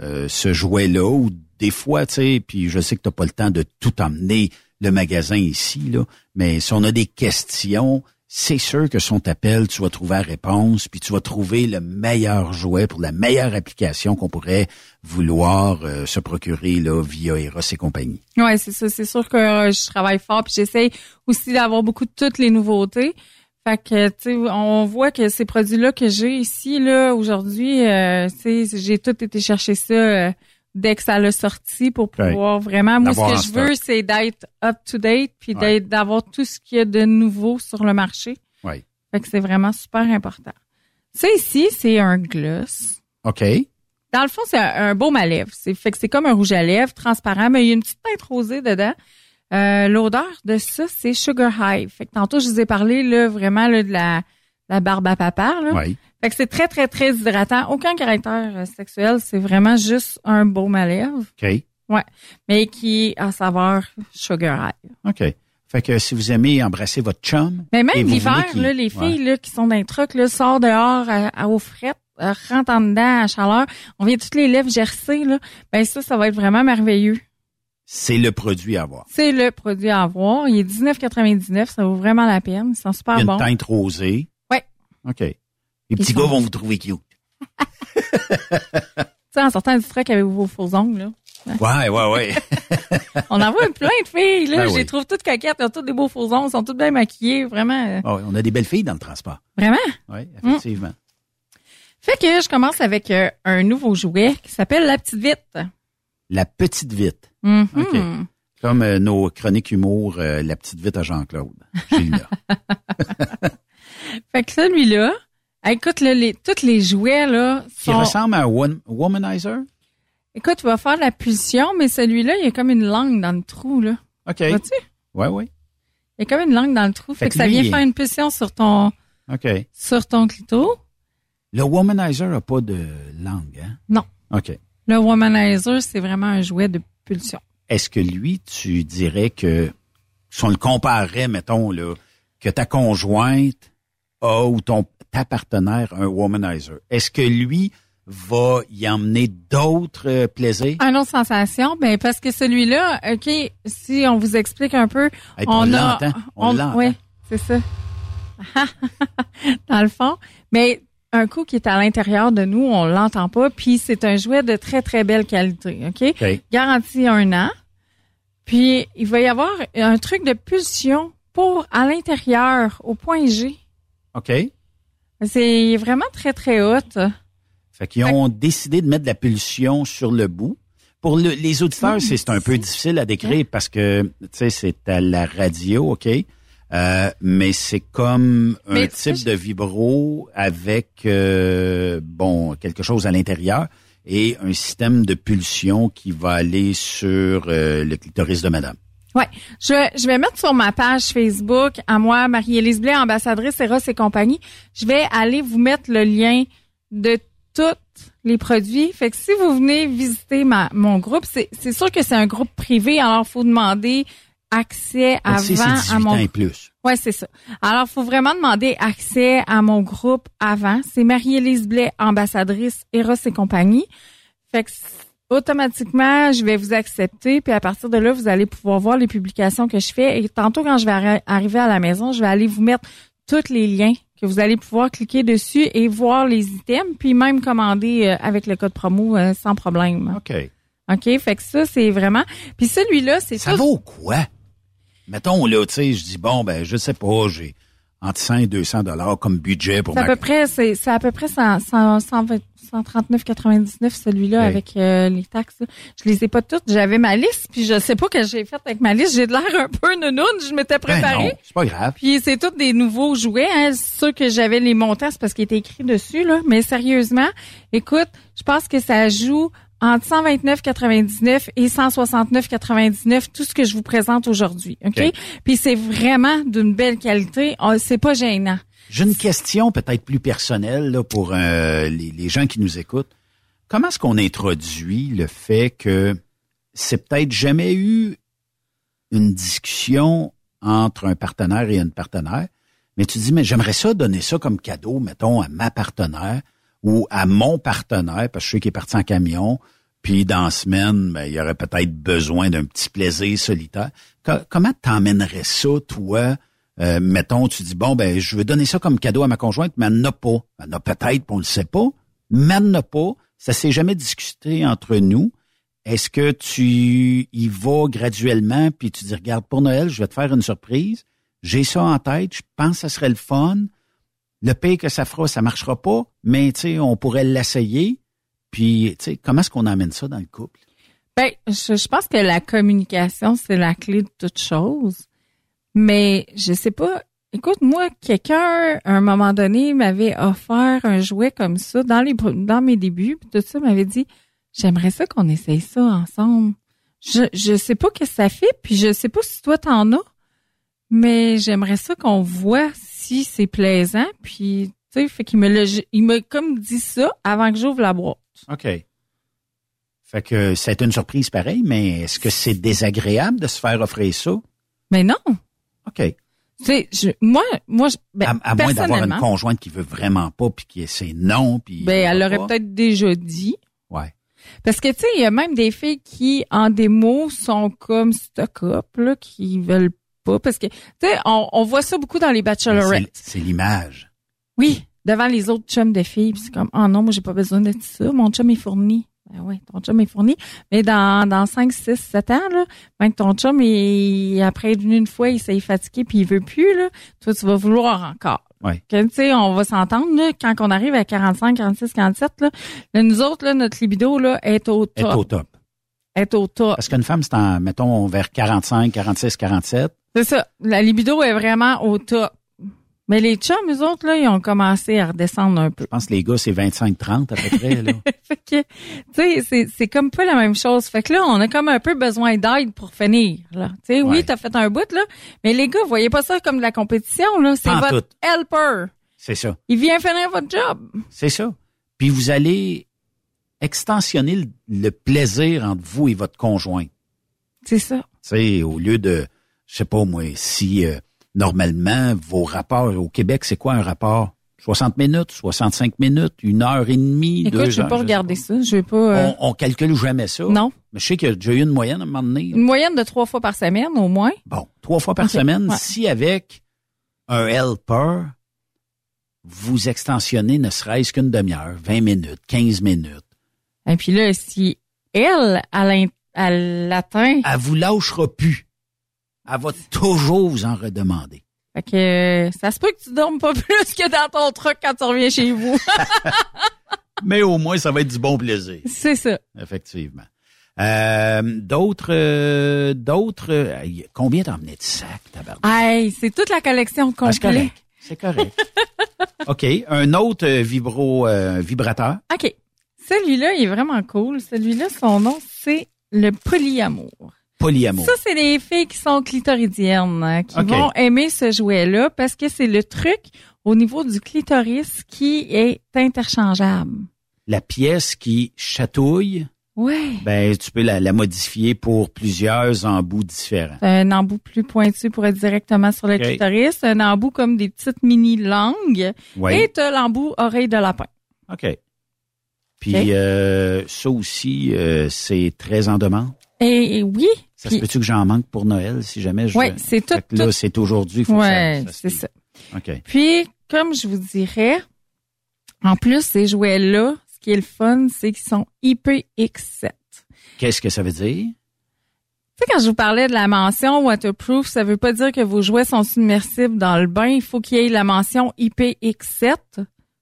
euh, ce jouet-là ou des fois, tu sais, puis je sais que tu pas le temps de tout emmener le magasin ici, là, mais si on a des questions, c'est sûr que son t'appelle, tu vas trouver la réponse, puis tu vas trouver le meilleur jouet pour la meilleure application qu'on pourrait vouloir euh, se procurer là via Eros et compagnie. Ouais, c'est ça. C'est sûr que euh, je travaille fort, puis j'essaie aussi d'avoir beaucoup de toutes les nouveautés. Fait que, tu sais, on voit que ces produits-là que j'ai ici, là, aujourd'hui, euh, tu sais, j'ai tout été chercher ça euh, dès que ça l'a sorti pour Ouais. pouvoir vraiment. Moi, ce que je veux, c'est d'être up to date, puis Ouais. d'avoir tout ce qu'il y a de nouveau sur le marché. Oui. Fait que c'est vraiment super important. Ça ici, c'est un gloss. OK. Dans le fond, c'est un, un baume à lèvres. C'est fait que c'est comme un rouge à lèvres transparent, mais il y a une petite teinte rosée dedans. Euh, L'odeur de ça, c'est Sugar High. Fait que tantôt, je vous ai parlé là, vraiment là, de la, la barbe à papa. Là. Oui. Fait que c'est très, très, très hydratant. Aucun caractère euh, sexuel. C'est vraiment juste un baume à lèvres. OK. Ouais. Mais qui a saveur Sugar High. OK. Fait que si vous aimez embrasser votre chum. Mais même l'hiver, les Ouais. filles là, qui sont dans les trucks, là, sortent dehors à, à frette, euh, rentrent en dedans à chaleur, on vient toutes les lèvres gercées, là. Ben ça, ça va être vraiment merveilleux. C'est le produit à avoir. C'est le produit à avoir. Il est 19,99. Ça vaut vraiment la peine. Ils sont Il super y a une bons. teinte rosée. Ouais. OK. Les petits sont- gars vont vous trouver cute. [LAUGHS] Tu sais, en sortant du truck avec vos faux ongles, là. Ouais, ouais, ouais. [LAUGHS] On en voit plein de filles, là. Ben Je les oui. trouve toutes coquettes. Elles ont toutes des beaux faux ongles. Elles sont toutes bien maquillées. Vraiment. euh, Ah on a des belles filles dans le transport. Vraiment? Oui, effectivement. Fait que je commence avec euh, un nouveau jouet qui s'appelle la petite vite. La petite vite. Mhm. OK. Comme euh, nos chroniques humour, euh, la petite vite à Jean-Claude. [LAUGHS] Fait que celui-là, écoute, là, les, tous les jouets, là, Qui sont... ressemble à un wom- womanizer? Écoute, tu vas faire la pulsion, mais celui-là, il y a comme une langue dans le trou, là. OK. Vois-tu? Ouais, ouais. Il y a comme une langue dans le trou. Fait, Fait que, que ça vient faire une pulsion sur ton, OK. sur ton clito. Le womanizer n'a pas de langue, hein? Non. OK. Le womanizer, c'est vraiment un jouet de Est-ce que lui, tu dirais que, si on le comparerait, mettons, là, que ta conjointe a ou ton, ta partenaire un womanizer, est-ce que lui va y emmener d'autres euh, plaisirs? Une autre sensation, ben parce que celui-là, OK, si on vous explique un peu, Hey, on a, l'entend, on l'entend. Oui, c'est ça. [LAUGHS] Dans le fond, mais un coup qui est à l'intérieur de nous, on l'entend pas, puis c'est un jouet de très très belle qualité, OK? Garantie un an. Puis il va y avoir un truc de pulsion pour à l'intérieur au point G. OK. C'est vraiment très très haute. Fait qu'ils ont décidé de mettre de la pulsion sur le bout. Pour le- les auditeurs, c'est c'est un peu difficile à décrire parce que, tu sais, c'est à la radio, OK? Euh, mais c'est comme un sais, type de vibro avec, euh, bon, quelque chose à l'intérieur et un système de pulsion qui va aller sur euh, le clitoris de madame. Ouais, je vais, je vais mettre sur ma page Facebook à moi Marie-Élise Blais, ambassadrice Eros et compagnie. Je vais aller vous mettre le lien de tous les produits. Fait que si vous venez visiter ma, mon groupe, c'est, c'est sûr que c'est un groupe privé, alors faut demander accès avant 18 à mon ans et plus. Ouais, c'est ça. Alors, faut vraiment demander accès à mon groupe avant. C'est Marie-Élise Blais, ambassadrice Eros et compagnie. Fait que automatiquement, je vais vous accepter, puis à partir de là, vous allez pouvoir voir les publications que je fais. Et tantôt, quand je vais arri- arriver à la maison, je vais aller vous mettre tous les liens que vous allez pouvoir cliquer dessus et voir les items, puis même commander euh, avec le code promo euh, sans problème. OK. OK? Fait que ça, c'est vraiment... Puis celui-là, c'est Ça tout- vaut quoi? Mettons, là, tu sais, je dis, bon, ben, je sais pas, j'ai entre 100 et 200 dollars comme budget pour C'est à ma peu près, c'est, c'est à peu près 100, 100, 120 139,99 celui-là avec euh, les taxes. là. Je les ai pas toutes. J'avais ma liste, puis je sais pas que j'ai fait avec ma liste. J'ai de l'air un peu nounoun. Je m'étais Ben préparée. c'est pas grave. Puis c'est tous des nouveaux jouets. Hein. C'est sûr que j'avais les montants, c'est parce qu'il était écrit dessus. Là. Mais sérieusement, écoute, je pense que ça joue entre 129,99 et 169,99 tout ce que je vous présente aujourd'hui. OK? OK. Puis c'est vraiment d'une belle qualité. Ah, C'est pas gênant. J'ai une question peut-être plus personnelle là, pour euh, les, les gens qui nous écoutent. Comment est-ce qu'on introduit le fait que c'est peut-être jamais eu une discussion entre un partenaire et une partenaire, mais tu dis, mais j'aimerais ça donner ça comme cadeau, mettons, à ma partenaire ou à mon partenaire, parce que je sais qu'il est parti en camion, puis dans la semaine, ben, il y aurait peut-être besoin d'un petit plaisir solitaire. Co- comment t'emmènerais ça, toi? Euh, mettons, tu dis, bon, ben, je veux donner ça comme cadeau à ma conjointe, mais elle n'a pas. Elle n'a peut-être, on le sait pas, mais n'a pas. Ça s'est jamais discuté entre nous. Est-ce que tu y vas graduellement, puis tu dis, regarde, pour Noël, je vais te faire une surprise. J'ai ça en tête, je pense que ça serait le fun. Le pire que ça fera, ça marchera pas, mais on pourrait l'essayer. Puis, comment est-ce qu'on amène ça dans le couple? Ben, je, pense que la communication, c'est la clé de toute chose. Mais je sais pas. Écoute, moi, quelqu'un, à un moment donné, m'avait offert un jouet comme ça dans les dans mes débuts, puis tout ça m'avait dit J'aimerais ça qu'on essaye ça ensemble. Je, je sais pas que ça fait, puis je sais pas si toi t'en as, mais j'aimerais ça qu'on voit c'est plaisant, puis tu sais, fait qu'il me il m'a comme dit ça avant que j'ouvre la boîte. OK. Fait que c'est une surprise pareil, mais est-ce que c'est désagréable de se faire offrir ça? Mais non. OK. Tu sais, je, moi, moi, je- ben, à, à moins d'avoir une conjointe qui veut vraiment pas, puis qui c'est non, puis... ben, elle l'aurait peut-être déjà dit. Ouais. Parce que, tu sais, il y a même des filles qui, en démo, sont comme stock-up, là, qui veulent pas. Parce que, tu sais, on, on voit ça beaucoup dans les bachelorettes. c'est- l'image. Oui, devant les autres chums de filles. C'est comme, oh non, moi, j'ai pas besoin d'être ça. Mon chum est fourni. Ben ouais, ton chum est fourni. Mais dans, dans 5, 6, 7 ans, là, ben ton chum, il, après une, une fois, il s'est fatigué puis il veut plus, là, toi, tu vas vouloir encore. Ouais. Tu sais, on va s'entendre, quand on arrive à 45, 46, 47, là, là, nous autres, là, notre libido, là, est au Est top. au top. Être au top. Parce qu'une femme, c'est en, mettons, vers 45, 46, 47. C'est ça. La libido est vraiment au top. Mais les chums, eux autres, là, ils ont commencé à redescendre un peu. Je pense que les gars, c'est 25-30 à peu près. Là. [LAUGHS] fait que, tu sais, c'est, c'est comme pas la même chose. Fait que là, on a comme un peu besoin d'aide pour finir, là. Tu sais, oui, t'as fait un bout, là. Mais les gars, voyez pas ça comme de la compétition, là. C'est votre tout. helper. C'est ça. Il vient finir votre job. C'est ça. Puis vous allez extensionner le, le plaisir entre vous et votre conjoint. C'est ça. Sais, au lieu de, je sais pas moi, si euh, normalement vos rapports au Québec, c'est quoi un rapport? 60 minutes, 65 minutes, une heure et demie, Écoute, deux je vais pas regarder ça. Je vais pas, euh, On, on calcule jamais ça. Non. Mais je sais qu'il y a déjà eu une moyenne à un moment donné. une moyenne de trois fois par semaine, au moins. Bon, trois fois par semaine, ouais. si avec un helper, vous extensionnez ne serait-ce qu'une demi-heure, 20 minutes, 15 minutes, Et puis là, si elle, elle, in- elle l'atteint, elle vous lâchera plus. Elle va toujours vous en redemander. fait que euh, ça se peut que tu dormes pas [LAUGHS] plus que dans ton truck quand tu reviens chez vous. [LAUGHS] Mais au moins, ça va être du bon plaisir. C'est ça. Effectivement. Euh, d'autres, euh, d'autres, euh, combien t'as emmené de sacs, tabarnak? C'est toute la collection Ah, c'est complète. correct. C'est correct. [LAUGHS] OK. Un autre vibro, vibrateur. OK. Celui-là, il est vraiment cool. Celui-là, son nom, c'est le polyamour. Polyamour. Ça, c'est les filles qui sont clitoridiennes, hein, qui vont aimer ce jouet-là parce que c'est le truc au niveau du clitoris qui est interchangeable. La pièce qui chatouille, Ouais. ben, tu peux la, la modifier pour plusieurs embouts différents. Un embout plus pointu pour être directement sur le clitoris. Un embout comme des petites mini langues. Oui. Et t'as l'embout oreille de lapin. OK. Puis euh, ça aussi, euh, c'est très en demande. Et, et oui. Ça puis- se peut-tu que j'en manque pour Noël si jamais je. Ouais, c'est tout- Là, c'est aujourd'hui. se c'est ça. OK. Puis, comme je vous dirais, en plus, ces jouets-là, ce qui est le fun, c'est qu'ils sont IPX7. Qu'est-ce que ça veut dire? Tu sais, quand je vous parlais de la mention waterproof, ça veut pas dire que vos jouets sont submersibles dans le bain. Il faut qu'il y ait la mention IPX7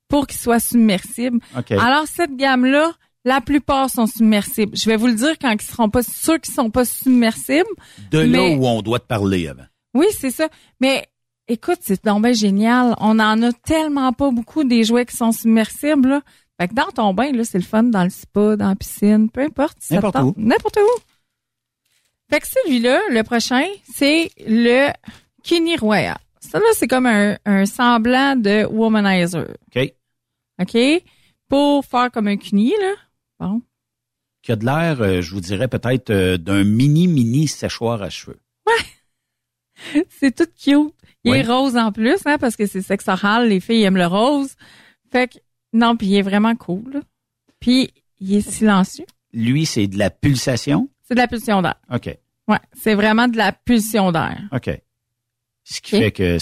pour qu'ils soient submersibles. Alors, cette gamme-là, la plupart sont submersibles. Je vais vous le dire quand ils seront pas ceux qui sont pas submersibles. De là mais- où on doit te parler avant. Oui, c'est ça. Mais écoute, c'est donc génial. On en a tellement pas beaucoup des jouets qui sont submersibles. Là. Fait que dans ton bain, là, c'est le fun dans le spa, dans la piscine, peu importe. si N'importe où. N'importe où. Fait que celui-là, le prochain, c'est le Kini Royal. Ça, là, c'est comme un, un semblant de womanizer. OK. OK? Pour faire comme un Kini, là. Bon. Qui a de l'air, euh, je vous dirais peut-être, euh, d'un mini-mini séchoir à cheveux. [LAUGHS] c'est tout cute. Il est rose en plus, hein, parce que c'est sexe oral, les filles aiment le rose. Fait que, non, puis il est vraiment cool. Puis, il est silencieux. Lui, c'est de la pulsation? C'est de la pulsion d'air. OK. Ouais, c'est vraiment de la pulsion d'air. OK. Ce qui fait que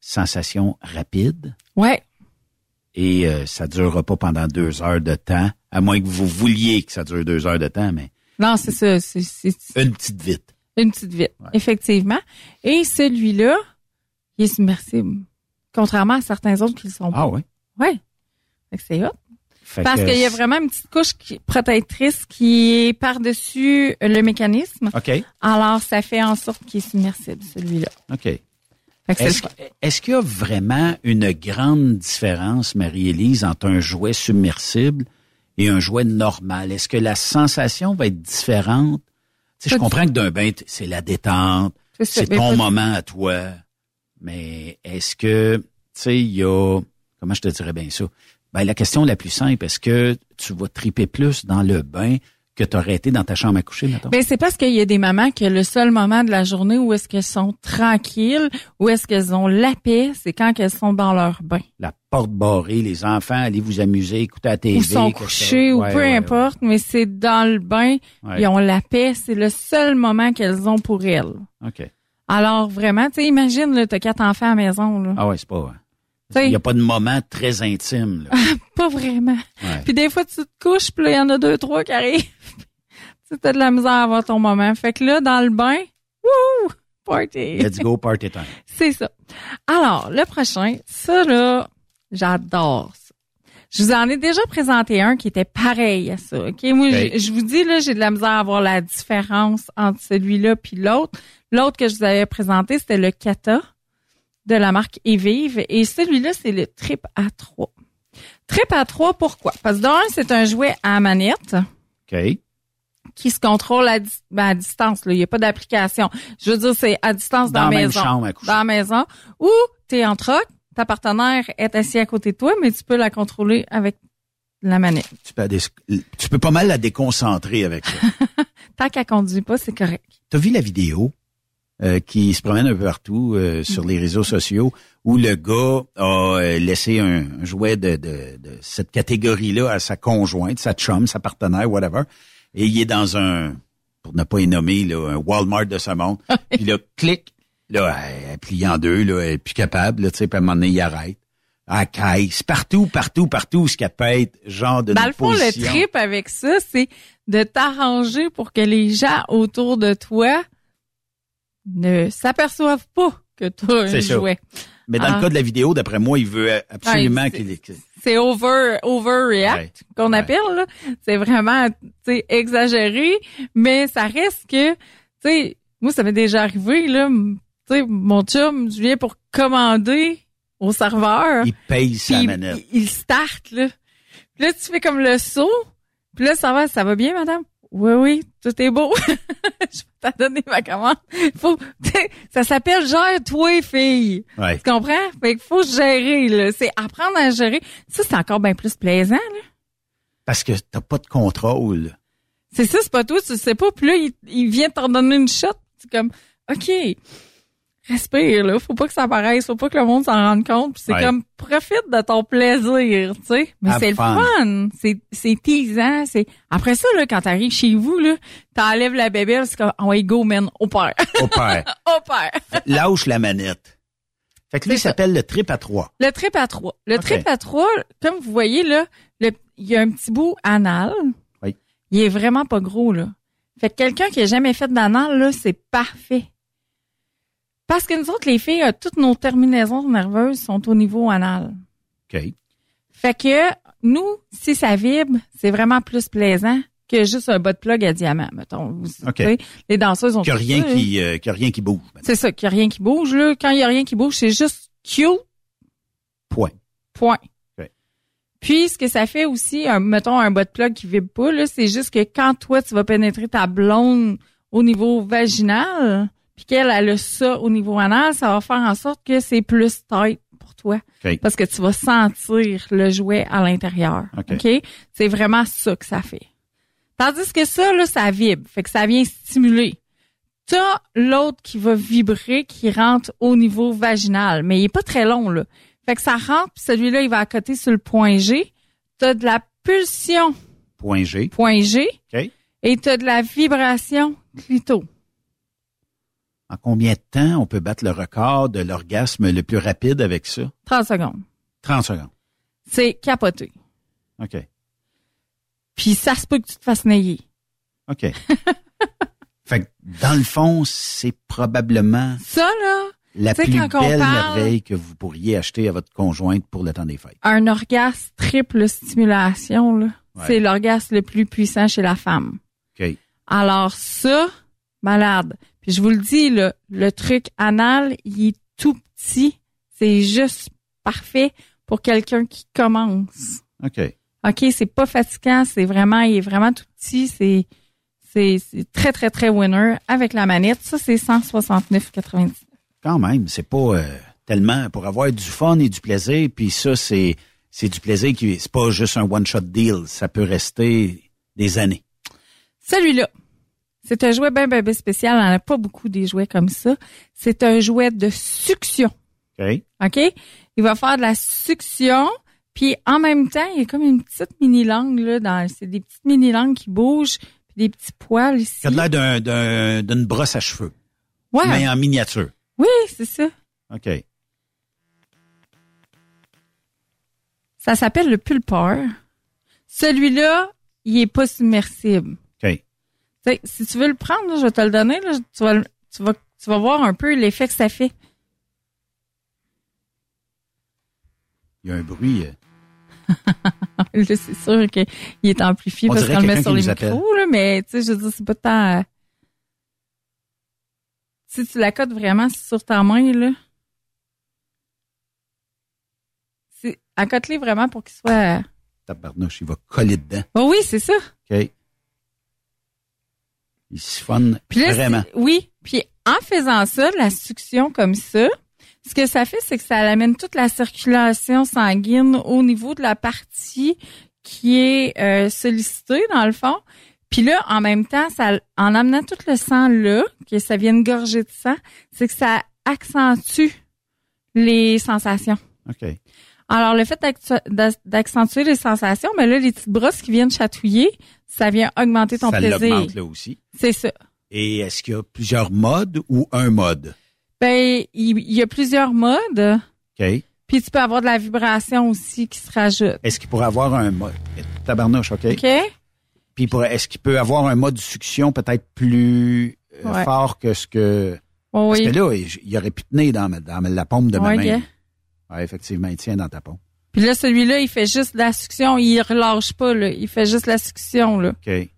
sensation rapide Ouais, et euh, ça durera pas pendant deux heures de temps, à moins que vous vouliez que ça dure deux heures de temps, mais non, c'est ça, c'est une petite vite. une petite vite, effectivement. Et celui-là, il est submersible. Contrairement à certains autres qui le sont pas. Ah oui? Que c'est hot. Fait Parce qu'il y a vraiment une petite couche qui- protectrice qui est par-dessus le mécanisme. OK. Alors, ça fait en sorte qu'il est submersible, celui-là. OK. Est-ce qu'il y a vraiment une grande différence, Marie-Élise, entre un jouet submersible et un jouet normal? Est-ce que la sensation va être différente? Tu sais, je comprends que d'un bain, c'est la détente, C'est ton moment à toi. Mais est-ce que, tu sais, il y a, comment je te dirais bien ça? Ben, la question la plus simple, est-ce que tu vas triper plus dans le bain que tu aurais été dans ta chambre à coucher, mettons? Ben, c'est parce qu'il y a des mamans que le seul moment de la journée où est-ce qu'elles sont tranquilles, où est-ce qu'elles ont la paix, c'est quand elles sont dans leur bain. la porte barrée, les enfants, allez vous amuser, écouter la TV. Ou sont chose. ou Ouais, peu ouais, importe, mais c'est dans le bain, ils ont la paix, c'est le seul moment qu'elles ont pour elles. OK. Alors, vraiment, tu sais, imagine, là, t'as quatre enfants à la maison, là. Ah ouais, c'est pas... Tu sais, Il n'y a pas de moment très intime. Là. pas vraiment. Ouais. Puis des fois, tu te couches, puis là, il y en a deux, trois qui arrivent. [LAUGHS] tu as de la misère à avoir ton moment. Fait que là, dans le bain, wouh, party. Let's go party time. [LAUGHS] C'est ça. Alors, le prochain, ça là, j'adore ça. Je vous en ai déjà présenté un qui était pareil à ça. OK? Moi, OK. je- je vous dis, là, j'ai de la misère à voir la différence entre celui-là puis l'autre. L'autre que je vous avais présenté, c'était le Kata de la marque Evive. Et celui-là, c'est le Trip A3. Trip A3, pourquoi? Parce que d'un, c'est un jouet à manette OK. qui se contrôle à, ben, à distance. là. Il n'y a pas d'application. Je veux dire, c'est à distance dans, Dans la maison. chambre à dans la maison. Ou tu es en troc, ta partenaire est assis à côté de toi, mais tu peux la contrôler avec la manette. Peux, tu peux pas mal la déconcentrer avec ça. [LAUGHS] Tant qu'elle conduit pas, c'est correct. T'as vu la vidéo? Euh, qui se promène un peu partout euh, sur les réseaux sociaux où le gars a euh, laissé un, un jouet de, de, de cette catégorie-là à sa conjointe, sa chum, sa partenaire, whatever, et il est dans un, pour ne pas y nommer, là, un Walmart de ce monde. [LAUGHS] puis là, clic, là, elle, plie en deux, là, elle est plus capable, là, tu sais, puis à un moment donné, il arrête. Ah, caisse, partout, partout, partout, ce qu'elle pète, genre de Dans le fond, le trip avec ça, c'est de t'arranger pour que les gens autour de toi ne s'aperçoivent pas que tu as un ça. jouet. Mais dans Ah. le cas de la vidéo, d'après moi, il veut absolument Ouais, qu'il... c'est over overreact qu'on appelle là. C'est vraiment exagéré, mais ça reste que tu sais moi ça m'est déjà arrivé là, tu sais mon chum je viens pour commander au serveur. Il paye sa manette. Il, il start là. Puis là tu fais comme le saut. Puis là ça va, ça va bien madame? Oui oui, tout est beau. [LAUGHS] je vais t'en donner ma commande. Faut ça s'appelle gère toi fille. Ouais. Tu comprends? Fait qu'il faut gérer, là. C'est apprendre à gérer. Ça, c'est encore bien plus plaisant, là. Parce que t'as pas de contrôle. C'est ça, c'est pas toi, tu sais pas. Puis là, il, il vient t'en donner une shot. C'est comme, OK, respire, là. Faut pas que ça apparaisse. Faut pas que le monde s'en rende compte. C'est Ouais. comme, profite de ton plaisir, tu sais. Mais c'est le fun. C'est, c'est teasant. C'est, après ça, là, quand t'arrives chez vous, là, t'enlèves la bébelle, c'est comme, oh, go, man, au père. Au père. [LAUGHS] au père. Lâche la manette. Fait que là, il s'appelle le trip à trois. Le trip à trois. Le trip à trois, comme vous voyez là, le- il y a un petit bout anal. Oui. Il est vraiment pas gros là. Fait que quelqu'un qui a jamais fait d'anal là, c'est parfait. Parce que nous autres les filles, euh, toutes nos terminaisons nerveuses sont au niveau anal. OK. Fait que nous, si ça vibre, c'est vraiment plus plaisant que juste un bas de plug à diamant, mettons. Vous- OK. tu sais, Les danseuses ont Qu'il y a rien ça, qui, euh, qu'il y a rien qui bouge. C'est ça, qu'il y a rien qui bouge là. Quand il y a rien qui bouge, c'est juste cute Point. Point. OK. Puis, ce que ça fait aussi, un, mettons un bas de plug qui vibre pas, c'est juste que quand toi, tu vas pénétrer ta blonde au niveau vaginal, puis qu'elle elle a ça au niveau anal, ça va faire en sorte que c'est plus tight pour toi. OK. Parce que tu vas sentir le jouet à l'intérieur. OK. OK? C'est vraiment ça que ça fait. Tandis que ça, là, ça vibre. Fait que ça vient stimuler. T'as l'autre qui va vibrer, qui rentre au niveau vaginal, mais il est pas très long, là. Fait que ça rentre, puis celui-là, il va à côté sur le point G. T'as de la pulsion, Point G. point G, OK. et t'as de la vibration, clito. En combien de temps on peut battre le record de l'orgasme le plus rapide avec ça? 30 secondes. 30 secondes. C'est capoté. OK. Puis ça se peut que tu te fasses nailler. OK. [LAUGHS] fait que, dans le fond, c'est probablement Ça, là, la plus belle parle- merveille que vous pourriez acheter à votre conjointe pour le temps des fêtes. un orgasme triple stimulation, là, Ouais. c'est l'orgasme le plus puissant chez la femme. OK. Alors ça, malade. Puis je vous le dis, là, le truc anal, il est tout petit. C'est juste parfait pour quelqu'un qui commence. OK. OK, c'est pas fatigant, c'est vraiment, il est vraiment tout petit, c'est, c'est, c'est très, très, très winner avec la manette. Ça, c'est 169,90. Quand même, c'est pas euh, tellement pour avoir du fun et du plaisir, puis ça, c'est c'est du plaisir qui c'est pas juste un one-shot deal, ça peut rester des années. Celui-là, c'est un jouet bien, bien, bien spécial. On n'a pas beaucoup des jouets comme ça. C'est un jouet de succion. OK? OK? Il va faire de la succion, puis en même temps, il y a comme une petite mini-langue, là, dans, c'est des petites mini-langues qui bougent, puis des petits poils ici. Ça a l'air d'un- d'un- d'une brosse à cheveux, Ouais. mais en miniature. Oui, c'est ça. OK. Ça s'appelle le pulpeur. Celui-là, il est pas submersible. Si tu veux le prendre, je vais te le donner, là, tu, vas, tu, vas, tu vas voir un peu l'effet que ça fait. Il y a un bruit. euh. [LAUGHS] là, c'est sûr qu'il est amplifié On parce qu'on le met sur les micros, là, mais tu sais, je veux dire, c'est pas tant... euh, Si tu la cotes vraiment sur ta main, là... Accote-les vraiment pour qu'il soit... euh, Tabarnouche, il va coller dedans. Oh oui, c'est ça. OK. Il siphonne Puis là, vraiment. Oui. Puis en faisant ça, la succion comme ça, ce que ça fait, c'est que ça amène toute la circulation sanguine au niveau de la partie qui est euh, sollicitée, dans le fond. Puis là, en même temps, ça, en amenant tout le sang là, que ça vienne gorger de sang, c'est que ça accentue les sensations. OK. Alors, le fait d'accentuer les sensations, mais là, les petites brosses qui viennent chatouiller, ça vient augmenter ton ça plaisir. l'augmente là aussi. C'est ça. Et est-ce qu'il y a plusieurs modes ou un mode? Ben, il, il y a plusieurs modes. OK. Puis tu peux avoir de la vibration aussi qui se rajoute. Est-ce qu'il pourrait avoir un mode? Tabarnouche, OK? OK? Puis est-ce qu'il peut avoir un mode de succion peut-être plus euh, Ouais. fort que ce que. Oh, Parce oui. que là, il il aurait pu tenir dans, ma- dans la paume de ma main. Ouais, effectivement, il tient dans ta paume. Puis là, celui-là, il fait juste la succion. Il relâche pas, là. Il fait juste la succion, là. OK.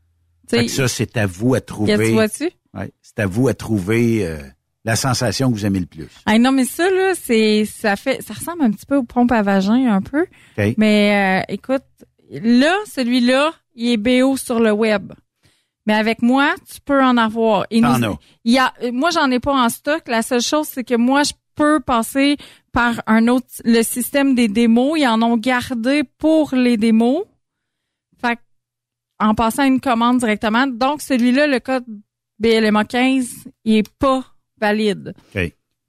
Fait que ça, c'est à vous à trouver. Qu'est-ce que tu vois-tu? Ouais, c'est à vous à trouver euh, la sensation que vous aimez le plus. Ah non, mais ça, là, c'est, ça fait, ça ressemble un petit peu aux pompes à vagin, un peu. OK. Mais, euh, écoute, là, celui-là, il est BO sur le web. Mais avec moi, tu peux en avoir. Et nous-. Il y a, moi, j'en ai pas en stock. La seule chose, c'est que moi, je peux passer par un autre, le système des démos. Ils en ont gardé pour les démos. Fait en passant à une commande directement. Donc, celui-là, le code BLMA 15, il est pas valide.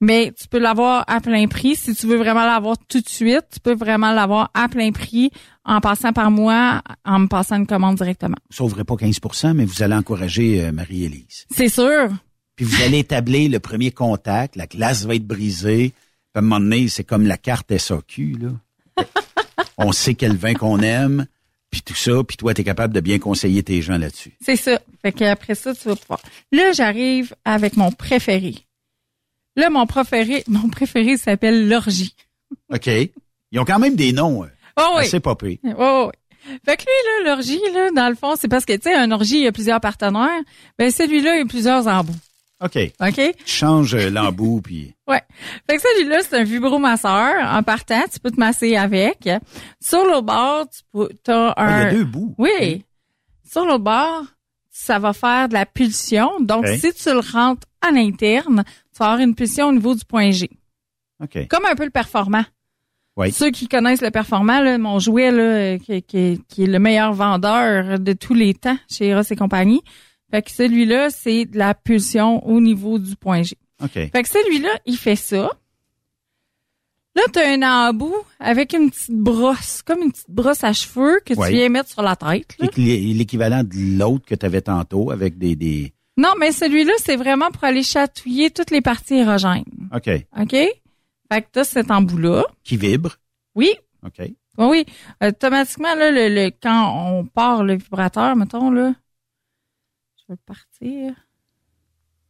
Mais tu peux l'avoir à plein prix. Si tu veux vraiment l'avoir tout de suite, tu peux vraiment l'avoir à plein prix en passant par moi, en me passant une commande directement. Vous sauverez pas 15% mais vous allez encourager euh, Marie-Élise. C'est sûr. Puis vous allez établir le premier contact, la glace va être brisée. À un moment donné, c'est comme la carte SAQ, là. [LAUGHS] On sait quel vin qu'on aime, puis tout ça, puis toi, tu es capable de bien conseiller tes gens là-dessus. C'est ça. Fait qu'après ça, tu vas pouvoir. Là, j'arrive avec mon préféré. Là, mon préféré, [LAUGHS] mon préféré s'appelle l'orgie. OK. Ils ont quand même des noms euh, Oh oui. assez popés. Oh, oui. Fait que lui, là, l'orgie, là, dans le fond, c'est parce que, tu sais, un orgie, il y a plusieurs partenaires. Ben, celui-là, il y a plusieurs embouts. OK. OK? Tu changes euh, l'embout, puis... [LAUGHS] Ouais. Fait que celui-là, c'est un vibromasseur. En partant, tu peux te masser avec. Sur le bord, tu peux, t'as Ah, il y un... a deux bouts. Oui. Sur le bord, ça va faire de la pulsion. Donc, si tu le rentres à l'interne, tu vas avoir une pulsion au niveau du point G. OK. Comme un peu le performant. Oui. Ceux qui connaissent le performant, là, mon jouet, là, euh, qui, qui- qui est le meilleur vendeur de tous les temps chez Eros et compagnie. Fait que celui-là, c'est de la pulsion au niveau du point G. OK. Fait que celui-là, il fait ça. Là, tu as un embout avec une petite brosse, comme une petite brosse à cheveux que Ouais. tu viens mettre sur la tête. L'équivalent de l'autre que tu avais tantôt avec des... des... Non, mais celui-là, c'est vraiment pour aller chatouiller toutes les parties érogènes. OK. OK? Fait que t'as cet embout-là. Qui vibre. Oui. OK. Oui, oui. Automatiquement, là, le, le- quand on part le vibrateur, mettons, là. Je vais partir.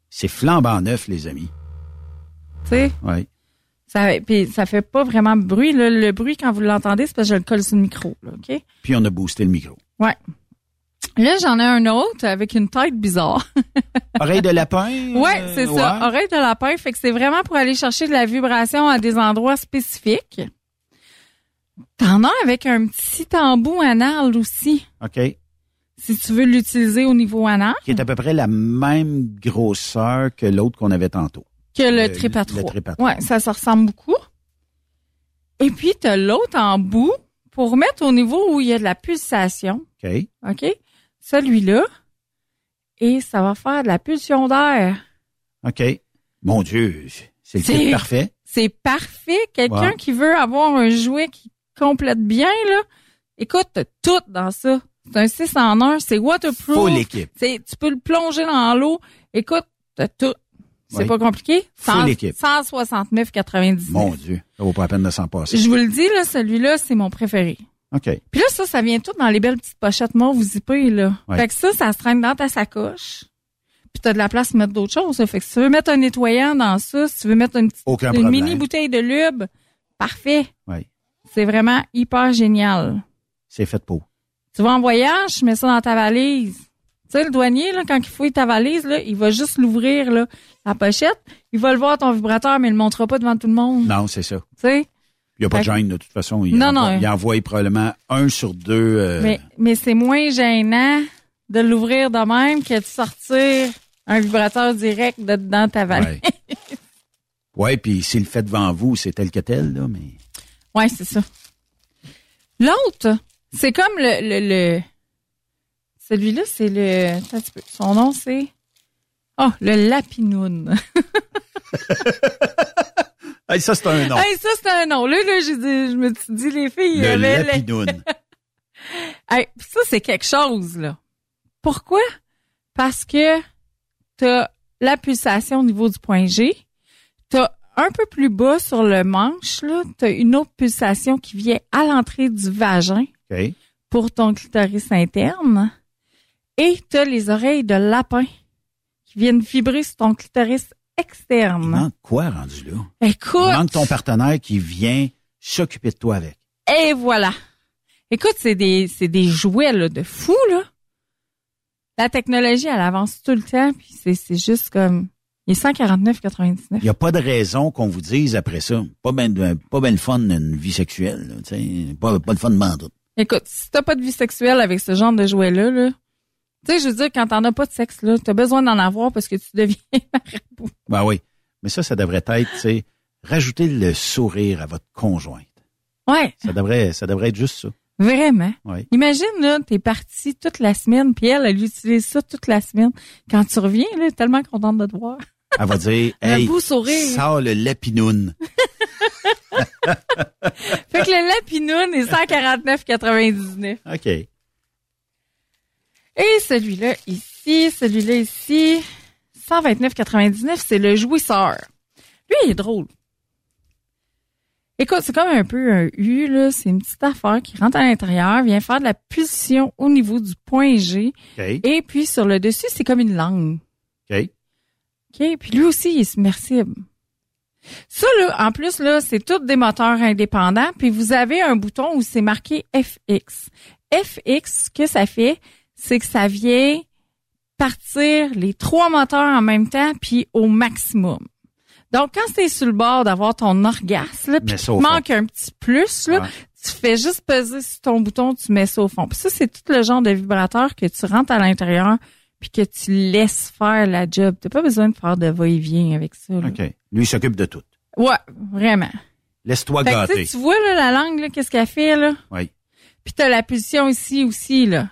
C'est flambant neuf, les amis. Tu sais? Oui. Ça, puis ça fait pas vraiment bruit. là. Le bruit, quand vous l'entendez, c'est parce que je le colle sur le micro, là, OK? Puis on a boosté le micro. Ouais. Là, j'en ai un autre avec une tête bizarre. [LAUGHS] Oreille de lapin? ouais, euh, c'est ça. Oreille de lapin. Fait que c'est vraiment pour aller chercher de la vibration à des endroits spécifiques. T'en as avec un petit embout anal aussi, OK. Si tu veux l'utiliser au niveau anal, Qui est à peu près la même grosseur que l'autre qu'on avait tantôt. que le, Le- trip à le trois. trip. Ouais, ça se ressemble beaucoup. Et puis, t'as l'autre embout pour mettre au niveau où il y a de la pulsation. OK. OK? Celui-là. Et ça va faire de la pulsion d'air. OK. Mon Dieu, c'est le parfait. C'est parfait. Quelqu'un qui veut avoir un jouet qui complète bien, là. Écoute, tout dans ça. C'est un 6 en 1, c'est waterproof. Full équipe. C'est, tu peux le plonger dans l'eau. Écoute, t'as tout. C'est Oui. pas compliqué. Full Cent- équipe. 169,99. Mon Dieu, ça vaut pas la peine de s'en passer. Je vous le dis, là, celui-là, c'est mon préféré. OK. Puis là, ça, ça vient tout dans les belles petites pochettes mauves zippées, là. Ouais. Fait que ça, ça se traîne dans ta sacoche. Puis t'as de la place pour mettre d'autres choses. là. Fait que si tu veux mettre un nettoyant dans ça, si tu veux mettre une, petite, une mini bouteille de lube, parfait. Oui. C'est vraiment hyper génial. C'est fait pour. Tu vas en voyage, tu mets ça dans ta valise. Tu sais, le douanier, là, quand il fouille ta valise, là, il va juste l'ouvrir, là, la pochette. Il va le voir, ton vibrateur, mais il le montrera pas devant tout le monde. Non, c'est ça. Tu sais? Il n'y a pas de gêne, de toute façon. Il Non, envoie, non. Il envoie probablement un sur deux. euh, Mais, mais c'est moins gênant de l'ouvrir de même que de sortir un vibrateur direct de dans ta valise. Ouais, puis s'il le fait devant vous, c'est tel que tel, là, mais. Ouais, c'est ça. L'autre, c'est comme le, le, le- celui-là, c'est le, attends son nom c'est, oh, le lapinoun. [LAUGHS] Hey, ça, c'est un nom. hey, ça c'est un nom. Là, là, j'ai dit, je me suis dit les filles, le- lapinoun. [LAUGHS] Hey, ça, c'est quelque chose, là. Pourquoi? Parce que t'as la pulsation au niveau du point G. T'as un peu plus bas sur le manche, là, t'as une autre pulsation qui vient à l'entrée du vagin Pour ton clitoris interne. Et t'as les oreilles de lapin qui viennent vibrer sur ton clitoris externe. Il manque quoi rendu là? Écoute. Il manque ton partenaire qui vient s'occuper de toi avec. Et voilà. Écoute, c'est des, c'est des jouets là, de fou, là. La technologie, elle avance tout le temps, puis c'est, c'est juste comme... Il est 149,99. Il n'y a pas de raison qu'on vous dise après ça. Pas ben, pas ben le fun une vie sexuelle. là, tu sais. pas, pas le fun de tout. Écoute, si t'as pas de vie sexuelle avec ce genre de jouets-là, là, tu sais, je veux dire, quand t'en as pas de sexe, là, t'as besoin d'en avoir parce que tu deviens [LAUGHS] marabout. Ben oui. Mais ça, ça devrait être, tu sais, rajouter le sourire à votre conjointe. Ouais, Ça devrait, ça devrait être juste ça. vraiment. Oui. Imagine, là, t'es parti toute la semaine, puis elle, elle utilise ça toute la semaine. Quand tu reviens, là, tellement contente de te voir. Elle va dire, [LAUGHS] hey, beau sourire. sors le lapinoun. [LAUGHS] [LAUGHS] Fait que le lapinoun est 149,99. OK. Et celui-là ici, celui-là ici, 129,99, c'est le jouisseur. Lui, il est drôle. Écoute, c'est comme un peu un U, là. C'est une petite affaire qui rentre à l'intérieur, vient faire de la pulsion au niveau du point G. OK. Et puis, sur le dessus, c'est comme une langue. OK. OK? Puis lui aussi, il est submersible. Ça, là, en plus, là, c'est tous des moteurs indépendants. Puis vous avez un bouton où c'est marqué FX. FX, ce que ça fait, c'est que ça vient partir les trois moteurs en même temps, puis au maximum. Donc, quand c'est sur le bord d'avoir ton orgasme, là, puis Mets qu'il ça te au fond. manque un petit plus, là, Ouais. tu fais juste peser sur ton bouton, tu mets ça au fond. Puis ça, c'est tout le genre de vibrateur que tu rentres à l'intérieur puis que tu laisses faire la job. T'as pas besoin de faire de va-et-vient avec ça. là. OK. Lui, il s'occupe de tout. Ouais, vraiment. Laisse-toi Fait que, tu gâter. vois là, la langue, qu'est-ce qu'elle fait, là? Oui. Puis t'as la pulsion ici aussi, là.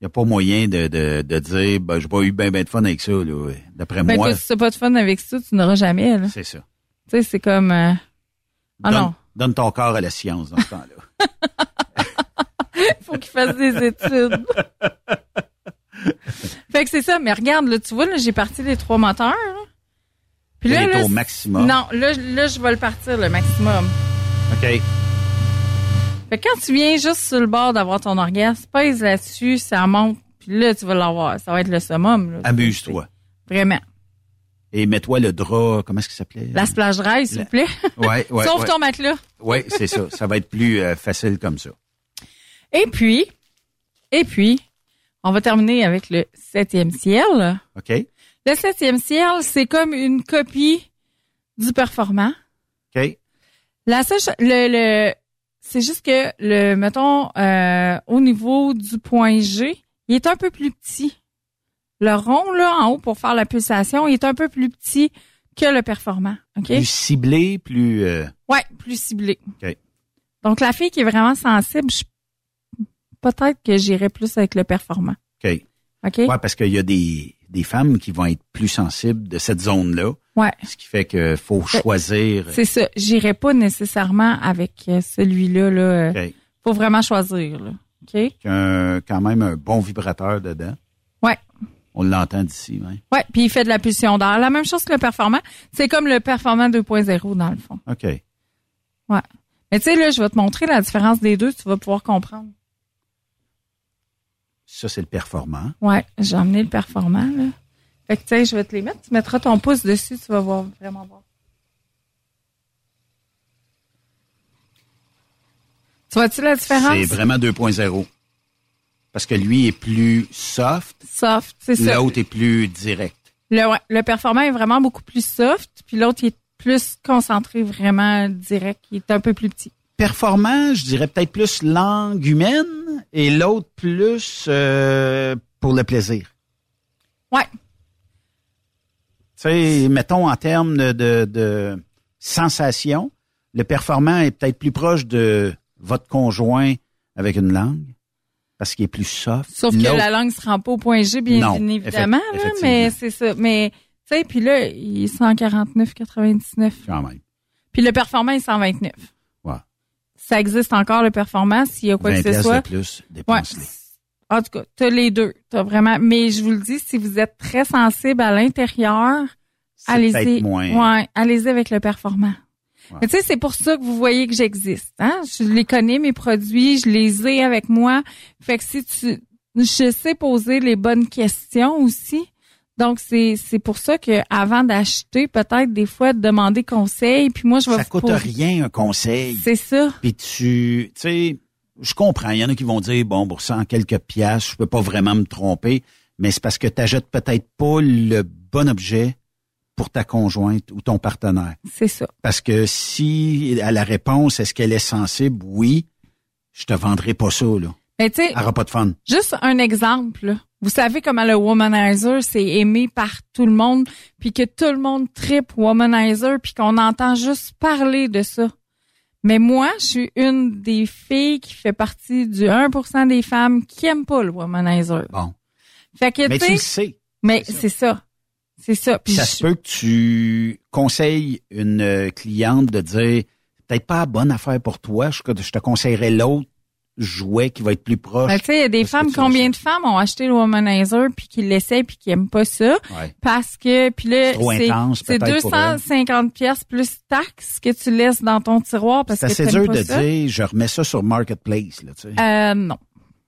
Il n'y a pas moyen de, de, de dire, ben, j'ai pas eu ben, ben de fun avec ça, là. D'après Ben, moi, si t'as pas de fun avec ça, tu n'auras jamais, là. c'est ça. Tu sais, c'est comme... euh, Ah donne, non. donne ton corps à la science dans ce temps-là. [LAUGHS] faut qu'il fasse des études. [LAUGHS] [LAUGHS] fait que c'est ça. Mais regarde, là, tu vois, là, j'ai parti les trois moteurs. là. Puis là, au maximum. Non, là, là, je vais le partir, le maximum. OK. Fait que quand tu viens juste sur le bord d'avoir ton orgasme, pèse là-dessus, ça monte, puis là, tu vas l'avoir. Ça va être le summum. Amuse-toi. Vraiment. Et mets-toi le drap, comment est-ce qu'il s'appelait? La splash dry, s'il vous plaît. [LAUGHS] Ouais, ouais. Sauf ouais. ton matelas. Oui, c'est ça. Ça va être plus euh, facile comme ça. Et puis, et puis, on va terminer avec le septième ciel. OK? Le septième ciel, c'est comme une copie du performant. OK? La seule le, le c'est juste que le mettons euh, au niveau du point G, il est un peu plus petit. Le rond là en haut pour faire la pulsation, il est un peu plus petit que le performant. OK? Plus ciblé, plus... euh, Ouais, plus ciblé. OK. Donc la fille qui est vraiment sensible, je- peut-être que j'irais plus avec le performant. OK. OK? Ouais, parce qu'il y a des, des femmes qui vont être plus sensibles de cette zone-là. Ouais. Ce qui fait qu'il faut choisir. C'est ça, j'irais pas nécessairement avec euh, celui-là là. euh, OK. Faut vraiment choisir là. OK? Un- quand même un bon vibrateur dedans. Ouais. On l'entend d'ici, ouais. Ouais, puis il fait de la pulsion d'air. La même chose que le performant. C'est comme le performant 2.0 dans le fond. OK. Ouais. Mais tu sais, là, je vais te montrer la différence des deux, tu vas pouvoir comprendre. Ça, c'est le performant. Ouais, j'ai emmené le performant, là. Fait que tu sais, je vais te les mettre. Tu mettras ton pouce dessus, tu vas voir, vraiment voir. Tu vois-tu la différence? C'est vraiment 2.0. Parce que lui est plus soft. Soft, c'est ça. L'autre est plus direct. Le, ouais, le performant est vraiment beaucoup plus soft, puis l'autre est plus concentré, vraiment direct. Il est un peu plus petit. Performant, je dirais peut-être plus langue humaine et l'autre plus euh, pour le plaisir. Ouais. Tu sais, mettons en termes de, de, de sensation, le performant est peut-être plus proche de votre conjoint avec une langue parce qu'il est plus soft. Sauf que la langue se rend pas au point G, bien Non, évidemment, là, mais c'est ça. Mais, tu sais, puis là, il est 149,99. Quand même. Puis le performant est 129. Ça existe encore, le performant, s'il y a quoi 20 que ce soit. de plus, Ouais. En tout cas, t'as les deux. T'as vraiment. Mais je vous le dis, si vous êtes très sensible à l'intérieur, allez-y. moins- Ouais, allez-y avec le performant. Mais tu sais, c'est pour ça que vous voyez que j'existe. Hein? Je les connais, mes produits, je les ai avec moi. Fait que si tu. Je sais poser les bonnes questions aussi. Donc, c'est, c'est pour ça que avant d'acheter, peut-être des fois, de demander conseil. Puis moi, je vais Ça coûte rien un conseil. C'est ça. Puis tu, tu sais, je comprends. Il y en a qui vont dire, bon, pour ça, en quelques piastres, je peux pas vraiment me tromper. Mais c'est parce que tu achètes peut-être pas le bon objet pour ta conjointe ou ton partenaire. C'est ça. Parce que si à la réponse, est-ce qu'elle est sensible? Oui. Je te vendrai pas ça, là. Mais tu sais, pas de fun. Juste un exemple. là. Vous savez comment le womanizer c'est aimé par tout le monde, puis que tout le monde tripe womanizer, puis qu'on entend juste parler de ça. Mais moi, je suis une des filles qui fait partie du 1% des femmes qui aiment pas le womanizer. Bon. Fait que Mais tu le sais, mais c'est ça. C'est ça. Puis ça je- se peut que tu conseilles une euh, cliente de dire peut-être pas la bonne affaire pour toi, je, je te conseillerais l'autre jouet qui va être plus proche. Ben, tu sais, il y a des femmes, combien de femmes ont acheté le womanizer puis qui l'essaient puis qui aiment pas ça Ouais. parce que puis là C'est trop c'est intense, c'est peut-être, pour elle. 250 pièces plus taxes que tu laisses dans ton tiroir parce C'est que assez t'aimes dur pas de ça. dire je remets ça sur Marketplace. Là, tu sais. Euh, non.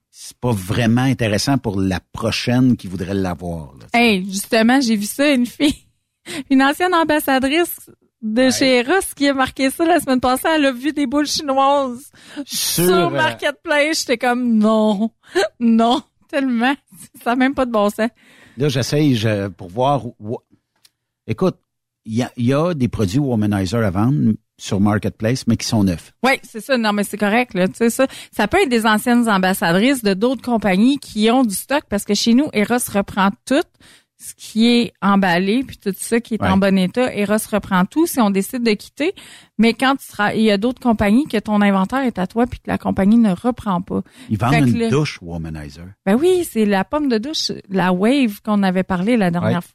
C'est pas vraiment intéressant pour la prochaine qui voudrait l'avoir. là. Hey, justement, j'ai vu ça une fille, [LAUGHS] une ancienne ambassadrice de chez Eros qui a marqué ça la semaine passée. Elle a vu des boules chinoises sur, Sur, euh, Marketplace. J'étais comme non, [LAUGHS] non, tellement. Ça n'a même pas de bon sens. Là, j'essaye je- pour voir. où- Écoute, il y a, y a des produits Womanizer à vendre sur Marketplace, mais qui sont neufs. Oui, c'est ça. Non, mais c'est correct. Là. Tu sais, ça, ça peut être des anciennes ambassadrices de d'autres compagnies qui ont du stock parce que chez nous, Eros reprend tout ce qui est emballé puis tout ça qui est Ouais. en bon état. Eros reprend tout si on décide de quitter. Mais quand tu seras, il y a d'autres compagnies que ton inventaire est à toi puis que la compagnie ne reprend pas. Ils vendent une douche Womanizer. Ben oui, c'est la pomme de douche, la Wave qu'on avait parlé la dernière Ouais. fois.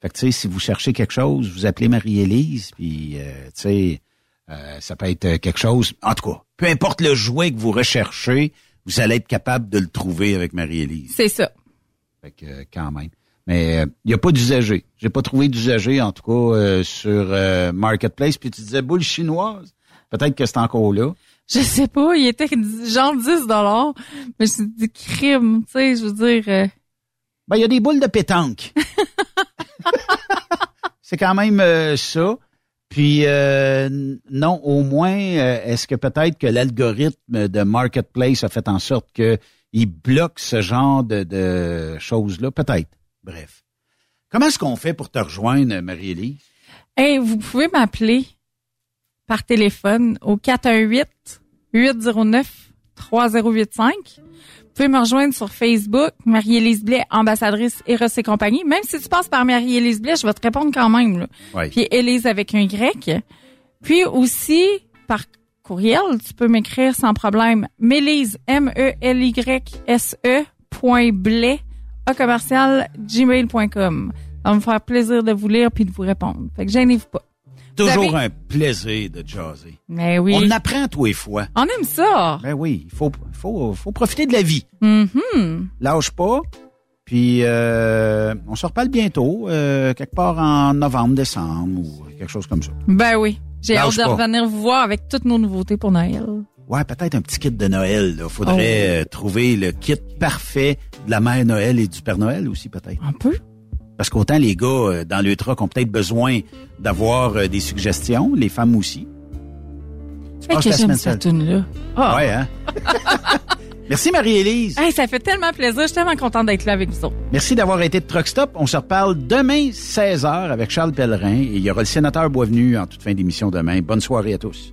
Fait que, tu sais, si vous cherchez quelque chose, vous appelez Marie-Élise, puis, euh, tu sais, euh, ça peut être quelque chose. En tout cas, peu importe le jouet que vous recherchez, vous allez être capable de le trouver avec Marie-Élise. C'est ça. Fait que, euh, quand même. Mais euh, il n'y a pas d'usager. J'ai pas trouvé d'usager, en tout cas, euh, sur euh, Marketplace. Puis tu disais boule chinoise. Peut-être que c'est encore là. Je sais pas, il était genre 10 dollars, mais c'est du crime, tu sais, je veux dire. euh, Ben, il y a des boules de pétanque. [LAUGHS] c'est quand même euh, ça. Puis euh, non, au moins, euh, est-ce que peut-être que l'algorithme de Marketplace a fait en sorte que il bloque ce genre de, de choses-là? Peut-être. Bref. Comment est-ce qu'on fait pour te rejoindre, Marie-Élise? Hey, vous pouvez m'appeler par téléphone au 418 809 3085. Vous pouvez me rejoindre sur Facebook, Marie-Élise Blais, ambassadrice Eros et compagnie. Même si tu passes par Marie-Élise Blais, je vais te répondre quand même. Là. Puis Élise avec un Y. Puis aussi, par courriel, tu peux m'écrire sans problème. Mélise, E M-E-L-Y-S-E, point blais, à commercial, gmail.com. Ça va me faire plaisir de vous lire puis de vous répondre. Fait que gênez-vous pas. Toujours avez- un plaisir de jaser. Mais oui. On apprend tous les fois. On aime ça. Ben oui, il faut, faut, faut profiter de la vie. Mhm. Lâche pas. Puis euh, on se reparle bientôt, euh, quelque part en novembre, décembre ou quelque chose comme ça. Ben oui. J'ai hâte de pas. revenir vous voir avec toutes nos nouveautés pour Noël. Ouais, peut-être un petit kit de Noël. Il faudrait Oh. euh, trouver le kit parfait de la mère Noël et du Père Noël aussi, peut-être. Un peu. Parce qu'autant les gars euh, dans le truck ont peut-être besoin d'avoir euh, des suggestions, les femmes aussi. Hey, que j'aime cette tune-là. Ah. Ouais, hein? [LAUGHS] Merci Marie-Élise. Hey, ça fait tellement plaisir. Je suis tellement contente d'être là avec vous autres. Merci d'avoir été de Truck Stop. On se reparle demain 16h avec Charles Pellerin et il y aura le sénateur Boisvenu en toute fin d'émission demain. Bonne soirée à tous.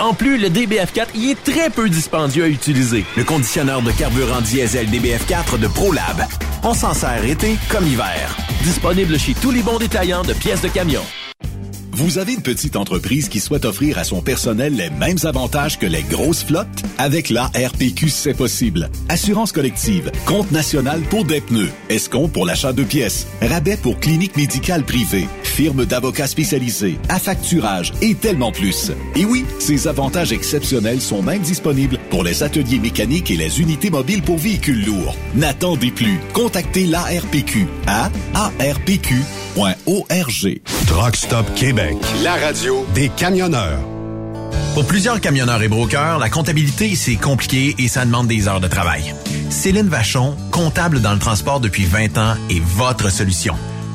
En plus, le DBF4 y est très peu dispendieux à utiliser. Le conditionneur de carburant diesel DBF4 de ProLab. On s'en sert été comme hiver. Disponible chez tous les bons détaillants de pièces de camion. Vous avez une petite entreprise qui souhaite offrir à son personnel les mêmes avantages que les grosses flottes? Avec la RPQ, c'est possible. Assurance collective, compte national pour des pneus, escompte pour l'achat de pièces, rabais pour clinique médicale privée, firme d'avocats spécialisés, affacturage et tellement plus. Et oui, ces avantages exceptionnels sont même disponibles pour les ateliers mécaniques et les unités mobiles pour véhicules lourds. N'attendez plus. Contactez l'ARPQ à arpq.org. Truck Stop Québec, la radio des camionneurs. Pour plusieurs camionneurs et brokers, la comptabilité, c'est compliqué et ça demande des heures de travail. Céline Vachon, comptable dans le transport depuis 20 ans, est votre solution.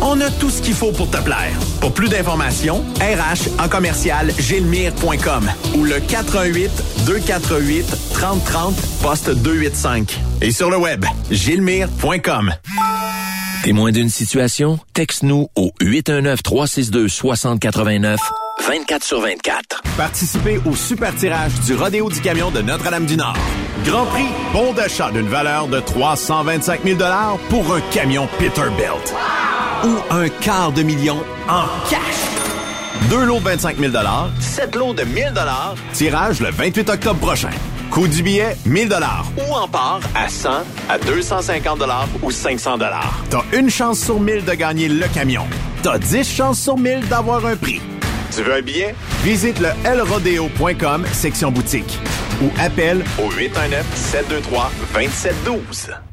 On a tout ce qu'il faut pour te plaire. Pour plus d'informations, RH en commercial gilmire.com ou le 418 248 3030 poste 285. Et sur le web, gilmire.com. Témoin d'une situation? Texte-nous au 819-362-6089, 24 sur 24. Participez au super tirage du Rodéo du Camion de Notre-Dame-du-Nord. Grand prix, bon d'achat d'une valeur de 325 000 pour un camion Peterbilt. Ou un quart de million en cash. Deux lots de 25 000 sept lots de 1000 tirage le 28 octobre prochain. Coût du billet, 1000 ou en part à 100, à 250 ou 500 T'as une chance sur 1000 de gagner le camion. T'as 10 chances sur 1000 d'avoir un prix. Tu veux un billet? Visite le lrodeo.com, section boutique. Ou appelle au 819-723-2712.